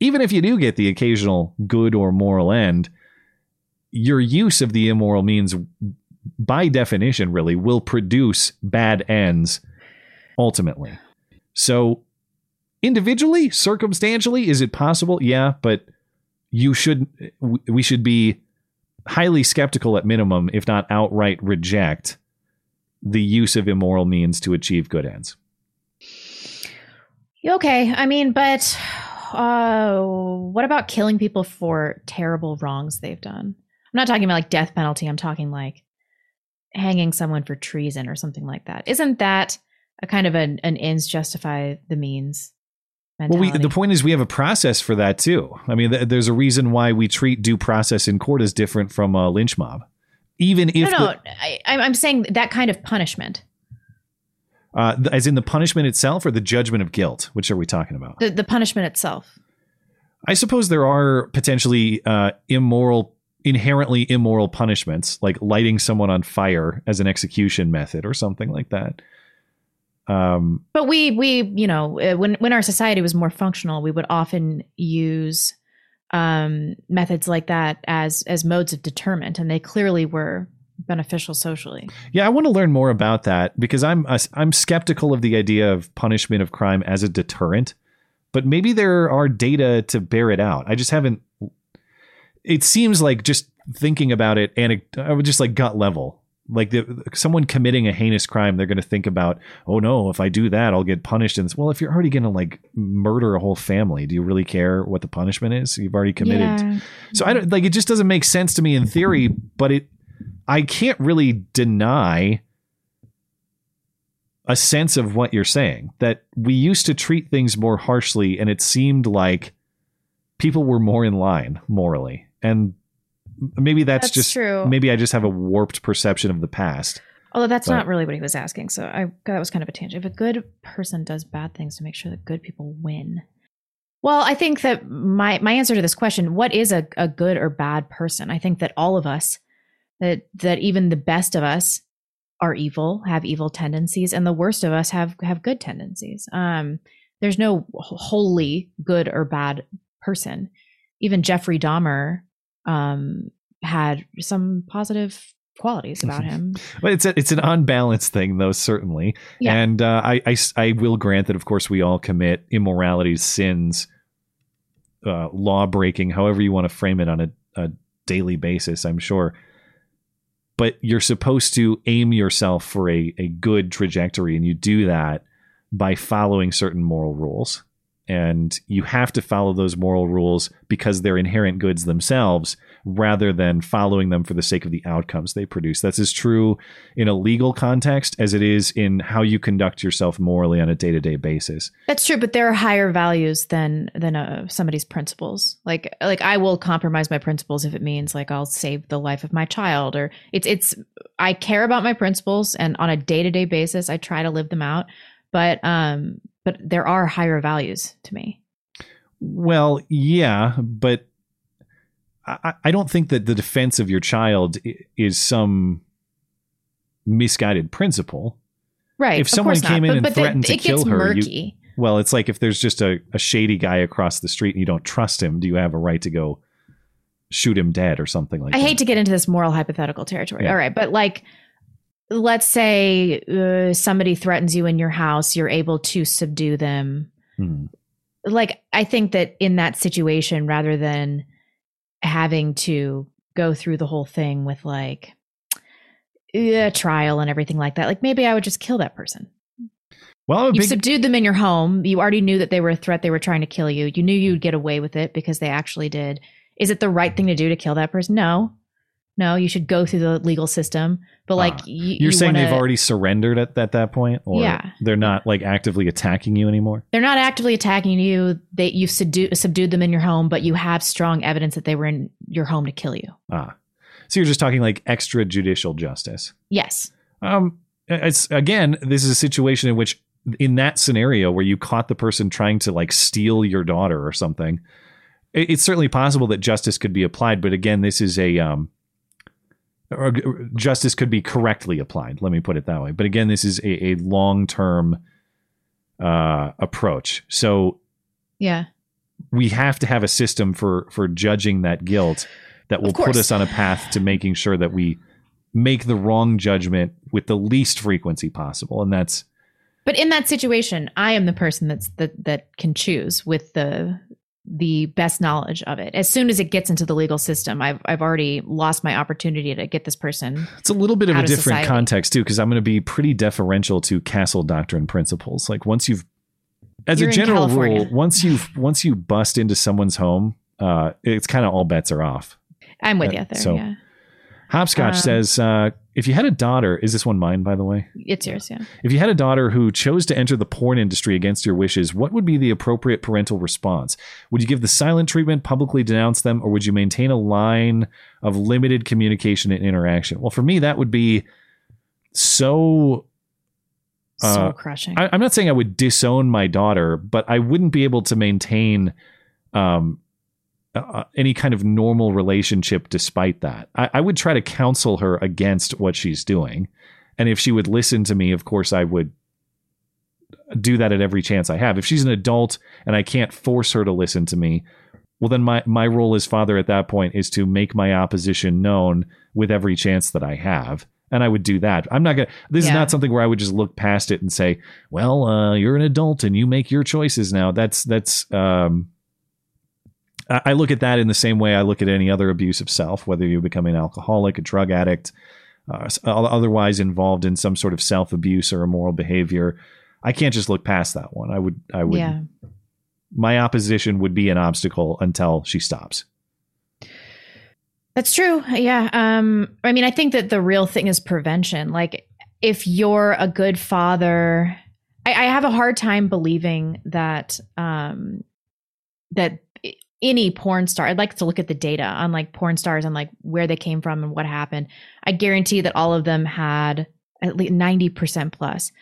even if you do get the occasional good or moral end, your use of the immoral means, by definition, really will produce bad ends ultimately. So, individually, circumstantially, is it possible? Yeah, but you should, we should be highly skeptical at minimum, if not outright reject the use of immoral means to achieve good ends. Okay, I mean, but uh, what about killing people for terrible wrongs they've done? I'm not talking about like death penalty. I'm talking like hanging someone for treason or something like that. Isn't that a kind of an, an ends justify the means Well, we, the point is we have a process for that too. I mean, th- there's a reason why we treat due process in court as different from a lynch mob. Even if, no, no, the- I, I'm saying that kind of punishment, uh, as in the punishment itself or the judgment of guilt, which are we talking about? the the punishment itself. I suppose there are potentially uh, immoral, inherently immoral punishments, like lighting someone on fire as an execution method or something like that. Um, But we we you know uh, when when our society was more functional, we would often use um, methods like that as as modes of deterrent, and they clearly were beneficial socially. Yeah, I want to learn more about that because I'm uh, I'm skeptical of the idea of punishment of crime as a deterrent, but maybe there are data to bear it out. I just haven't. It seems like just thinking about it, and I would just like gut level. Like the, someone committing a heinous crime, they're going to think about, oh no, if I do that, I'll get punished. And well, if you're already going to like murder a whole family, do you really care what the punishment is? You've already committed. Yeah. So I don't like it. Just doesn't make sense to me in theory, but it I can't really deny a sense of what you're saying that we used to treat things more harshly and it seemed like people were more in line morally and maybe that's, That's just true. maybe i just have a warped perception of the past Although that's But- not really what he was asking, so I that was kind of a tangent. If a good person does bad things to make sure that good people win, well, I think that my my answer to this question, what is a, a good or bad person? I think that all of us, that that even the best of us, are evil, have evil tendencies, and the worst of us have have good tendencies. Um, there's no wholly good or bad person. Even Jeffrey Dahmer um, had some positive qualities about him. but it's a, it's an unbalanced thing though certainly Yeah. and uh, I, I I will grant that of course we all commit immoralities sins uh, law breaking however you want to frame it on a, a daily basis i'm sure but you're supposed to aim yourself for a, a good trajectory and you do that by following certain moral rules. And you have to follow those moral rules because they're inherent goods themselves rather than following them for the sake of the outcomes they produce. That's as true in a legal context as it is in how you conduct yourself morally on a day to day basis. That's true, but there are higher values than than uh, somebody's principles. Like like I will compromise my principles if it means like I'll save the life of my child or it's it's I care about my principles and on a day to day basis I try to live them out. But um but there are higher values to me. Well, yeah, but I, I don't think that the defense of your child is some misguided principle. Right. If someone came in But- and but the- threatened to kill her, you- well, it's like if there's just a, a shady guy across the street and you don't trust him, do you have a right to go shoot him dead or something like I that? hate to get into this moral hypothetical territory. Yeah. All right, but like, let's say uh, somebody threatens you in your house, you're able to subdue them. Hmm. Like, I think that in that situation, rather than having to go through the whole thing with like a trial and everything like that, like maybe I would just kill that person. Well, You big, subdued them in your home. You already knew that they were a threat. They were trying to kill you. You knew you'd mm. get away with it because they actually did. Is it the right thing to do to kill that person? No. No, you should go through the legal system. But like Ah. you, you're you saying wanna- they've already surrendered at, at that point, or Yeah. they're not like actively attacking you anymore. they're not actively attacking you. They you've subdued subdued them in your home, but you have strong evidence that they were in your home to kill you. Ah, so you're just talking like extrajudicial justice. Yes. Um, it's again, this is a situation in which, in that scenario where you caught the person trying to like steal your daughter or something, it- it's certainly possible that justice could be applied. But again, this is a um, or justice could be correctly applied. Let me put it that way. But again, this is a, a long term uh, approach. So Yeah. we have to have a system for for judging that guilt that will put us on a path to making sure that we make the wrong judgment with the least frequency possible and that's But in that situation, I am the person that's that that can choose with the the best knowledge of it. As soon as it gets into the legal system, I've I've already lost my opportunity to get this person. it's a little bit of a different society. context too because i'm going to be pretty deferential to castle doctrine principles like once you've as You're a general rule once you've once you bust into someone's home uh it's kind of all bets are off I'm with Uh, you there. so- yeah, hopscotch Um, says uh if you had a daughter is this one mine by the way it's yours. Yeah. If you had a daughter who chose to enter the porn industry against your wishes, what would be the appropriate parental response? Would you give the silent treatment, publicly denounce them, or would you maintain a line of limited communication and interaction? Well, for me, that would be so. uh, Soul crushing. I, I'm not saying I would disown my daughter, but I wouldn't be able to maintain um, uh, any kind of normal relationship despite that. I, I would try to counsel her against what she's doing. And if she would listen to me, of course, I would do that at every chance I have. If she's an adult and I can't force her to listen to me, well, then my, my role as father at that point is to make my opposition known with every chance that I have. And I would do that. I'm not going to, this is not something where I would just look past it and say, well, uh, you're an adult and you make your choices now. That's, that's, um, I look at that in the same way I look at any other abuse of self, whether you become an alcoholic, a drug addict, uh, otherwise involved in some sort of self abuse or immoral behavior. I can't just look past that one. I would, I would, yeah. my opposition would be an obstacle until she stops. That's true. Yeah. Um, I mean, I think that the real thing is prevention. Like, if you're a good father, I, I have a hard time believing that um, that any porn star. I'd like to look at the data on like porn stars and like where they came from and what happened. I guarantee that all of them had at least ninety percent plus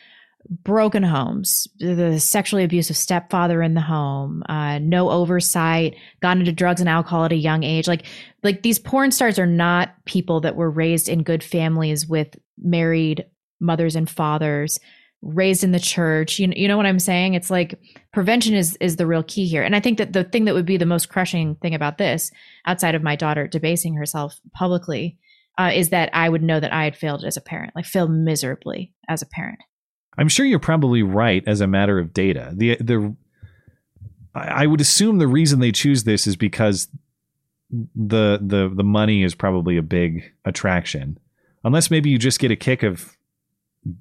broken homes, the sexually abusive stepfather in the home, uh, no oversight, got into drugs and alcohol at a young age. Like, like these porn stars are not people that were raised in good families with married mothers and fathers, raised in the church. You know, you know what I'm saying? It's like prevention is is the real key here. And I think that the thing that would be the most crushing thing about this, outside of my daughter debasing herself publicly, uh, is that I would know that I had failed as a parent, like failed miserably as a parent. I'm sure you're probably right as a matter of data. The the I would assume the reason they choose this is because the the the money is probably a big attraction. Unless maybe you just get a kick of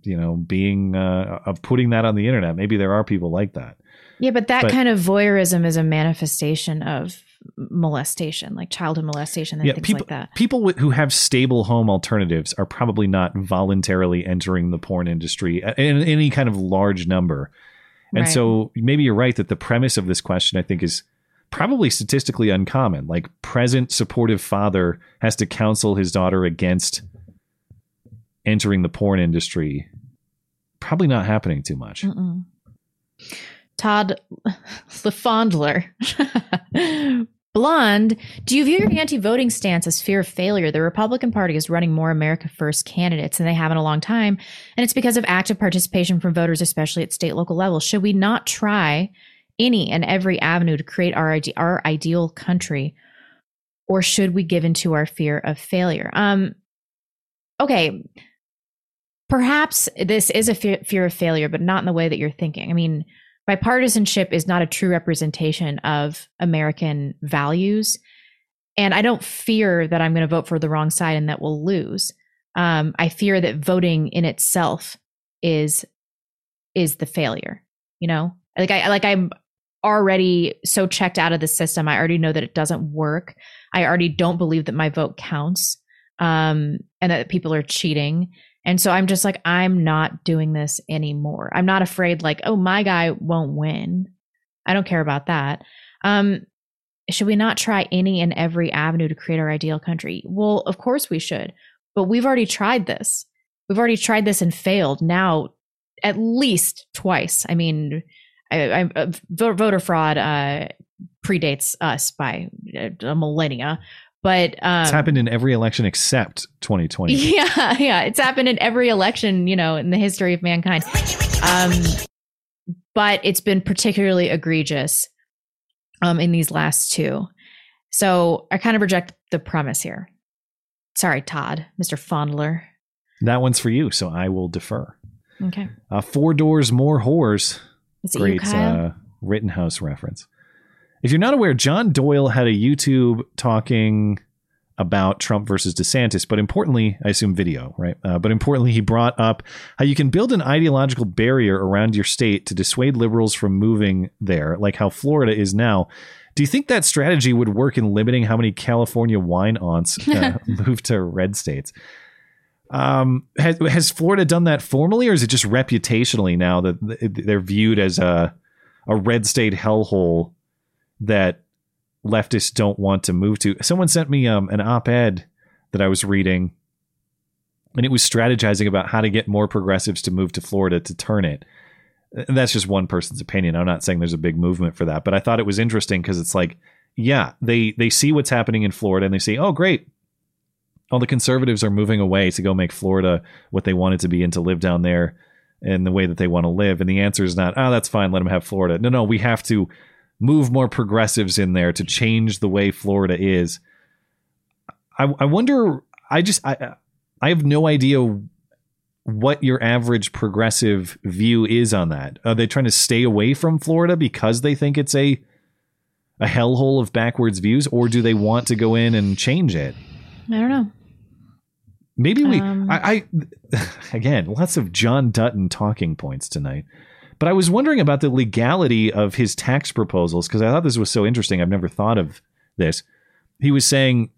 you know being uh, of putting that on the internet. Maybe there are people like that. Yeah, but that But- kind of voyeurism is a manifestation of molestation, like childhood molestation and yeah, things people like that. people who have stable home alternatives are probably not voluntarily entering the porn industry in any kind of large number. And Right. so maybe you're right that the premise of this question I think is probably statistically uncommon. Like present supportive father has to counsel his daughter against entering the porn industry. Probably not happening too much. Mm-mm. Todd. Blonde, do you view your anti voting stance as fear of failure? The Republican Party is running more America First candidates than they have in a long time, and it's because of active participation from voters, especially at state local level. Should we not try any and every avenue to create our, ide- our ideal country, or should we give into our fear of failure? Um, okay, perhaps this is a fear, of failure, but not in the way that you're thinking. I mean, bipartisanship is not a true representation of American values. And I don't fear that I'm going to vote for the wrong side and that we'll lose. Um, I fear that voting in itself is is the failure. You know, like I like I'm already so checked out of the system. I already know that it doesn't work. I already don't believe that my vote counts, um, and that people are cheating. And so I'm just like, I'm not doing this anymore. I'm not afraid, like, oh, my guy won't win. I don't care about that. Um, should we not try any and every avenue to create our ideal country? Well, of course we should, but we've already tried this. We've already tried this and failed now at least twice. I mean, I, I, uh, voter fraud uh, predates us by uh, a millennia, but um, it's happened in every election except 2020. yeah, yeah. It's happened in every election, you know, in the history of mankind. Um, but it's been particularly egregious um, in these last two. So I kind of reject the premise here. Sorry, Todd, Mr. Fondler. That one's for you, so I will defer. Okay. Uh, four doors, more whores. Is Great uh, Rittenhouse reference. If you're not aware, John Doyle had a YouTube talking about Trump versus DeSantis, but importantly, I assume video, right? Uh, but importantly, he brought up how you can build an ideological barrier around your state to dissuade liberals from moving there, like how Florida is now. Do you think that strategy would work in limiting how many California wine aunts uh, move to red states? Um, has, has Florida done that formally, or is it just reputationally now that they're viewed as a a red state hellhole that leftists don't want to move to? Someone sent me um, an op-ed that I was reading, and it was strategizing about how to get more progressives to move to Florida to turn it. And that's just one person's opinion. I'm not saying there's a big movement for that, but I thought it was interesting because it's like, yeah, they they see what's happening in Florida and they say, oh, great, all the conservatives are moving away to go make Florida what they wanted to be and to live down there in the way that they want to live. And the answer is not, oh, that's fine, let them have Florida. No, no, we have to move more progressives in there to change the way Florida is. I, I wonder. I just I I have no idea what your average progressive view is on that. Are they trying to stay away from Florida because they think it's a a hellhole of backwards views, or do they want to go in and change it? I don't know. Maybe we. Um, I, I again, lots of John Dutton talking points tonight. But I was wondering about the legality of his tax proposals because I thought this was so interesting. I've never thought of this. He was saying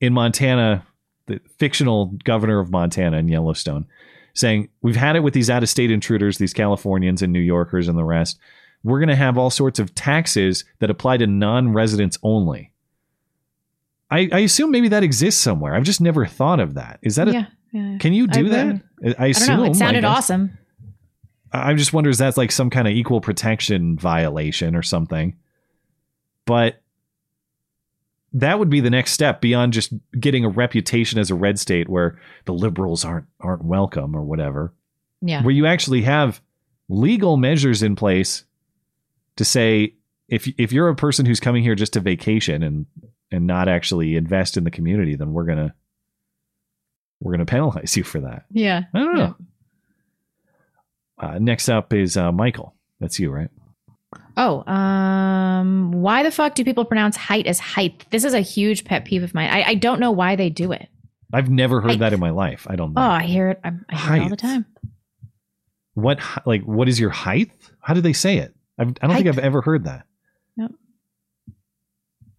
in Montana, the fictional governor of Montana in Yellowstone, saying, We've had it with these out of state intruders, these Californians and New Yorkers and the rest. We're going to have all sorts of taxes that apply to non residents only. I, I assume maybe that exists somewhere. I've just never thought of that. Is that yeah, a. yeah. Can you do I've, that? I I assume. know. It I sounded awesome. I just wonder is that like some kind of equal protection violation or something. But that would be the next step beyond just getting a reputation as a red state where the liberals aren't aren't welcome or whatever. Yeah. Where you actually have legal measures in place to say if if you're a person who's coming here just to vacation and and not actually invest in the community, then we're gonna we're gonna penalize you for that. Yeah. I don't know. Uh, next up is uh, Michael. That's you, right? Oh, um, why the fuck do people pronounce height as height? This is a huge pet peeve of mine. I, I don't know why they do it. I've never heard Height. that in my life. I don't know. Oh, I hear it. I, I hear it all the time. what like what is your height? How do they say it? I've, I don't think I've ever heard that. Yep.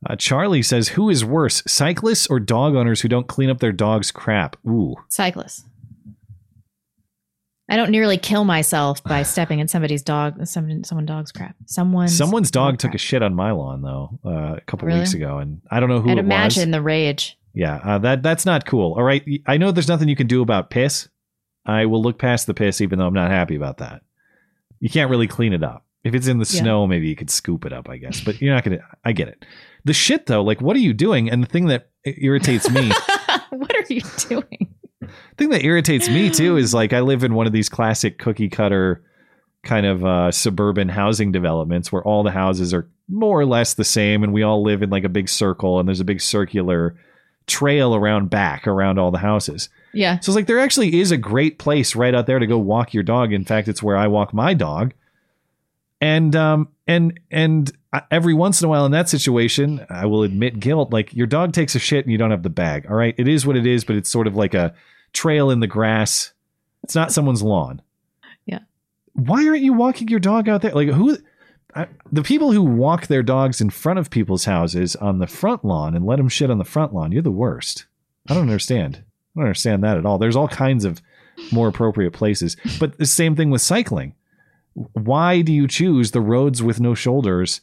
Uh, Charlie says, "Who is worse, cyclists or dog owners who don't clean up their dog's crap?" Ooh, Cyclists. I don't nearly kill myself by stepping in somebody's dog, someone, someone dog's crap. Someone's someone's dog took a shit on my lawn though uh, a couple Really? weeks ago, and I don't know who I'd imagine was. the rage. Yeah, uh, that that's not cool. All right, I know there's nothing you can do about piss. I will look past the piss, even though I'm not happy about that. You can't really clean it up. If it's in the Yeah. snow, maybe you could scoop it up, I guess. But you're not gonna. I get it. The shit though, like, what are you doing? And the thing that irritates me. what are you doing? Thing that irritates me too is like I live in one of these classic cookie cutter kind of uh, suburban housing developments where all the houses are more or less the same and we all live in like a big circle and there's a big circular trail around back around all the houses. Yeah. So it's like there actually is a great place right out there to go walk your dog. In fact, it's where I walk my dog. And um and and every once in a while in that situation, I will admit guilt. Like your dog takes a shit and you don't have the bag. All right, it is what it is, but it's sort of like a trail in the grass. It's not someone's lawn. Yeah. Why aren't you walking your dog out there? Like who? I, the people who walk their dogs in front of people's houses on the front lawn and let them shit on the front lawn, you're the worst. I don't understand. I don't understand that at all. There's all kinds of more appropriate places. But the same thing with cycling. Why do you choose the roads with no shoulders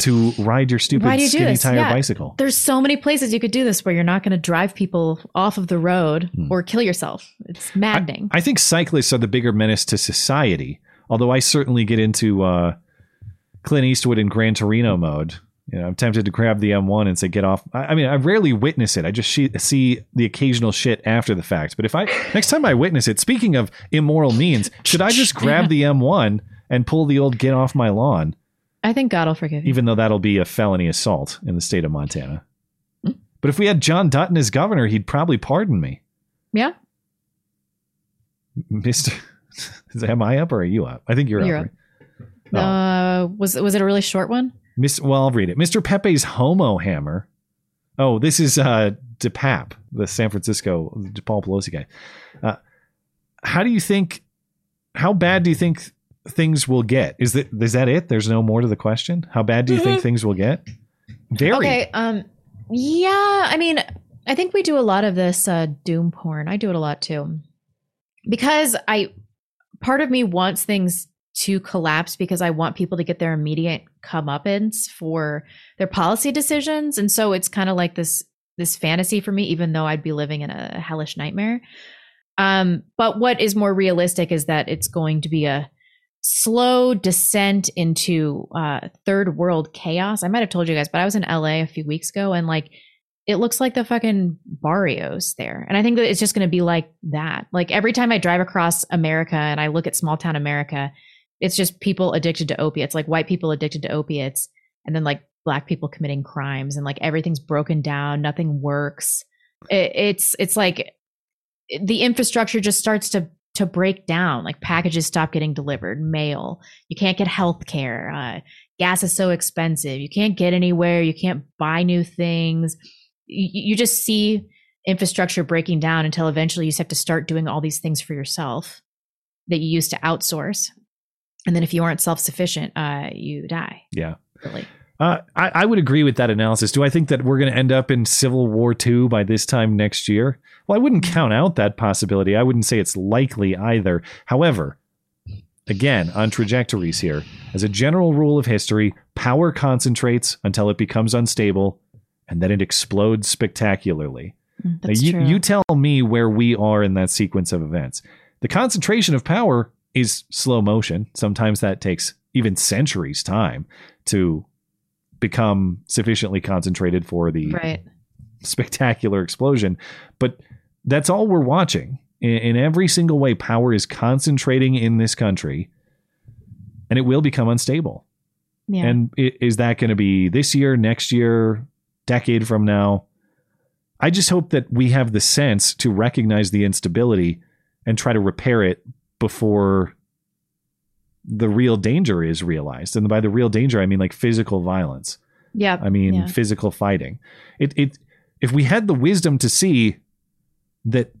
to ride your stupid you skinny tire Yeah. bicycle? There's so many places you could do this where you're not going to drive people off of the road or kill yourself. It's maddening. Hmm. I think cyclists are the bigger menace to society. Although I certainly get into uh, Clint Eastwood in Gran Torino mode. You know, I'm tempted to grab the M1 and say, "Get off." I, I mean, I rarely witness it. I just see, see the occasional shit after the fact. But if I next time I witness it, speaking of immoral means, should I just grab the M1 and pull the old "Get off my lawn"? I think God will forgive you. Even though that'll be a felony assault in the state of Montana. But if we had John Dutton as governor, he'd probably pardon me. Yeah. Mister, am I up or are you up? I think you're, You're up. up. right? Oh. Uh, was was it a really short one? Miss, well, I'll read it. Mr. Pepe's homo hammer. Oh, this is uh, DePape, the San Francisco Paul Pelosi guy. Uh, how do you think? How bad do you think things will get? Is that is that it? There's no more to the question. How bad do you think things will get? Very. Okay. Um. Yeah. I mean, I think we do a lot of this uh, doom porn. I do it a lot too, because I part of me wants things to collapse because I want people to get their immediate comeuppance for their policy decisions, and so it's kind of like this this fantasy for me, even though I'd be living in a hellish nightmare. Um, but what is more realistic is that it's going to be a slow descent into uh, third world chaos. I might have told you guys, but I was in LA a few weeks ago and like it looks like the fucking barrios there. And I think that it's just going to be like that. Like every time I drive across America and I look at small town America, it's just people addicted to opiates, like white people addicted to opiates, and then like black people committing crimes and like everything's broken down, nothing works. It, it's it's like the infrastructure just starts to to break down like packages stop getting delivered mail you can't get health care uh, gas is so expensive you can't get anywhere you can't buy new things. You, you just see infrastructure breaking down until eventually you just have to start doing all these things for yourself that you used to outsource. And then if you aren't self-sufficient uh, you die. Yeah. really Uh, I, I would agree with that analysis. Do I think that we're going to end up in Civil War II by this time next year? Well, I wouldn't count out that possibility. I wouldn't say it's likely either. However, again, on trajectories here, as a general rule of history, power concentrates until it becomes unstable and then it explodes spectacularly. Mm, Now, you, true. you tell me where we are in that sequence of events. The concentration of power is slow motion. Sometimes that takes even centuries' time to become sufficiently concentrated for the right spectacular explosion. But that's all we're watching. In, in every single way, power is concentrating in this country and it will become unstable. yeah And i- is that going to be this year, next year, decade from now? I just hope that we have the sense to recognize the instability and try to repair it before the real danger is realized. And by the real danger, I mean like physical violence. yeah I mean yeah. physical fighting. It it if we had the wisdom to see that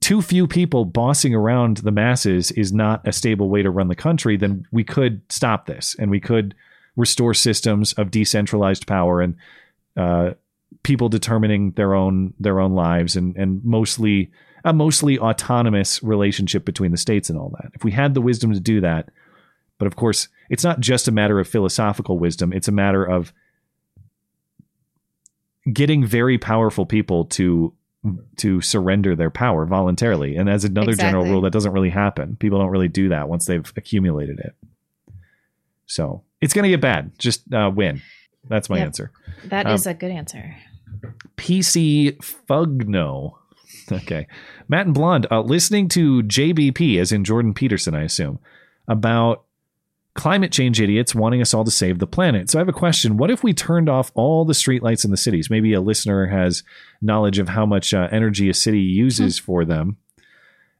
too few people bossing around the masses is not a stable way to run the country, then we could stop this and we could restore systems of decentralized power and uh, people determining their own their own lives and and mostly a mostly autonomous relationship between the states and all that. If we had the wisdom to do that, but of course, it's not just a matter of philosophical wisdom, it's a matter of getting very powerful people to to surrender their power voluntarily. And as another general rule, that doesn't really happen. People don't really do that once they've accumulated it. So it's going to get bad. Just uh, win. That's my Yep. answer. That Um, is a good answer. PC Fugno. Okay. Matt and Blonde, uh, listening to JBP, as in Jordan Peterson, I assume, about climate change idiots wanting us all to save the planet. So I have a question. What if we turned off all the streetlights in the cities? Maybe a listener has knowledge of how much uh, energy a city uses for them.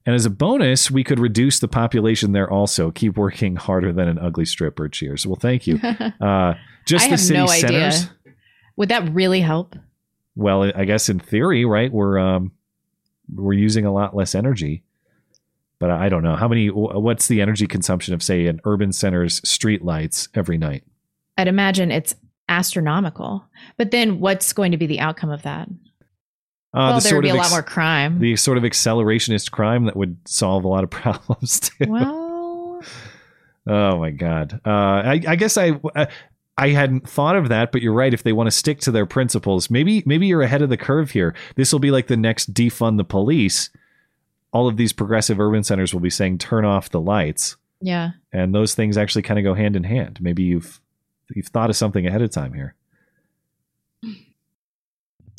And as a bonus, we could reduce the population there also. Keep working harder than an ugly stripper. Cheers. Well, thank you. Uh, just I the have city no centers. idea. Would that really help? Well, I guess in theory, right? We're um, we're using a lot less energy, but I don't know how many. What's the energy consumption of, say, an urban center's street lights every night? I'd imagine it's astronomical. But then what's going to be the outcome of that? Uh, well, the there would be a lot more crime. The sort of accelerationist crime that would solve a lot of problems too. well, Oh my god. Uh, I, I guess I uh, I hadn't thought of that, but you're right. If they want to stick to their principles, maybe maybe you're ahead of the curve here. This will be like the next defund the police. All of these progressive urban centers will be saying turn off the lights, yeah. and those things actually kind of go hand in hand. Maybe you've you've thought of something ahead of time here.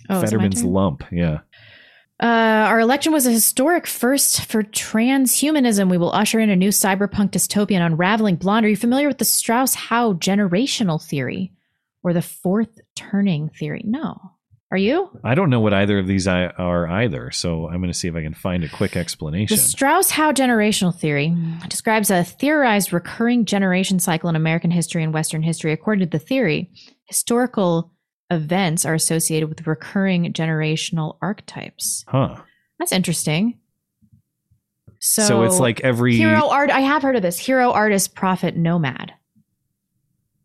Oh, is it my Fetterman's lump, yeah. Uh, our election was a historic first for transhumanism. We will usher in a new cyberpunk dystopian unraveling blonde. Are you familiar with the Strauss Howe generational theory or the fourth turning theory? No. Are you? I don't know what either of these I- are either, so I'm going to see if I can find a quick explanation. The Strauss Howe generational theory describes a theorized recurring generation cycle in American history and Western history. According to the theory, historical events are associated with recurring generational archetypes. huh? That's interesting. So, So it's like every hero art. I have heard of this hero, artist, prophet, nomad.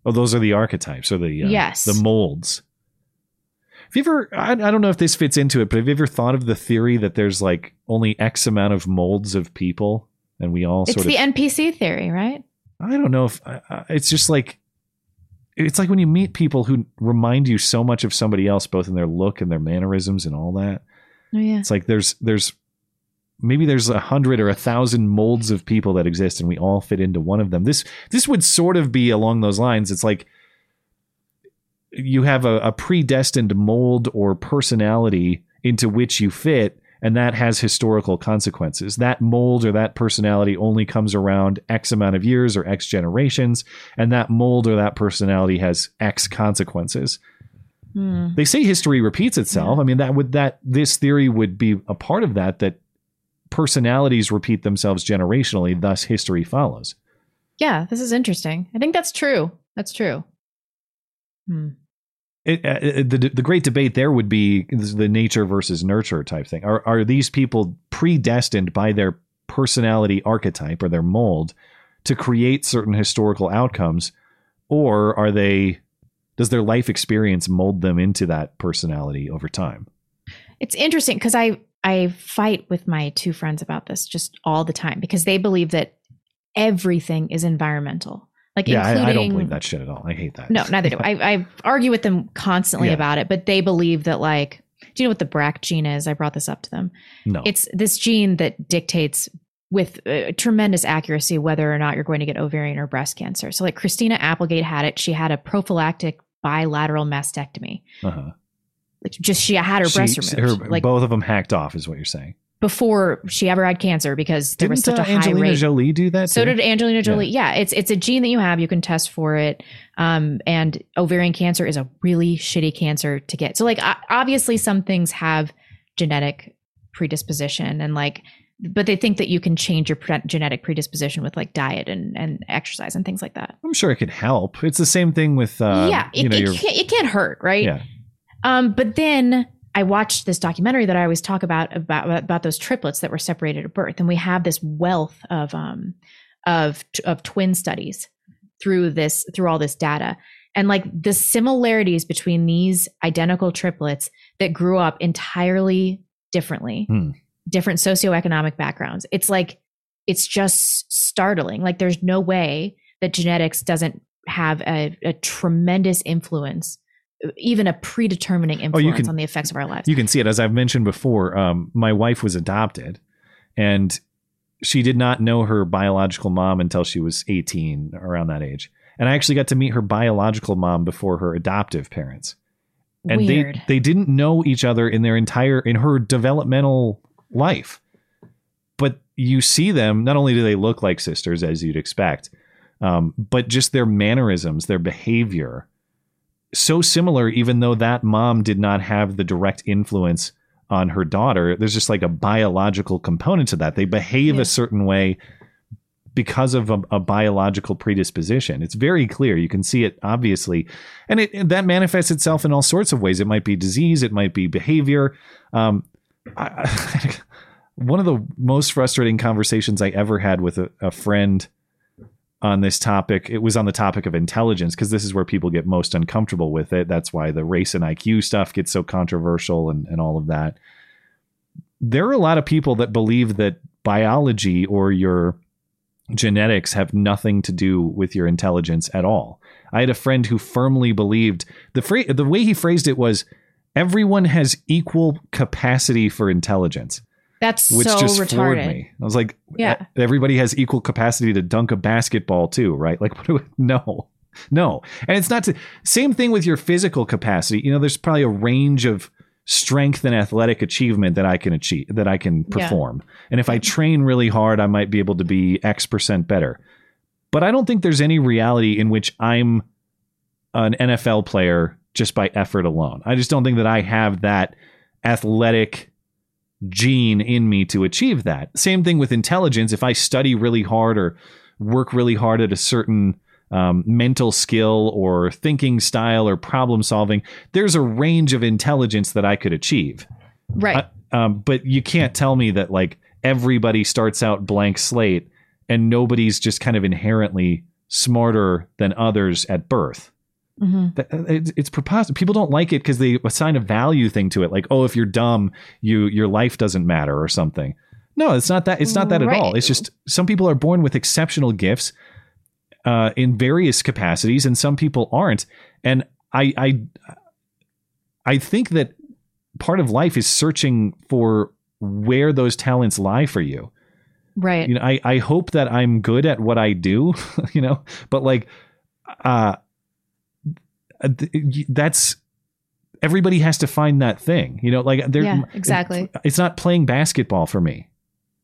Oh, those are the archetypes or the uh, Yes. the molds. Have you ever? I, I don't know if this fits into it, but have you ever thought of the theory that there's like only X amount of molds of people, and we all It's sort of It's the? NPC theory, right? I don't know if uh, it's just like it's like when you meet people who remind you so much of somebody else, both in their look and their mannerisms and all that. Oh yeah. It's like there's there's maybe there's a hundred or a thousand molds of people that exist, and we all fit into one of them. This this would sort of be along those lines. It's like you have a, a predestined mold or personality into which you fit, and that has historical consequences. That mold or that personality only comes around X amount of years or X generations, and that mold or that personality has X consequences Hmm. they say history repeats itself. I mean, that would that this theory would be a part of that. That personalities repeat themselves generationally, thus history follows. Yeah, this is interesting. I think that's true. That's true. Hmm. It, uh, the the great debate there would be the nature versus nurture type thing. Are are these people predestined by their personality archetype or their mold to create certain historical outcomes, or are they? Does their life experience mold them into that personality over time? It's interesting because I I fight with my two friends about this just all the time because they believe that everything is environmental. Like yeah, I, including I don't believe that shit at all. I hate that. No, neither do I. I argue with them constantly Yeah. about it, but they believe that like, do you know what the BRCA gene is? I brought this up to them. No. It's this gene that dictates with uh, tremendous accuracy whether or not you're going to get ovarian or breast cancer. So like Christina Applegate had it. She had a prophylactic bilateral mastectomy. Uh-huh. Like just she had her She- breast removed. her- like both of them hacked off, is what you're saying. before she ever had cancer because there was Didn't such uh, a high Angelina rate. Jolie do that? So too? did Angelina Jolie. Yeah. it's it's a gene that you have. You can test for it. Um, and ovarian cancer is a really shitty cancer to get. So like obviously some things have genetic predisposition and like, but they think that you can change your pre- genetic predisposition with like diet and and exercise and things like that. I'm sure it could help. It's the same thing with uh, yeah, it, you know, it, your can't, it can't hurt, right? yeah. Um, but then I watched this documentary that I always talk about about about those triplets that were separated at birth, and we have this wealth of um of of twin studies through this through all this data. And like the similarities between these identical triplets that grew up entirely differently Hmm. different socioeconomic backgrounds. It's like it's just startling. Like there's no way that genetics doesn't have a, a tremendous influence even a predetermining Oh, influence can- on the effects of our lives You can see it as I've mentioned before. Um, my wife was adopted, and she did not know her biological mom until she was 18, around that age. And I actually got to meet her biological mom before her adoptive parents. And Weird. they they didn't know each other in their entire in her developmental life. But you see them, not only do they look like sisters as you'd expect, um, but just their mannerisms, their behavior, so similar, even though that mom did not have the direct influence on her daughter. There's just like a biological component to that. They behave Yeah. a certain way because of a, a biological predisposition. It's very clear. You can see it obviously, and it and that manifests itself in all sorts of ways. It might be disease. It might be behavior. Um, I, one of the most frustrating conversations I ever had with a, a friend on this topic. It was on the topic of intelligence because this is where people get most uncomfortable with it. That's why the race and IQ stuff gets so controversial and, and all of that. There are a lot of people that believe that biology or your genetics have nothing to do with your intelligence at all. I had a friend who firmly believed the phrase, the way he phrased it was everyone has equal capacity for intelligence That's which so just floored retarded. me. I was like, Yeah. "E- everybody has equal capacity to dunk a basketball too, right? Like, what do we, no, no, and it's not to same thing with your physical capacity. You know, there's probably a range of strength and athletic achievement that I can achieve that I can Yeah. perform, and if I train really hard, I might be able to be X percent better. But I don't think there's any reality in which I'm an NFL player just by effort alone. I just don't think that I have that athletic gene in me to achieve that. Same thing with intelligence. If I study really hard or work really hard at a certain um, mental skill or thinking style or problem solving, there's a range of intelligence that I could achieve. Right. Uh, um, but you can't tell me that like everybody starts out blank slate and nobody's just kind of inherently smarter than others at birth. Mhm. Uh, it's, it's preposterous. People don't like it because they assign a value thing to it, like, oh, if you're dumb, you your life doesn't matter or something. No, it's not that. It's not that at all. It's just some people are born with exceptional gifts uh, in various capacities, and some people aren't. And I, I, I think that part of life is searching for where those talents lie for you Right. you know i i hope that i'm good at what i do you know but like uh Uh, that's everybody has to find that thing you know like there Yeah, exactly. it's not playing basketball for me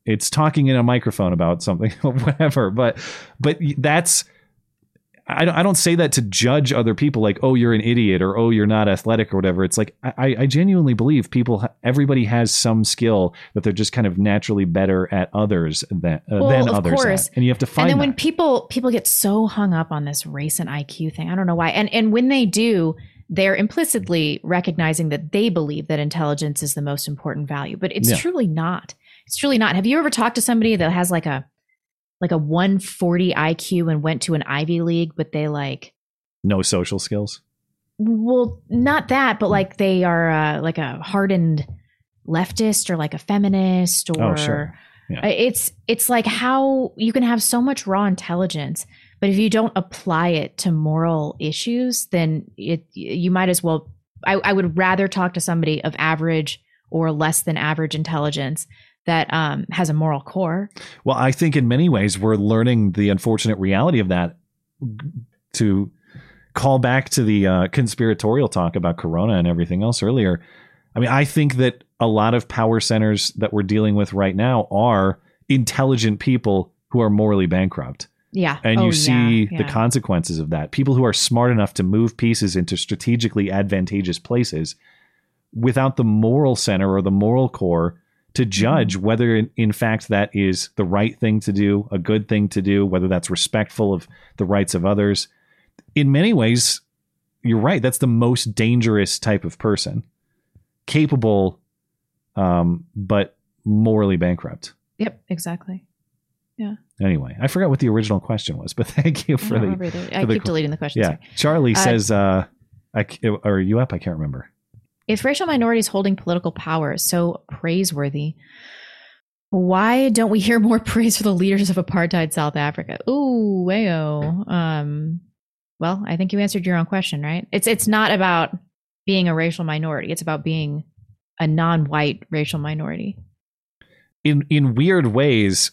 it's talking in a microphone about something whatever but but that's I don't, I don't say that to judge other people like oh you're an idiot or oh you're not athletic or whatever it's like i, I genuinely believe people everybody has some skill that they're just kind of naturally better at others than, uh, Well, than of others course. at. and you have to find and then that when people people get so hung up on this race and IQ thing, I don't know why. And and when they do, they're implicitly recognizing that they believe that intelligence is the most important value, but it's Yeah. truly not. It's truly not. Have you ever talked to somebody that has like a like a 140 IQ and went to an Ivy League, but they like no social skills well, not that, but like they are uh, like a hardened leftist or like a feminist or Oh, sure. Yeah. It's it's like how you can have so much raw intelligence, but if you don't apply it to moral issues, then it you might as well. I, I would rather talk to somebody of average or less than average intelligence that um, has a moral core. Well, I think in many ways we're learning the unfortunate reality of that. To call back to the uh, conspiratorial talk about Corona and everything else earlier, I mean, I think that a lot of power centers that we're dealing with right now are intelligent people who are morally bankrupt. Yeah, And Oh, you see yeah, the consequences of that. People who are smart enough to move pieces into strategically advantageous places without the moral center or the moral core to judge Mm-hmm. whether in, fact that is the right thing to do, a good thing to do, whether that's respectful of the rights of others. In many ways, you're right. That's the most dangerous type of person. Capable, um, but morally bankrupt. Yep, exactly. Yeah. Anyway, I forgot what the original question was, but thank you for don't the. either. I the keep deleting the questions. Yeah, Charlie Uh, says, uh, I, "Are you up?" I can't remember. If racial minorities holding political power is so praiseworthy, why don't we hear more praise for the leaders of apartheid South Africa? Ooh, wayo. Um, well, I think you answered your own question, right? It's it's not about being a racial minority. It's about being a non-white racial minority. in in weird ways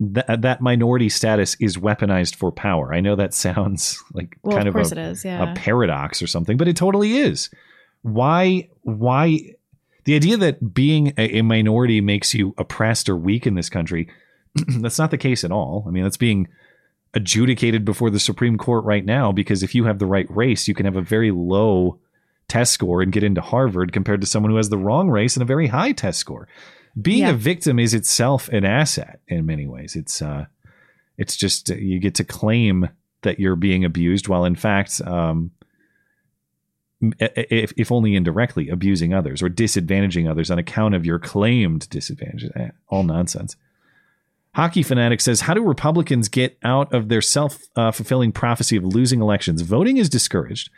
that that minority status is weaponized for power. I know that sounds like Well, kind of of, a, is, yeah. a paradox or something, but it totally is. Why why the idea that being a, a minority makes you oppressed or weak in this country that's not the case at all. I mean, that's being adjudicated before the Supreme Court right now because if you have the right race, you can have a very low test score and get into Harvard compared to someone who has the wrong race and a very high test score. Being Yeah. a victim is itself an asset in many ways. It's uh it's just uh, you get to claim that you're being abused while in fact um if, if only indirectly abusing others or disadvantaging others on account of your claimed disadvantage Eh, all nonsense Hockey Fanatic says, How do Republicans get out of their self uh, fulfilling prophecy of losing elections? Voting is discouraged,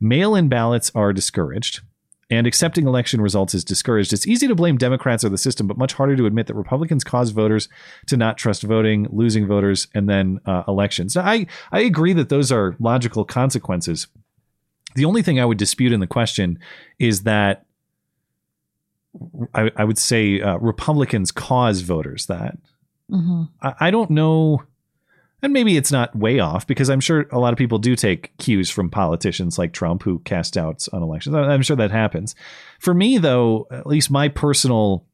mail in ballots are discouraged, and accepting election results is discouraged. It's easy to blame Democrats or the system, but much harder to admit that Republicans cause voters to not trust voting, losing voters, and then uh, elections. Now, I, I agree that those are logical consequences. The only thing I would dispute in the question is that I, I would say uh, Republicans cause voters that. Mm-hmm. I, I don't know, and maybe it's not way off because I'm sure a lot of people do take cues from politicians like Trump who cast doubts on elections. I'm sure that happens. For me, though, at least my personal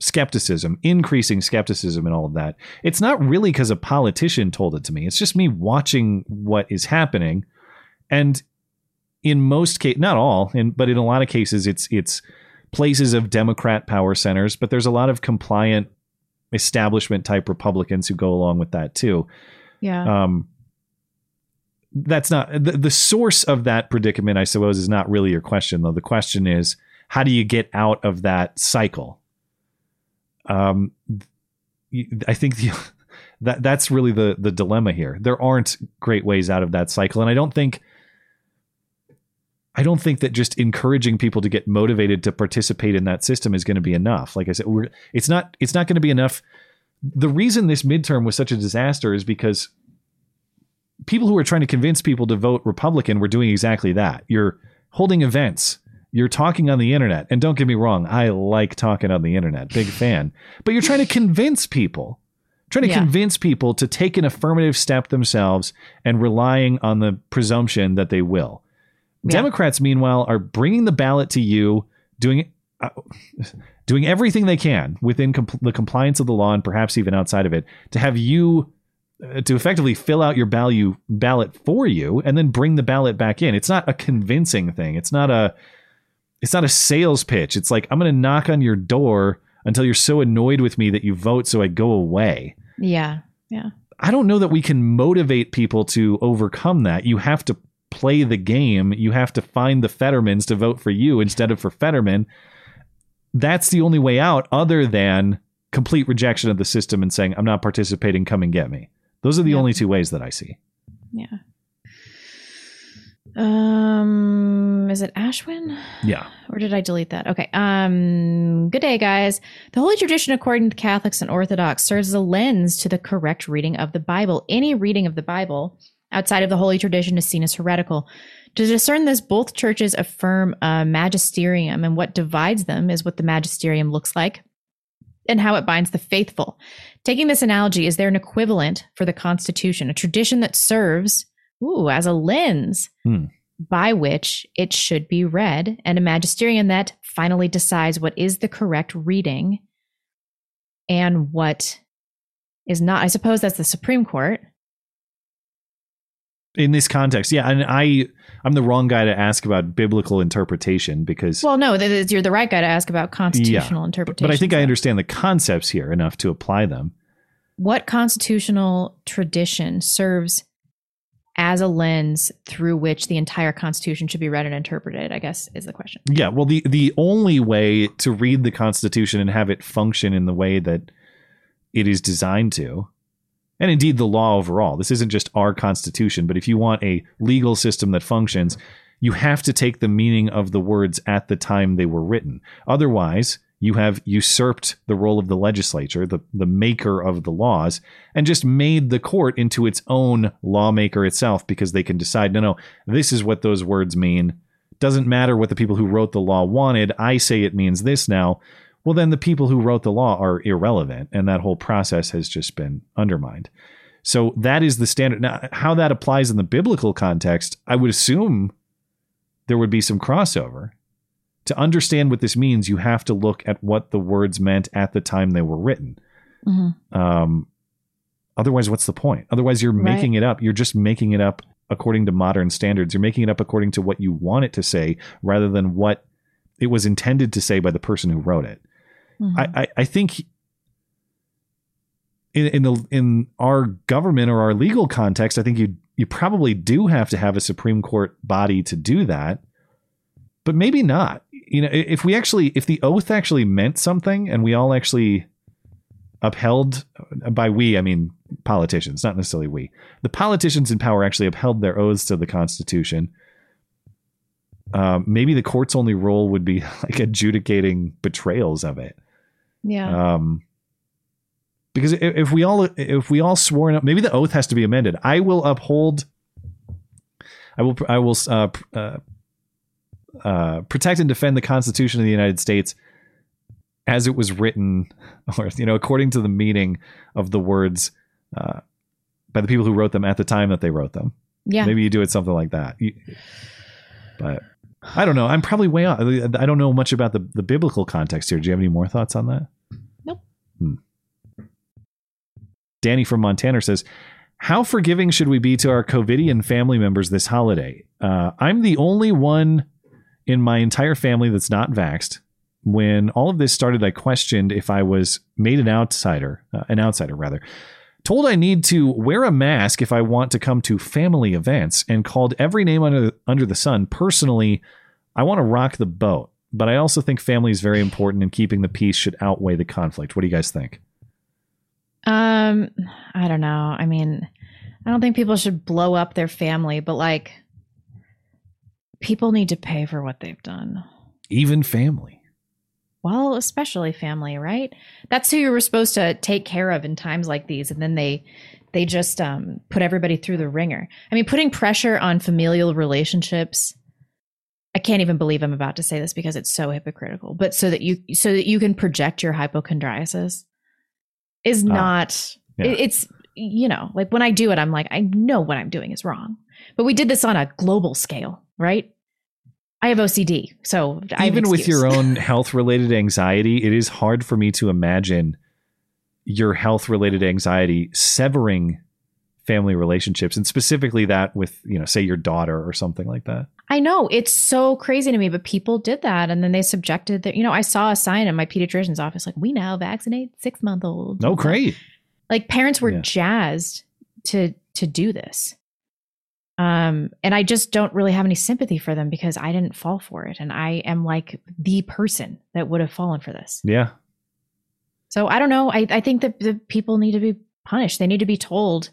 skepticism, increasing skepticism, and all of that, it's not really because a politician told it to me. It's just me watching what is happening, and in most cases, not all, and but in a lot of cases, it's it's places of Democrat power centers, but there's a lot of compliant establishment type Republicans who go along with that too. Yeah. Um, that's not the, the source of that predicament, I suppose, is not really your question, though. The question is, how do you get out of that cycle? Um, I think the, that that's really the the dilemma here. There aren't great ways out of that cycle, and I don't think I don't think that just encouraging people to get motivated to participate in that system is going to be enough. Like I said, we're, it's not it's not going to be enough. The reason this midterm was such a disaster is because people who are trying to convince people to vote Republican were doing exactly that. You're holding events. You're talking on the internet. And don't get me wrong, I like talking on the internet. Big fan. But you're trying to convince people. Trying to Yeah. convince people to take an affirmative step themselves and relying on the presumption that they will. Democrats, meanwhile, are bringing the ballot to you, doing uh, doing everything they can within compl- the compliance of the law and perhaps even outside of it to have you uh, to effectively fill out your value ballot for you and then bring the ballot back in. It's not a convincing thing. It's not a it's not a sales pitch. It's like I'm going to knock on your door until you're so annoyed with me that you vote so I go away. Yeah. Yeah. I don't know that we can motivate people to overcome that. You have to play the game. You have to find the Fettermans to vote for you instead of for Fetterman. That's the only way out, other than complete rejection of the system and saying, I'm not participating, come and get me. Those are the only two ways that I see. Yeah. Um, is it Ashwin? Yeah. Or did I delete that? Okay. Um, good day, guys. The Holy Tradition, according to Catholics and Orthodox, serves as a lens to the correct reading of the Bible. Any reading of the Bible outside of the Holy Tradition is seen as heretical. To discern this, both churches affirm a magisterium, and what divides them is what the magisterium looks like and how it binds the faithful. Taking this analogy, is there an equivalent for the Constitution, a tradition that serves ooh, as a lens Hmm. by which it should be read, and a magisterium that finally decides what is the correct reading and what is not? I suppose that's the Supreme Court. In this context, yeah, and I I'm the wrong guy to ask about biblical interpretation because Well, no, you're the right guy to ask about constitutional Yeah. interpretation. but I think I understand the concepts here enough to apply them. what constitutional tradition serves as a lens through which the entire Constitution should be read and interpreted? I guess is the question. Yeah, well, the the only way to read the Constitution and have it function in the way that it is designed to and indeed the law overall. This isn't just our constitution, but if you want a legal system that functions, you have to take the meaning of the words at the time they were written. Otherwise, you have usurped the role of the legislature, the, the maker of the laws, and just made the court into its own lawmaker itself because they can decide, no, no, this is what those words mean. Doesn't matter what the people who wrote the law wanted. I say it means this now. Well, then the people who wrote the law are irrelevant, and that whole process has just been undermined. So that is the standard. Now, how that applies in the biblical context, I would assume there would be some crossover. To understand what this means, you have to look at what the words meant at the time they were written. Mhm. Um, otherwise, what's the point? Otherwise, you're Right. making it up. You're just making it up according to modern standards. You're making it up according to what you want it to say rather than what it was intended to say by the person who wrote it. Mhm. I, I, I think in, in the in our government or our legal context, I think you you probably do have to have a Supreme Court body to do that, but maybe not. You know, if we actually if the oath actually meant something and we all actually upheld by we I mean politicians, not necessarily we. The politicians in power actually upheld their oaths to the Constitution. Um, maybe the court's only role would be like adjudicating betrayals of it. yeah. Um, because i- if we all if we all swore in, maybe the oath has to be amended. I will uphold. I will I will uh, uh, uh, protect and defend the Constitution of the United States as it was written, or you know, according to the meaning of the words uh, by the people who wrote them at the time that they wrote them. yeah. Maybe you do it something like that. You- but I don't know. I'm probably way off. I don't know much about the, the biblical context here. Do you have any more thoughts on that? Nope. Hmm. Danny from Montana says, How forgiving should we be to our COVIDian family members this holiday? Uh, I'm the only one in my entire family that's not vaxxed. When all of this started, I questioned if I was made an outsider, uh, an outsider rather. Told I need to wear a mask if I want to come to family events, and called every name under under the sun. Personally, I want to rock the boat, but I also think family is very important, and keeping the peace should outweigh the conflict. What do you guys think? Um, I don't know. I mean, I don't think people should blow up their family, but like, people need to pay for what they've done. Even family. Well, especially family, right? That's who you were supposed to take care of in times like these, and then they they just um, put everybody through the ringer. I mean, putting pressure on familial relationships. I can't even believe I'm about to say this because it's so hypocritical. But so that you so that you can project your hypochondriasis is Ah, not. yeah. it- it's you know like when I do it, I'm like I know what I'm doing is wrong. But we did this on a global scale, right? I have OCD, so Even with your own health related anxiety, it is hard for me to imagine your health related anxiety severing family relationships and specifically that with, you know, say your daughter or something like that. I know it's so crazy to me, but people did that, and then they subjected that. You know, I saw a sign in my pediatrician's office like, "We now vaccinate six month olds." No, great. Like parents were Yeah. jazzed to to do this, um, and I just don't really have any sympathy for them because I didn't fall for it, and I am like the person that would have fallen for this. Yeah. So I don't know. I, I think that the people need to be punished. They need to be told.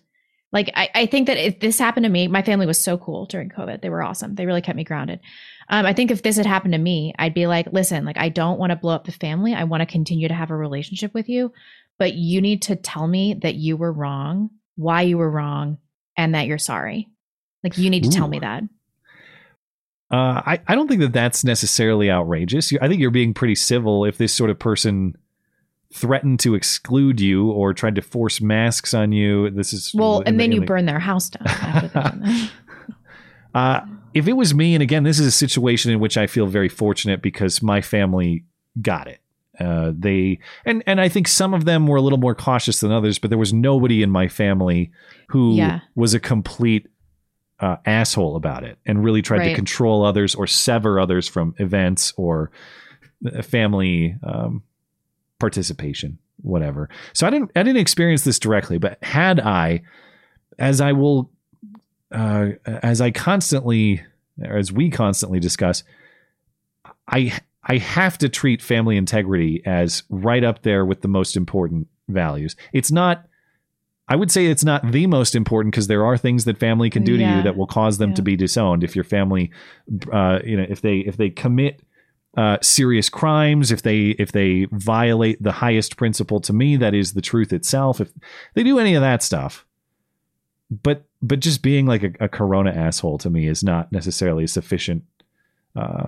Like I, I think that if this happened to me, my family was so cool during COVID. They were awesome. They really kept me grounded. Um, I think if this had happened to me, I'd be like, listen, like I don't want to blow up the family. I want to continue to have a relationship with you, but you need to tell me that you were wrong, why you were wrong, and that you're sorry. Like you need to tell me that. Uh, I, I don't think that that's necessarily outrageous. I think you're being pretty civil if this sort of person threatened to exclude you or tried to force masks on you. This is Well, and then you the- burn their house down. After they've done that. Uh, if it was me, and again, this is a situation in which I feel very fortunate because my family got it. Uh, they and and I think some of them were a little more cautious than others, but there was nobody in my family who Yeah. was a complete uh, asshole about it and really tried to control others or sever others from events or uh, family um, participation, whatever. So I didn't I didn't experience this directly, but had I, as I will, uh, as I constantly, or as we constantly discuss, I I have to treat family integrity as right up there with the most important values. It's not I would say it's not the most important because there are things that family can do to Yeah. you that will cause them to be disowned. If your family, uh, you know, if they if they commit uh, serious crimes, if they if they violate the highest principle to me, that is the truth itself. If they do any of that stuff, but but just being like a, a corona asshole to me is not necessarily a sufficient uh,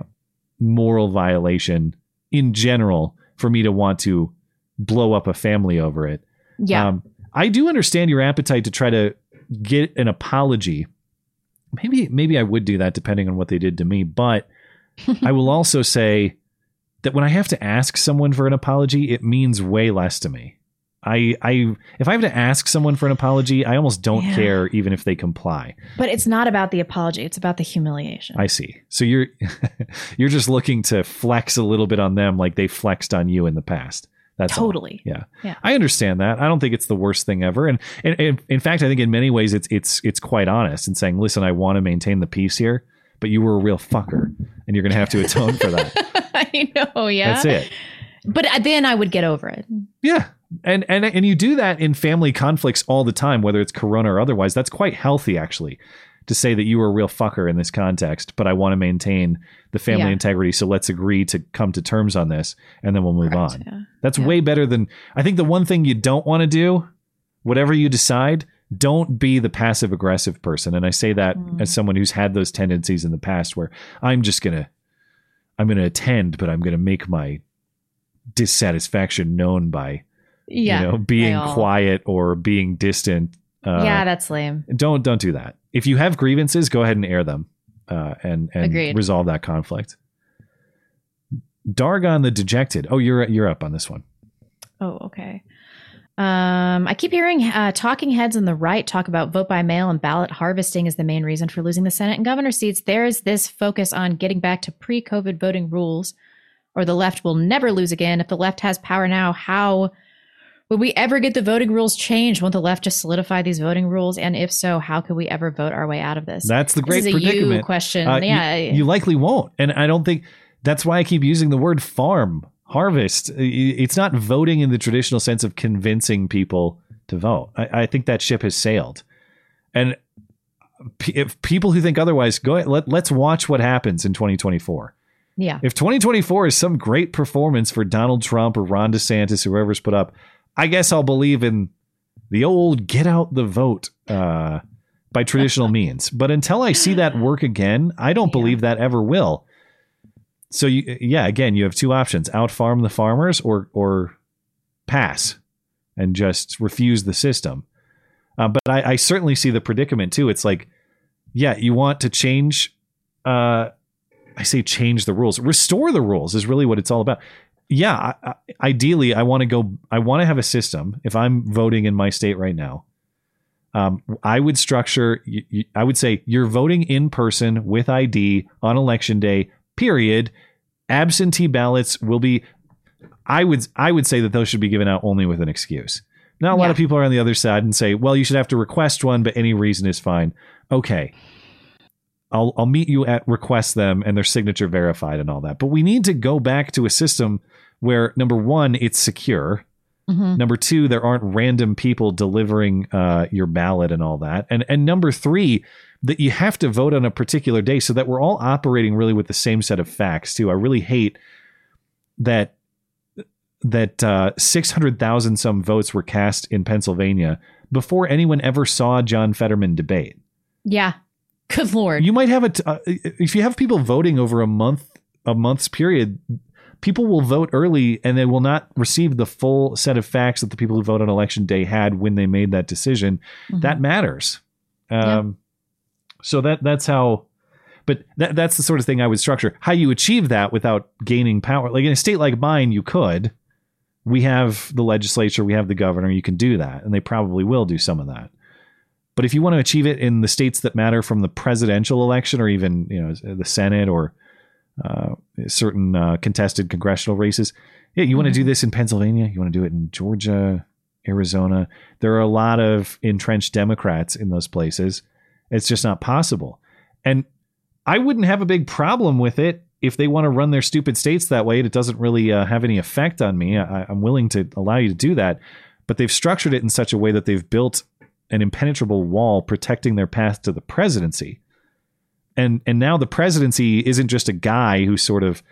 moral violation in general for me to want to blow up a family over it. Yeah. Um, I do understand your appetite to try to get an apology. Maybe maybe I would do that depending on what they did to me, but I will also say that when I have to ask someone for an apology, it means way less to me. I I if I have to ask someone for an apology, I almost don't Yeah. care even if they comply. but it's not about the apology; it's about the humiliation. I see. So you're you're just looking to flex a little bit on them like they flexed on you in the past. That's all. totally. Yeah. Yeah. I understand that. I don't think it's the worst thing ever. And, and, and in fact, I think in many ways it's it's it's quite honest in saying, listen, I want to maintain the peace here, but you were a real fucker, and you're going to have to atone for that. I know. Yeah. That's it. But uh, then I would get over it. Yeah. And and and you do that in family conflicts all the time, whether it's corona or otherwise. That's quite healthy actually. To say that you were a real fucker in this context, but I want to maintain the family Yeah. integrity, so let's agree to come to terms on this, and then we'll move Correct, on. yeah. That's Yeah. way better than I think the one thing you don't want to do, whatever you decide, don't be the passive aggressive person. And I say that Mm. as someone who's had those tendencies in the past where I'm just gonna I'm gonna attend, but I'm gonna make my dissatisfaction known by Yeah. you know being quiet or being distant. Uh, yeah, that's lame. don't don't do that. If you have grievances, go ahead and air them uh, and and Agreed. resolve that conflict. Dargon the dejected. Oh, you're you're up on this one. Oh, okay. Um, I keep hearing uh, talking heads on the right talk about vote by mail and ballot harvesting as the main reason for losing the Senate and governor seats. There is this focus on getting back to pre COVID voting rules, or the left will never lose again. If the left has power now, how would we ever get the voting rules changed? Won't the left just solidify these voting rules? And if so, how could we ever vote our way out of this? That's the great this is a predicament. you question. Uh, you- yeah. you, likely won't, and I don't think that's why I keep using the word farm harvest. It's not voting in the traditional sense of convincing people to vote. I, I think that ship has sailed, and if people who think otherwise go ahead, let, let's watch what happens in 2024. yeah. If 2024 is some great performance for Donald Trump or Ron DeSantis, whoever's put up, I guess I'll believe in the old get out the vote uh, by traditional means. But until I see that work again, I don't Yeah. believe that ever will. So you, yeah, again, you have two options: out farm the farmers, or or pass and just refuse the system. Uh, but I, I certainly see the predicament too. It's like, yeah, you want to change. Uh, I say change the rules, restore the rules is really what it's all about. Yeah, I, I, ideally, I want to go. I want to have a system. If I'm voting in my state right now, um, I would structure. I would say you're voting in person with ID on election day. Period. Absentee ballots will be. I would I would say that those should be given out only with an excuse. Now a lot Yeah. of people are on the other side and say, well, you should have to request one, but any reason is fine. Okay. I'll I'll meet you at request them and their signature verified and all that. But we need to go back to a system where number one, it's secure. Mhm. Number two, there aren't random people delivering uh, your ballot and all that. And and number three, that you have to vote on a particular day so that we're all operating really with the same set of facts too. I really hate that that uh, six hundred thousand some votes were cast in Pennsylvania before anyone ever saw John Fetterman debate. Yeah. Good lord. You might have a t- uh, if you have people voting over a month a month's period, people will vote early and they will not receive the full set of facts that the people who vote on election day had when they made that decision. Mhm. That matters. Yeah. Um, So that that's how. But that that's the sort of thing I would structure. How you achieve that without gaining power, like in a state like mine, you could. We have the legislature, we have the governor. You can do that, and they probably will do some of that. But if you want to achieve it in the states that matter from the presidential election, or even you know the Senate or uh, certain uh, contested congressional races, yeah, you want to do this in Pennsylvania. You want to do it in Georgia, Arizona. There are a lot of entrenched Democrats in those places. It's just not possible. And I wouldn't have a big problem with it if they want to run their stupid states that way. It doesn't really uh, have any effect on me. I, I'm willing to allow you to do that. but they've structured it in such a way that they've built an impenetrable wall protecting their path to the presidency. And and now the presidency isn't just a guy who sort of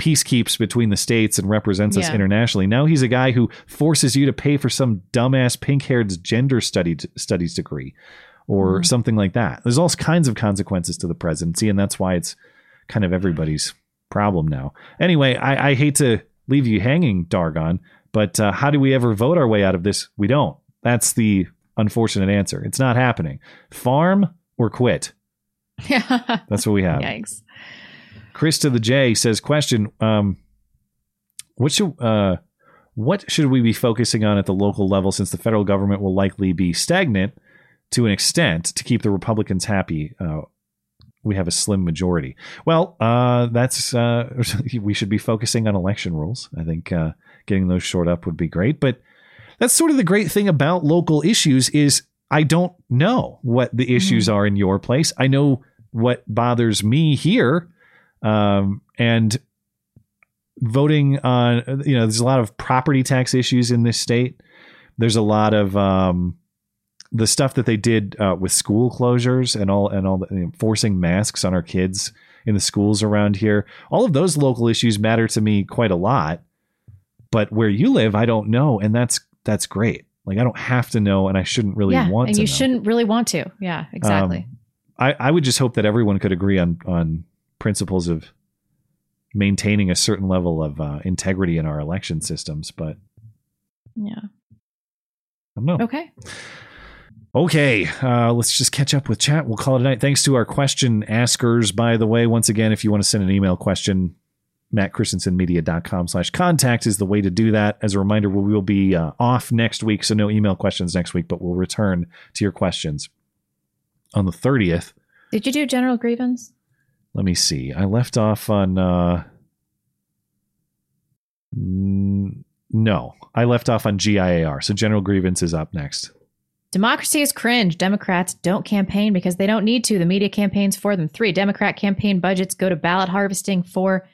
peacekeeps between the states and represents us internationally. Now he's a guy who forces you to pay for some dumbass pink-haired's gender study studies degree or Mhm. something like that. There's all kinds of consequences to the presidency, and that's why it's kind of everybody's problem now. Anyway, I, I hate to leave you hanging, Dargon, but uh, how do we ever vote our way out of this? We don't. That's the unfortunate answer. It's not happening. Farm or quit. Yeah. That's what we have. Yikes. Chris to the J says, question, um, what should, uh, what should we be focusing on at the local level since the federal government will likely be stagnant to an extent to keep the Republicans happy? Uh, we have a slim majority. Well, uh, that's uh, we should be focusing on election rules. I think uh, getting those short up would be great. But that's sort of the great thing about local issues is I don't know what the issues are in your place. I know what bothers me here, um, and voting on you know there's a lot of property tax issues in this state. There's a lot of um, the stuff that they did uh, with school closures and all and all the, you know, forcing masks on our kids in the schools around here. All of those local issues matter to me quite a lot. But where you live, I don't know, and that's that's great. Like I don't have to know, and I shouldn't really yeah, want and to. you know. shouldn't really want to. Yeah, exactly. Um, I, I would just hope that everyone could agree on on principles of maintaining a certain level of uh, integrity in our election systems. But yeah. I don't know. Okay. Okay, uh, let's just catch up with chat. We'll call it a night. Thanks to our question askers, by the way. Once again, if you want to send an email question, mattchristiansenmedia.com slash contact is the way to do that. As a reminder, we will be uh, off next week, so no email questions next week, but we'll return to your questions on the 30th. Did you do general grievance? Let me see. I left off on uh n- no. I left off on GIAR. So general grievance is up next. Democracy is cringe. Democrats don't campaign because they don't need to. The media campaigns for them. Three, Democrat campaign budgets go to ballot harvesting. Four,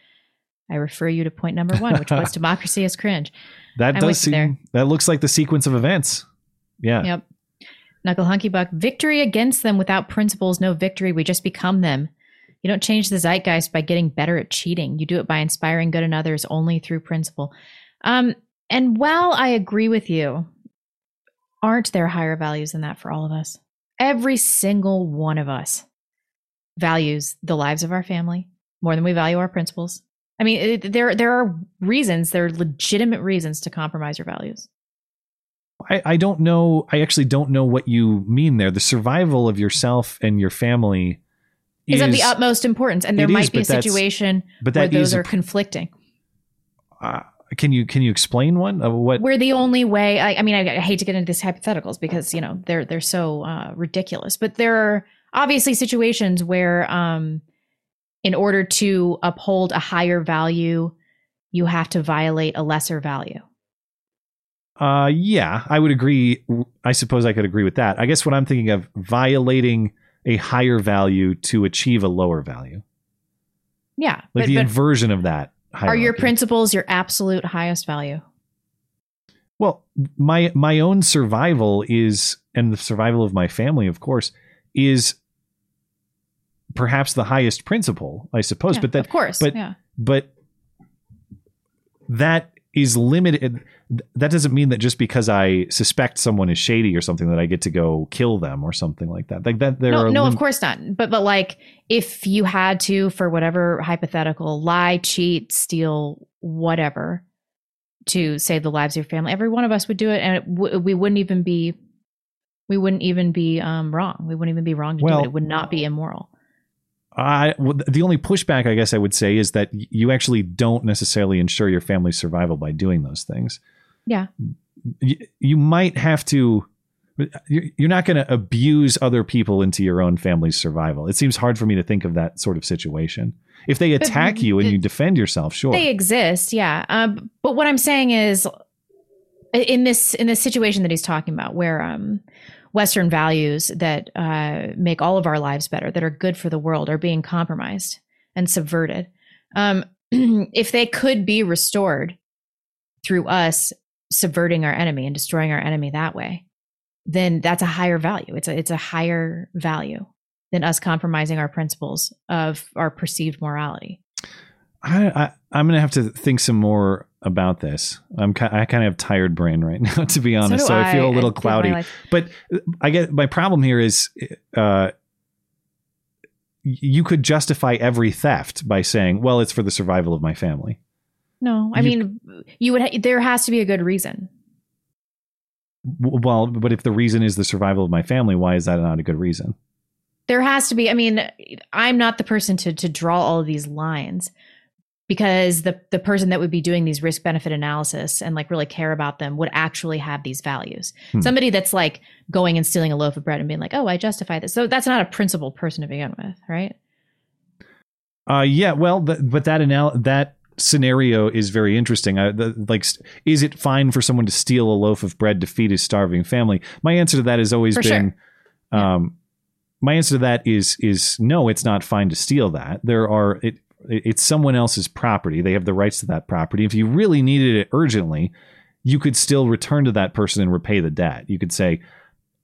I refer you to point number one, which was democracy is cringe. That I'm does you there. seem that looks like the sequence of events. Yeah. Yep. Knuckle Hunky Buck. Victory against them without principles, no victory. We just become them. You don't change the zeitgeist by getting better at cheating. You do it by inspiring good in others only through principle. Um, and while I agree with you, aren't there higher values than that for all of us? Every single one of us values the lives of our family more than we value our principles. I mean, it, there there are reasons, there are legitimate reasons to compromise your values. I, I don't know I actually don't know what you mean there. The survival of yourself and your family is, of the utmost importance, and there it is, might be a situation but where those are pr- conflicting. uh, can you can you explain one of what we're the only way, I, I mean, I, I hate to get into these hypotheticals because you know they're they're so uh, ridiculous, but there are obviously situations where, um, in order to uphold a higher value, you have to violate a lesser value. Uh, yeah, I would agree. I suppose I could agree with that. I guess what I'm thinking of violating a higher value to achieve a lower value, Yeah, like but, the but inversion of that. are your principles your absolute highest value? Well, my my own survival is, and the survival of my family, of course, is perhaps the highest principle, I suppose. Yeah, but that, of course, but yeah. but that is limited. That doesn't mean that just because I suspect someone is shady or something that I get to go kill them or something like that. Like that, there no, are no, lim- of course not. But but like if you had to, for whatever hypothetical, lie, cheat, steal, whatever, to save the lives of your family, every one of us would do it, and it w- we wouldn't even be, we wouldn't even be um, wrong. We wouldn't even be wrong to do it. It would not be immoral. I the only pushback I guess I would say is that you actually don't necessarily ensure your family's survival by doing those things. Yeah. You, you might have to. You're you're not going to abuse other people into your own family's survival. It seems hard for me to think of that sort of situation. If they But attack you and the- you defend yourself, sure. They exist, yeah. Um, but what I'm saying is, in this in this situation that he's talking about, where um, Western values that uh, make all of our lives better, that are good for the world, are being compromised and subverted. Um, if they could be restored through us subverting our enemy and destroying our enemy that way, then that's a higher value. It's a it's a higher value than us compromising our principles of our perceived morality. I, I I'm gonna have to think some more about this. I'm I kind of have tired brain right now, to be honest. do So, I, feel a little I cloudy. But I get my problem here is, uh, you could justify every theft by saying, "Well, it's for the survival of my family." No, I You- mean, you would. Ha- there has to be a good reason. Well, but if the reason is the survival of my family, why is that not a good reason? There has to be. I mean, I'm not the person to to draw all of these lines because the the person that would be doing these risk benefit analysis and like really care about them would actually have these values. Hmm. Somebody that's like going and stealing a loaf of bread and being like, "Oh, I justify this." So that's not a principled person to begin with, right? Uh, yeah, well, th- but that anal- that scenario is very interesting. I, the, like, is it fine for someone to steal a loaf of bread to feed his starving family? My answer to that has always For been, sure. um, my answer to that is is no. It's not fine to steal that. There are it. It's someone else's property. They have the rights to that property. If you really needed it urgently, you could still return to that person and repay the debt. You could say,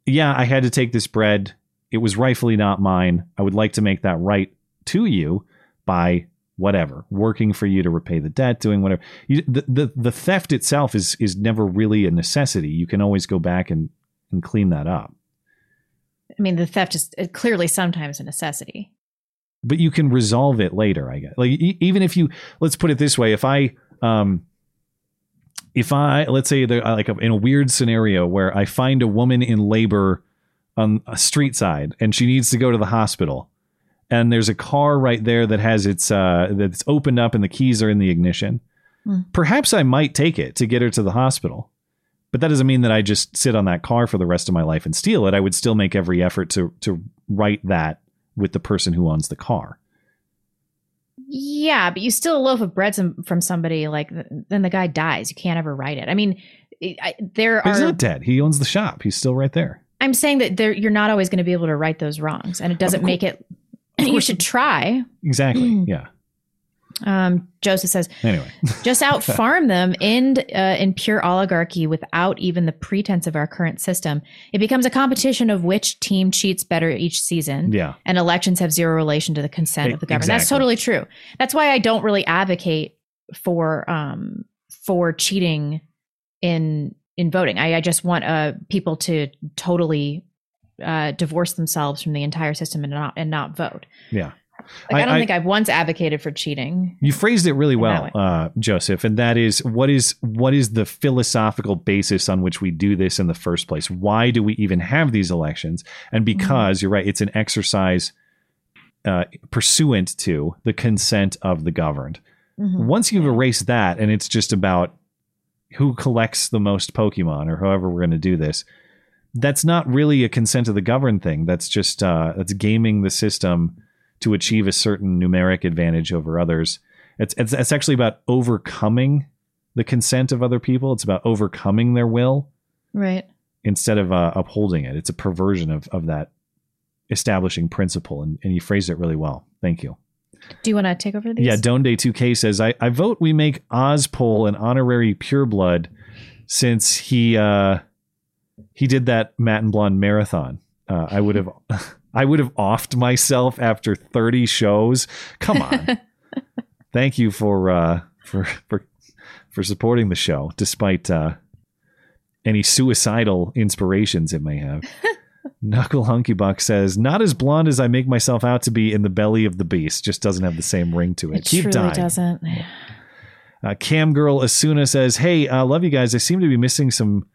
"Yeah, I had to take this bread. It was rightfully not mine. I would like to make that right to you by whatever, working for you to repay the debt, doing whatever." You, the, the the theft itself is is never really a necessity. You can always go back and and clean that up. I mean, the theft is uh, clearly sometimes a necessity. But you can resolve it later i guess. Like e- even if you let's put it this way if i um if i let's say there like in a weird scenario where i find a woman in labor on a street side and she needs to go to the hospital and there's a car right there that has its uh that's opened up and the keys are in the ignition Hmm. perhaps i might take it to get her to the hospital. But that doesn't mean that i just sit on that car for the rest of my life and steal it. I would still make every effort to to right that with the person who owns the car Yeah, but you steal a loaf of bread some, from somebody, like then the guy dies. You can't ever write it. I mean, I, I- there But he's not dead. He owns the shop. He's still right there. I'm saying that there, you're not always going to be able to right those wrongs, and it doesn't make it. You should try. Exactly. yeah. Um, Joseph says, Anyway. just out farm them in uh, in pure oligarchy without even the pretense of our current system. It becomes a competition of which team cheats better each season. Yeah. and elections have zero relation to the consent of the government. That's totally true. That's why I don't really advocate for um for cheating in in voting. I, I just want uh people to totally uh divorce themselves from the entire system and not and not vote. Yeah. Like I, don't I- think I've once advocated for cheating. You phrased it really well, uh, Joseph, and that is what is what is the philosophical basis on which we do this in the first place? Why do we even have these elections? And because you're right, it's an exercise uh, pursuant to the consent of the governed. Mhm. Once you've erased that, and it's just about who collects the most Pokemon, or however we're going to do this, that's not really a consent of the governed thing. That's just uh, that's gaming the system to achieve a certain numeric advantage over others. It's, it's it's actually about overcoming the consent of other people. It's about overcoming their will Right. instead of uh, upholding it. It's a perversion of of that establishing principle, and, and you phrased it really well. Thank you. Do you want to take over these? Yeah, Donde 2K says I, I vote we make Ozpol an honorary pureblood since he uh he did that Matt and Blonde marathon. Uh, I would have I would have offed myself after 30 shows. Come on. Thank you for uh for for for supporting the show despite uh any suicidal inspirations it may have. Knuckle Hunky Buck says, "Not as blonde as I make myself out to be in the belly of the beast. Just doesn't have the same ring to it. It Keep truly dying." doesn't. Uh, Cam Girl Asuna says, "Hey, I uh, love you guys. I seem to be missing some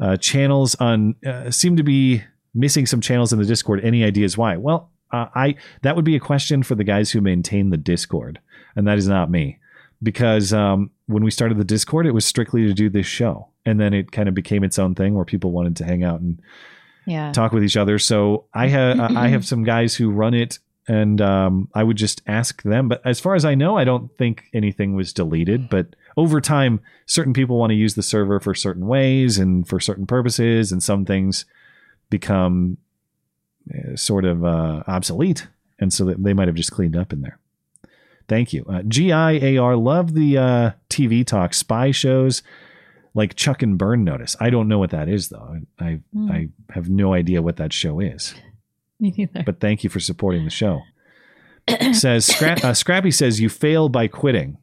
uh, channels on. Uh, seem to be missing some channels in the Discord. Any ideas why? Well, uh, I that would be a question for the guys who maintain the Discord, and that is not me, because um, when we started the Discord, it was strictly to do this show, and then it kind of became its own thing where people wanted to hang out and Yeah. talk with each other. So I have I have some guys who run it, and um, I would just ask them. But as far as I know, I don't think anything was deleted. But over time, certain people want to use the server for certain ways and for certain purposes, and some things become uh, sort of uh, obsolete, and so they might have just cleaned up in there. Thank you, uh, GIAR. Love the uh, TV talk spy shows. like Chuck and Burn notice. I don't know what that is though. I Hmm. I have no idea what that show is. Me neither. But thank you for supporting the show. says Scra- uh, Scrappy says you fail by quitting.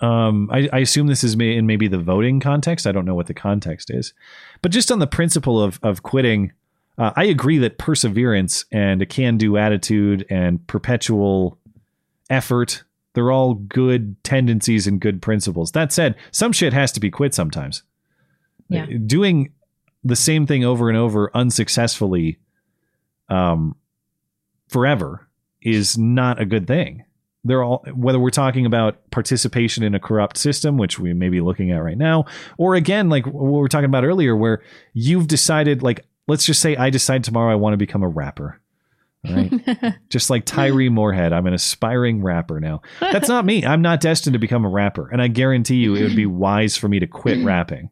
Um, I, I assume this is in maybe the voting context. I don't know what the context is, but just on the principle of of quitting, uh, I agree that perseverance and a can-do attitude and perpetual effort they're all good tendencies and good principles. That said, some shit has to be quit sometimes. Yeah. Doing the same thing over and over unsuccessfully um, forever is not a good thing. They're all whether we're talking about participation in a corrupt system, which we may be looking at right now, or again, like what we were talking about earlier, where you've decided, like, let's just say I decide tomorrow I want to become a rapper. right just like Tyree Moorhead, I'm an aspiring rapper now. That's not me. I'm not destined to become a rapper. And I guarantee you it would be wise for me to quit rapping.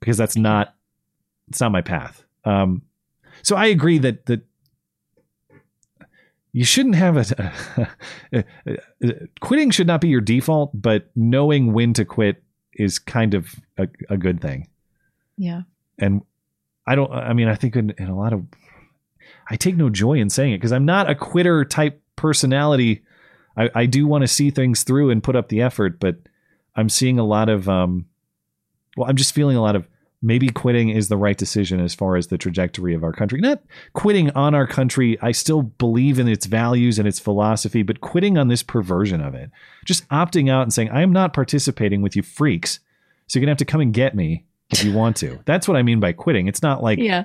Because that's not it's not my path. Um so I agree that that you shouldn't have a, quitting should not be your default, but knowing when to quit is kind of a, a good thing. yeah. And I don't, I mean, I think in, in a lot of, I take no joy in saying it because I'm not a quitter type personality. I, I do want to see things through and put up the effort, but I'm seeing a lot of, um, well, I'm just feeling a lot of maybe quitting is the right decision as far as the trajectory of our country. Not quitting on our country. I still believe in its values and its philosophy, but quitting on this perversion of it. Just opting out and saying, I am not participating with you freaks. So you're going to have to come and get me if you want to. That's what I mean by quitting. It's not like yeah.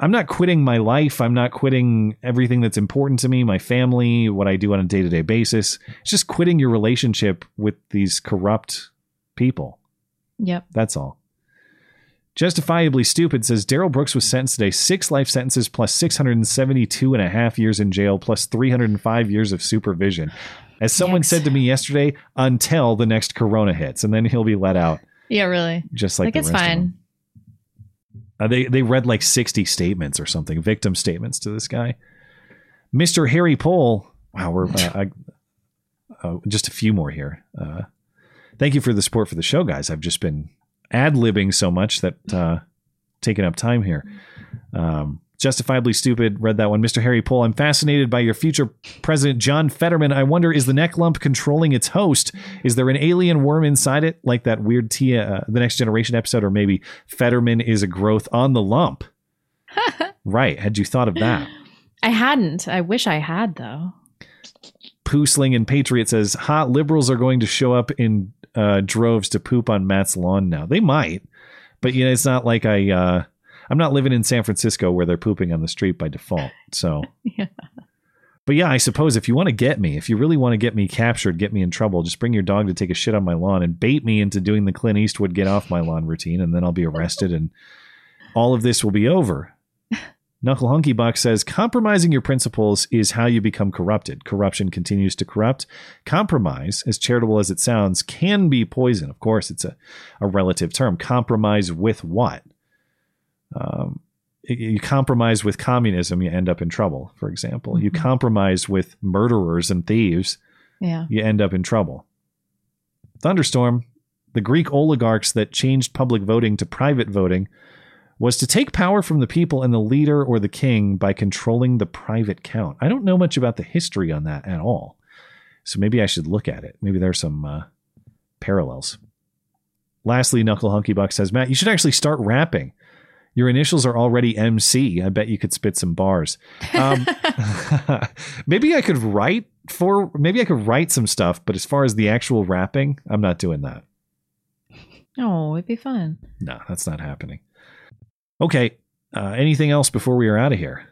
I'm not quitting my life. I'm not quitting everything that's important to me, my family, what I do on a day to day basis. It's just quitting your relationship with these corrupt people. Yep. That's all. Justifiably Stupid says Darrell Brooks was sentenced today six life sentences plus 672 and a half years in jail plus 305 years of supervision. As someone Yikes. said to me yesterday, until the next corona hits, and then he'll be let out Yeah, really. just like, Like, it's rest of them. fine. Uh, they they read like 60 statements or something, victim statements to this guy. Mr. Harry Pohl. Wow, we're uh, I, uh, just a few more here. Uh, thank you for the support for the show, guys. I've just been ad libbing so much that uh, taking up time here. Um, Justifiably stupid. Read that one, Mr. Harry Pohl. I'm fascinated by your future president, John Fetterman. I wonder, is the neck lump controlling its host? Is there an alien worm inside it, like that weird Tia, uh, the Next Generation episode, or maybe Fetterman is a growth on the lump? right. Had you thought of that? I hadn't. I wish I had though. Poosling and Patriot says hot liberals are going to show up in uh, droves to poop on Matt's lawn now. They might, but you know, it's not like I. Uh, I'm not living in San Francisco where they're pooping on the street by default. So, Yeah. but yeah, I suppose if you want to get me, if you really want to get me captured, get me in trouble, just bring your dog to take a shit on my lawn and bait me into doing the Clint Eastwood get off my lawn routine, and then I'll be arrested, and all of this will be over. Knuckle Hunky Buck says compromising your principles is how you become corrupted. Corruption continues to corrupt. Compromise, as charitable as it sounds, can be poison. Of course, it's a, a relative term. Compromise with what? Um, you compromise with communism, you end up in trouble, for example. You Mhm. compromise with murderers and thieves, Yeah. you end up in trouble. Thunderstorm, the Greek oligarchs that changed public voting to private voting, was to take power from the people and the leader or the king by controlling the private count. I don't know much about the history on that at all. So maybe I should look at it. Maybe there's some uh, parallels. Lastly, Knuckle Hunky Buck says, Matt, you should actually start rapping. Your initials are already MC. I bet you could spit some bars. Um, maybe I could write for, maybe I could write some stuff, but as far as the actual rapping, I'm not doing that. Oh, it'd be fun. No, that's not happening. Okay. Uh, anything else before we are out of here?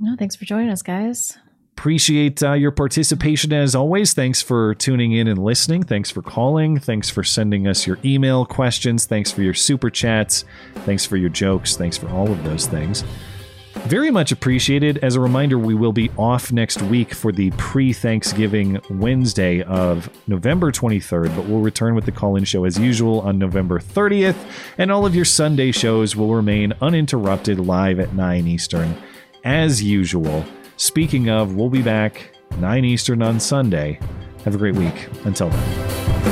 No, thanks for joining us, guys. Appreciate uh, your participation as always. Thanks for tuning in and listening. Thanks for calling. Thanks for sending us your email questions. Thanks for your super chats. Thanks for your jokes. Thanks for all of those things. Very much appreciated. As a reminder, we will be off next week for the pre Thanksgiving Wednesday of November 23rd, but we'll return with the call in show as usual on November 30th, and all of your Sunday shows will remain uninterrupted live at 9 Eastern as usual. Speaking of, we'll be back 9 Eastern on Sunday. Have a great week. Until then.